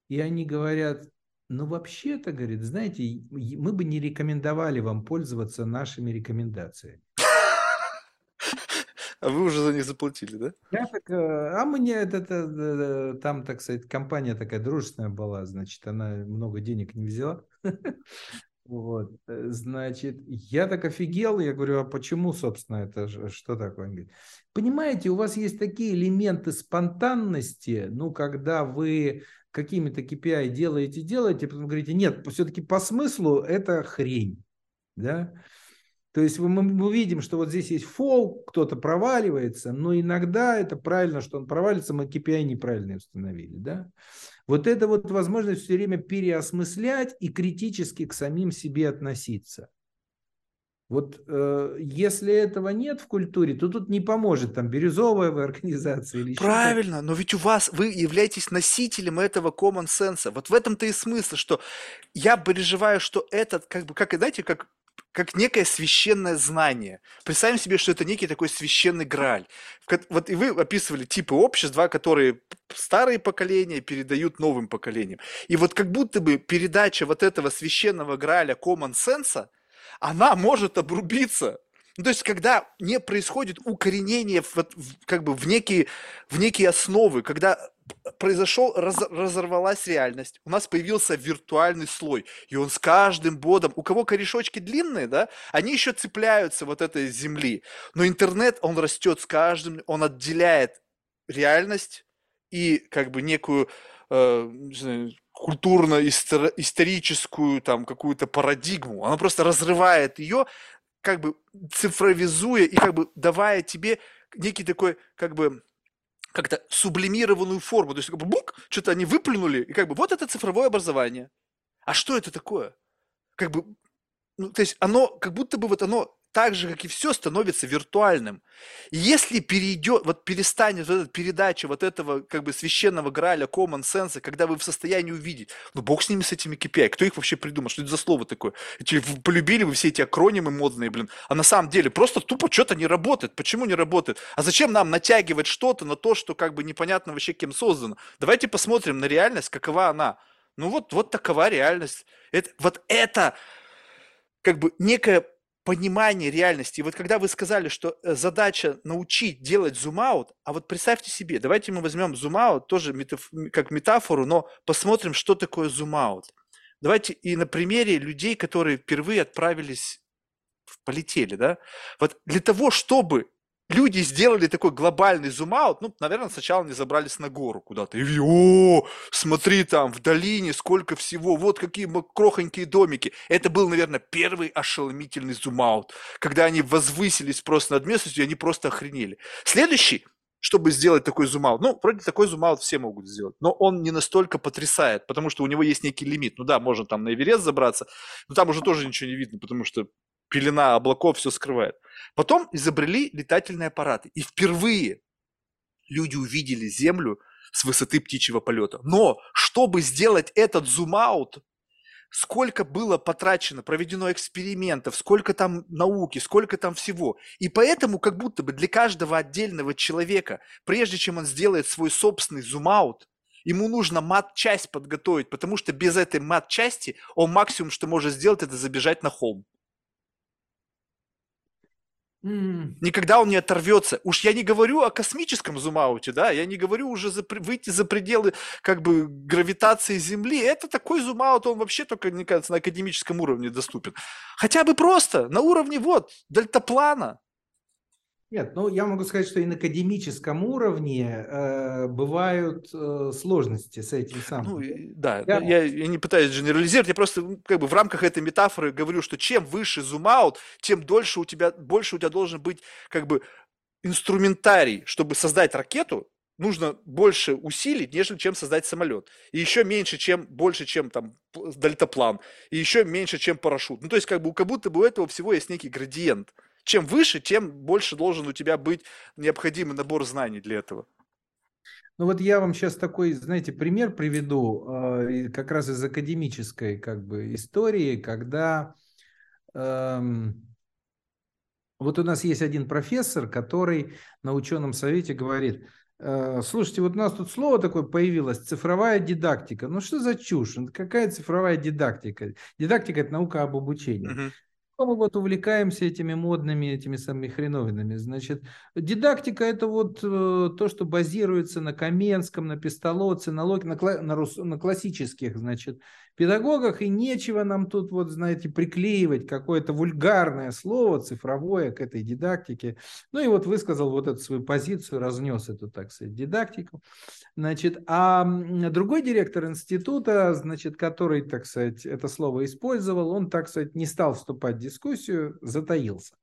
И они говорят, ну вообще-то, говорит, знаете, мы бы не рекомендовали вам пользоваться нашими рекомендациями. А вы уже за них заплатили, да? Я так, э, а мне это, это, там, так сказать, компания такая дружественная была, значит, она много денег не взяла. Вот, э, значит, я так офигел, я говорю, а почему, собственно, это что такое? Он говорит, понимаете, у вас есть такие элементы спонтанности, ну, когда вы какими-то KPI делаете, делаете, потом говорите, нет, все-таки по смыслу это хрень, да, то есть мы, видим, что вот здесь есть фол, кто-то проваливается, но иногда это правильно, что он провалится, мы KPI неправильно установили. Да? Вот это вот возможность все время переосмыслять и критически к самим себе относиться. Вот э, если этого нет в культуре, то тут не поможет там бирюзовая организация или Правильно, но ведь у вас, вы являетесь носителем этого common sense. Вот в этом-то и смысл, что я переживаю, что этот, как бы, как, знаете, как как некое священное знание. Представим себе, что это некий такой священный граль. Вот и вы описывали типы общества, которые старые поколения передают новым поколениям. И вот как будто бы передача вот этого священного граля common sense, она может обрубиться. Ну, то есть, когда не происходит укоренение в, в, как бы в некие, в некие основы, когда произошел, раз, разорвалась реальность, у нас появился виртуальный слой, и он с каждым бодом, у кого корешочки длинные, да, они еще цепляются вот этой земли, но интернет, он растет с каждым, он отделяет реальность и как бы некую э, культурно-историческую там какую-то парадигму. Оно просто разрывает ее, как бы цифровизуя и как бы давая тебе некий такой, как бы, как-то сублимированную форму. То есть, как бы, бук, что-то они выплюнули, и как бы, вот это цифровое образование. А что это такое? Как бы, ну, то есть оно, как будто бы вот оно так же, как и все, становится виртуальным. И если перейдет, вот перестанет вот эта передача вот этого как бы священного граля, common sense, когда вы в состоянии увидеть, ну бог с ними, с этими KPI, кто их вообще придумал, что это за слово такое? Эти, полюбили вы все эти акронимы модные, блин, а на самом деле просто тупо что-то не работает. Почему не работает? А зачем нам натягивать что-то на то, что как бы непонятно вообще кем создано? Давайте посмотрим на реальность, какова она. Ну вот, вот такова реальность. Это, вот это как бы некая понимание реальности. И вот когда вы сказали, что э, задача научить делать зум-аут, а вот представьте себе, давайте мы возьмем зум-аут тоже метаф- как метафору, но посмотрим, что такое зум-аут. Давайте и на примере людей, которые впервые отправились, полетели, да, вот для того, чтобы люди сделали такой глобальный зум-аут, ну, наверное, сначала они забрались на гору куда-то, и о, смотри там, в долине сколько всего, вот какие крохонькие домики. Это был, наверное, первый ошеломительный зум-аут, когда они возвысились просто над местностью, и они просто охренели. Следующий, чтобы сделать такой зум-аут, ну, вроде такой зум-аут все могут сделать, но он не настолько потрясает, потому что у него есть некий лимит. Ну да, можно там на Эверест забраться, но там уже тоже ничего не видно, потому что пелена облаков все скрывает. Потом изобрели летательные аппараты. И впервые люди увидели Землю с высоты птичьего полета. Но чтобы сделать этот зум-аут, сколько было потрачено, проведено экспериментов, сколько там науки, сколько там всего. И поэтому как будто бы для каждого отдельного человека, прежде чем он сделает свой собственный зум-аут, ему нужно мат-часть подготовить, потому что без этой мат-части он максимум, что может сделать, это забежать на холм. Mm. Никогда он не оторвется. Уж я не говорю о космическом зумауте, да, я не говорю уже за, выйти за пределы как бы гравитации Земли. Это такой зумаут, он вообще только, мне кажется, на академическом уровне доступен. Хотя бы просто на уровне вот дельтаплана. Нет, ну я могу сказать, что и на академическом уровне э, бывают э, сложности с этим самым. Ну, да, я... Я, я не пытаюсь генерализировать, я просто как бы в рамках этой метафоры говорю, что чем выше зум-аут, тем дольше у тебя, больше у тебя должен быть как бы инструментарий, чтобы создать ракету, нужно больше усилий, нежели чем создать самолет. И еще меньше, чем больше, чем там дельтаплан. И еще меньше, чем парашют. Ну, то есть, как бы, как будто бы у этого всего есть некий градиент. Чем выше, тем больше должен у тебя быть необходимый набор знаний для этого. Ну вот я вам сейчас такой, знаете, пример приведу, э, как раз из академической как бы истории, когда эм, вот у нас есть один профессор, который на ученом совете говорит, э, слушайте, вот у нас тут слово такое появилось, цифровая дидактика. Ну что за чушь? Какая цифровая дидактика? Дидактика – это наука об обучении. Uh-huh мы вот увлекаемся этими модными, этими самыми хреновинами. Значит, дидактика – это вот э, то, что базируется на Каменском, на Пестолоце, на, Локе, на, на, рус, на классических, значит, педагогах, и нечего нам тут, вот, знаете, приклеивать какое-то вульгарное слово цифровое к этой дидактике. Ну и вот высказал вот эту свою позицию, разнес эту, так сказать, дидактику. Значит, а другой директор института, значит, который, так сказать, это слово использовал, он, так сказать, не стал вступать в дискуссию, затаился.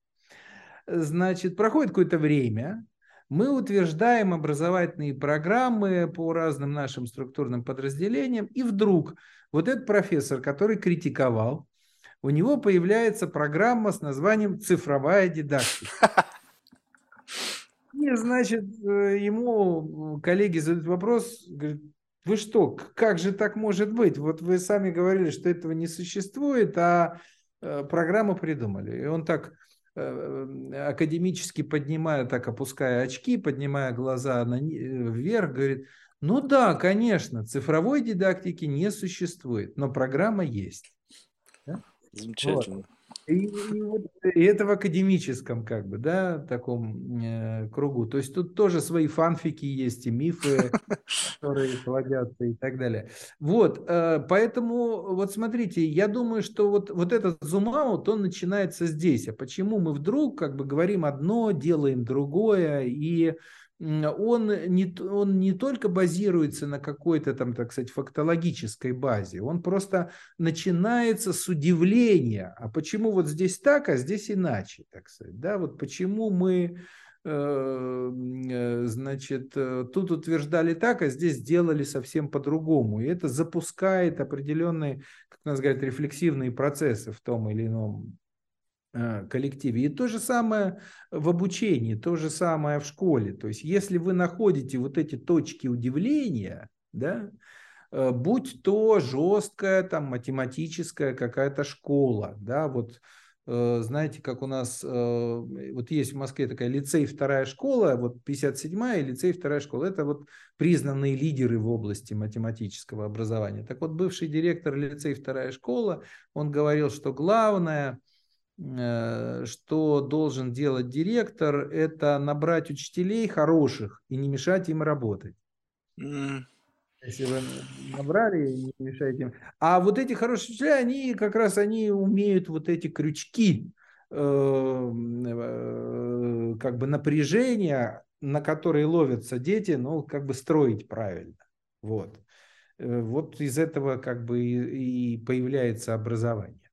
Значит, проходит какое-то время, мы утверждаем образовательные программы по разным нашим структурным подразделениям, и вдруг вот этот профессор, который критиковал, у него появляется программа с названием «Цифровая дидактика». И, значит, э, ему коллеги задают вопрос, говорят, вы что, как же так может быть? Вот вы сами говорили, что этого не существует, а э, программу придумали. И он так э, академически поднимая, так опуская очки, поднимая глаза на, вверх, говорит, ну да, конечно, цифровой дидактики не существует, но программа есть. Да? Замечательно. Вот. И, и, вот, и это в академическом, как бы, да, таком э, кругу. То есть тут тоже свои фанфики есть и мифы, которые плодятся и так далее. Вот, э, поэтому, вот смотрите, я думаю, что вот, вот этот зум-аут, он начинается здесь. А почему мы вдруг, как бы, говорим одно, делаем другое, и он не, он не только базируется на какой-то там, так сказать, фактологической базе, он просто начинается с удивления, а почему вот здесь так, а здесь иначе, так сказать, да, вот почему мы, э, э, значит, э, тут утверждали так, а здесь сделали совсем по-другому, и это запускает определенные, как нас говорят, рефлексивные процессы в том или ином коллективе. И то же самое в обучении, то же самое в школе. То есть, если вы находите вот эти точки удивления, да, э, будь то жесткая там математическая какая-то школа, да, вот э, знаете, как у нас, вот есть в Москве такая лицей вторая школа, вот 57-я лицей вторая школа, это вот признанные лидеры в области математического образования. Так вот, бывший директор лицей вторая школа, он говорил, что главное – Э, что должен делать директор, это набрать учителей хороших и не мешать им работать. Mm. Если вы набрали, не мешайте им. А вот эти хорошие учителя, они как раз они умеют вот эти крючки, э, э, как бы напряжения, на которые ловятся дети, ну, как бы строить правильно. Вот. Вот из этого как бы и появляется образование.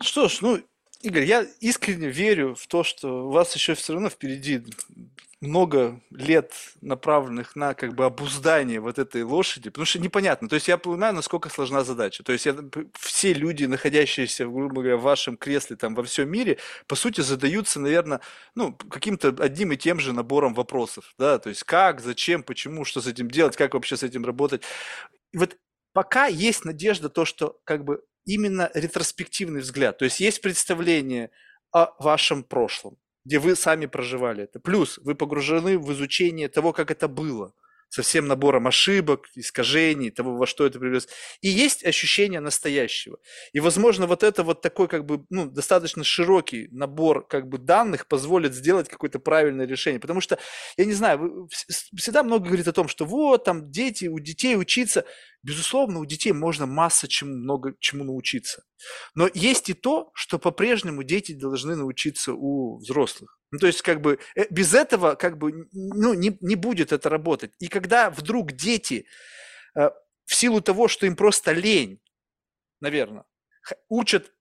Что ж, ну, Игорь, я искренне верю в то, что у вас еще все равно впереди много лет направленных на как бы обуздание вот этой лошади, потому что непонятно. То есть я понимаю, насколько сложна задача. То есть я, все люди, находящиеся, грубо говоря, в вашем кресле там во всем мире, по сути задаются, наверное, ну, каким-то одним и тем же набором вопросов, да, то есть как, зачем, почему, что с этим делать, как вообще с этим работать. И вот пока есть надежда то, что как бы именно ретроспективный взгляд. То есть есть представление о вашем прошлом, где вы сами проживали это. Плюс вы погружены в изучение того, как это было – со всем набором ошибок, искажений, того, во что это привез. И есть ощущение настоящего. И, возможно, вот это вот такой как бы, ну, достаточно широкий набор как бы данных позволит сделать какое-то правильное решение. Потому что, я не знаю, всегда много говорит о том, что вот там дети, у детей учиться. Безусловно, у детей можно масса чему, много чему научиться. Но есть и то, что по-прежнему дети должны научиться у взрослых. Ну, то есть, как бы, э, без этого, как бы, ну, не, не будет это работать. И когда вдруг дети, э, в силу того, что им просто лень, наверное, учат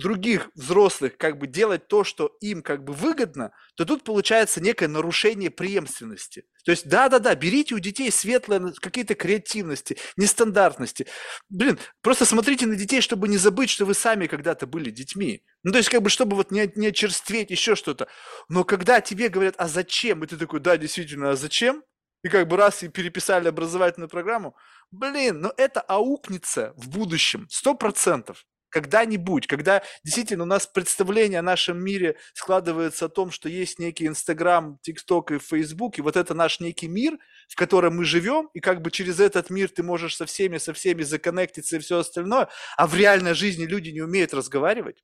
других взрослых как бы делать то, что им как бы выгодно, то тут получается некое нарушение преемственности. То есть, да-да-да, берите у детей светлые какие-то креативности, нестандартности. Блин, просто смотрите на детей, чтобы не забыть, что вы сами когда-то были детьми. Ну, то есть, как бы, чтобы вот не, не очерстветь, еще что-то. Но когда тебе говорят, а зачем? И ты такой, да, действительно, а зачем? И как бы раз и переписали образовательную программу, блин, но это аукнется в будущем, сто процентов когда-нибудь, когда действительно у нас представление о нашем мире складывается о том, что есть некий Инстаграм, ТикТок и Фейсбук, и вот это наш некий мир, в котором мы живем, и как бы через этот мир ты можешь со всеми, со всеми законнектиться и все остальное, а в реальной жизни люди не умеют разговаривать.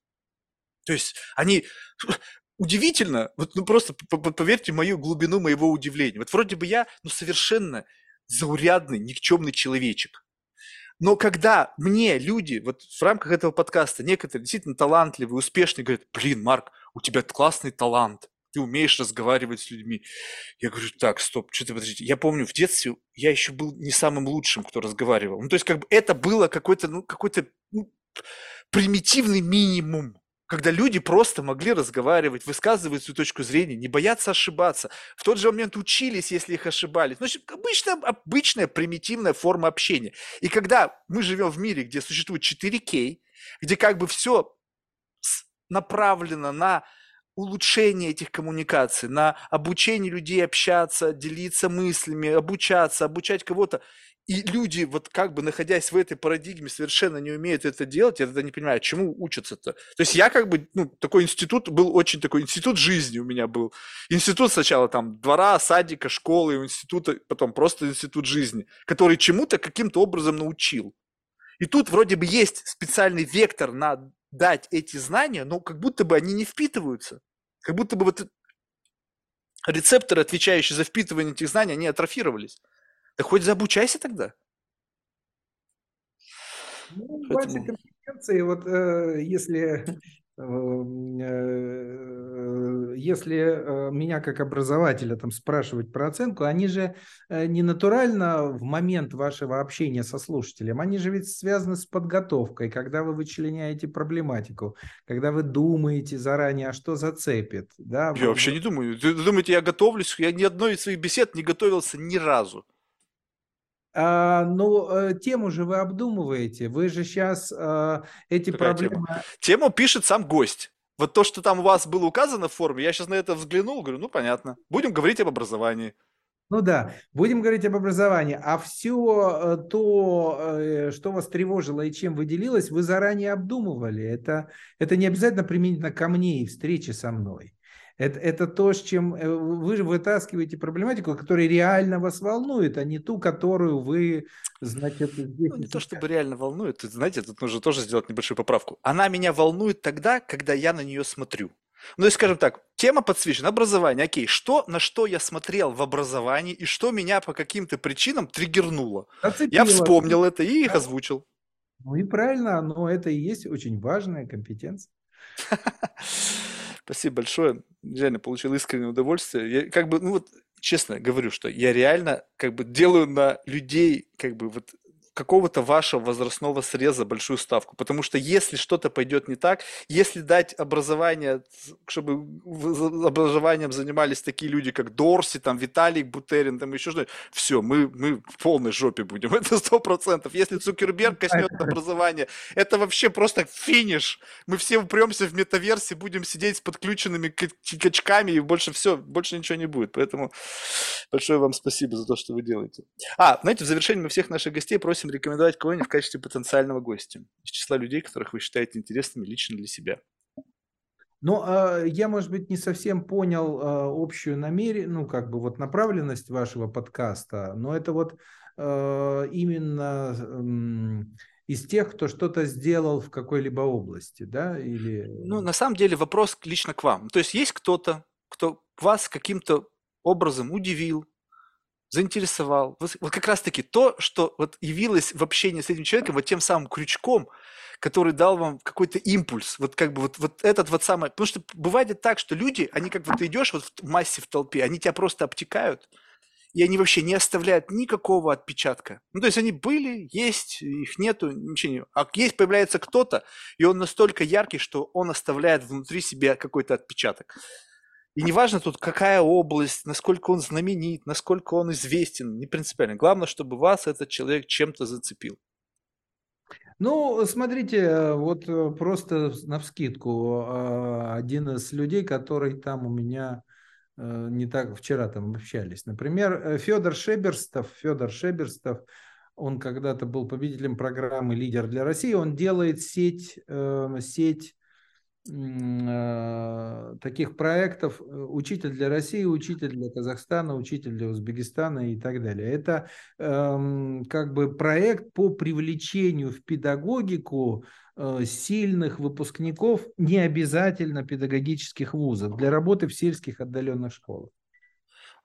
То есть они удивительно, вот ну просто поверьте мою глубину моего удивления. Вот вроде бы я, ну совершенно заурядный, никчемный человечек. Но когда мне люди, вот в рамках этого подкаста, некоторые действительно талантливые, успешные, говорят, блин, Марк, у тебя классный талант, ты умеешь разговаривать с людьми. Я говорю, так, стоп, что-то подождите. Я помню, в детстве я еще был не самым лучшим, кто разговаривал. Ну, то есть, как бы это было какой-то, ну, какой-то ну, примитивный минимум когда люди просто могли разговаривать, высказывать свою точку зрения, не бояться ошибаться. В тот же момент учились, если их ошибались. Значит, обычная, обычная примитивная форма общения. И когда мы живем в мире, где существует 4К, где как бы все направлено на улучшение этих коммуникаций, на обучение людей общаться, делиться мыслями, обучаться, обучать кого-то. И люди, вот как бы находясь в этой парадигме, совершенно не умеют это делать, я тогда не понимаю, чему учатся-то. То есть я как бы, ну, такой институт был очень такой, институт жизни у меня был. Институт сначала там двора, садика, школы, института, потом просто институт жизни, который чему-то каким-то образом научил. И тут вроде бы есть специальный вектор на дать эти знания, но как будто бы они не впитываются. Как будто бы вот рецепторы, отвечающие за впитывание этих знаний, они атрофировались. Да хоть заобучайся тогда. Ну, Поэтому... компетенции, вот э, если если меня как образователя там спрашивать про оценку, они же не натурально в момент вашего общения со слушателем, они же ведь связаны с подготовкой, когда вы вычленяете проблематику, когда вы думаете заранее, а что зацепит. Да? Я вообще не думаю. Вы думаете, я готовлюсь? Я ни одной из своих бесед не готовился ни разу. А, ну, э, тему же вы обдумываете. Вы же сейчас а, эти Какая проблемы... Тема? тему пишет сам гость. Вот то, что там у вас было указано в форме, я сейчас на это взглянул, говорю, ну, понятно. Будем говорить об образовании. Ну да, будем говорить об образовании. А все э, то, э, что вас тревожило и чем вы делились, вы заранее обдумывали. Это, это не обязательно применительно ко мне и встрече со мной. Это, это то, с чем э, вы вытаскиваете проблематику, которая реально вас волнует, а не ту, которую вы, значит, здесь... Ну, не то, чтобы реально волнует. Знаете, тут нужно тоже сделать небольшую поправку. Она меня волнует тогда, когда я на нее смотрю. Ну, и скажем так, тема подсвечена, образование, окей, что, на что я смотрел в образовании и что меня по каким-то причинам триггернуло. Оцепило. Я вспомнил это и их озвучил. Ну и правильно, но это и есть очень важная компетенция. Спасибо большое. Реально получил искреннее удовольствие. Я как бы, ну вот, честно говорю, что я реально как бы делаю на людей как бы вот какого-то вашего возрастного среза большую ставку. Потому что если что-то пойдет не так, если дать образование, чтобы образованием занимались такие люди, как Дорси, там, Виталий Бутерин, там еще что-то, все, мы, мы в полной жопе будем. Это сто процентов. Если Цукерберг коснется образования, это вообще просто финиш. Мы все упремся в метаверсе, будем сидеть с подключенными качками, и больше все, больше ничего не будет. Поэтому большое вам спасибо за то, что вы делаете. А, знаете, в завершении мы всех наших гостей просим допустим, рекомендовать кого-нибудь в качестве потенциального гостя из числа людей, которых вы считаете интересными лично для себя? Ну, а, я, может быть, не совсем понял а, общую намерение, ну, как бы вот направленность вашего подкаста, но это вот а, именно из тех, кто что-то сделал в какой-либо области, да, или... Ну, на самом деле вопрос лично к вам. То есть есть кто-то, кто вас каким-то образом удивил, заинтересовал. Вот, вот как раз-таки то, что вот явилось в общении с этим человеком вот тем самым крючком, который дал вам какой-то импульс, вот как бы вот, вот этот вот самый, потому что бывает так, что люди, они как вот ты идешь вот в массе в толпе, они тебя просто обтекают, и они вообще не оставляют никакого отпечатка. Ну, то есть они были, есть, их нету, ничего не... А есть, появляется кто-то, и он настолько яркий, что он оставляет внутри себя какой-то отпечаток. И неважно тут какая область, насколько он знаменит, насколько он известен, не принципиально. Главное, чтобы вас этот человек чем-то зацепил. Ну, смотрите, вот э, просто на вскидку, а, один из людей, который там у меня э, не так вчера там общались. Например, э, Федор Шеберстов, Федор Шеберстов, он когда-то был победителем программы «Лидер для России», он делает сеть, сеть таких проектов э, «Учитель для России», «Учитель для Казахстана», «Учитель для Узбекистана» и так далее. Это эм, как бы проект по привлечению в педагогику э, сильных выпускников, не обязательно педагогических вузов, для работы в сельских отдаленных школах.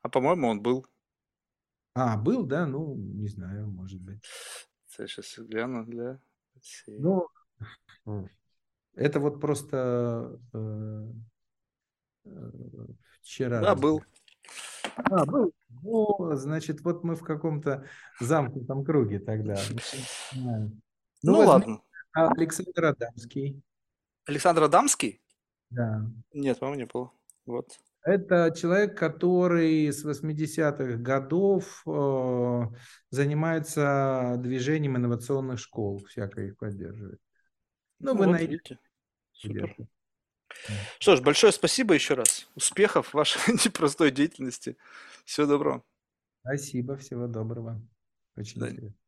А по-моему, он был. А, был, да? Ну, не знаю, может быть. Я сейчас гляну для России. Ну, это вот просто э, э, вчера. Да, был. А, был. Ну, значит, вот мы в каком-то замкнутом круге тогда. Ну, ну ладно. Александр Адамский. Александр Адамский? Да. Нет, по-моему, не было. Вот. Это человек, который с 80-х годов э, занимается движением инновационных школ, всякое их поддерживает. Ну, вы вот, найдете. Супер. Что ж, большое спасибо еще раз. Успехов в вашей непростой деятельности. Всего доброго. Спасибо, всего доброго. Очень да. интересно.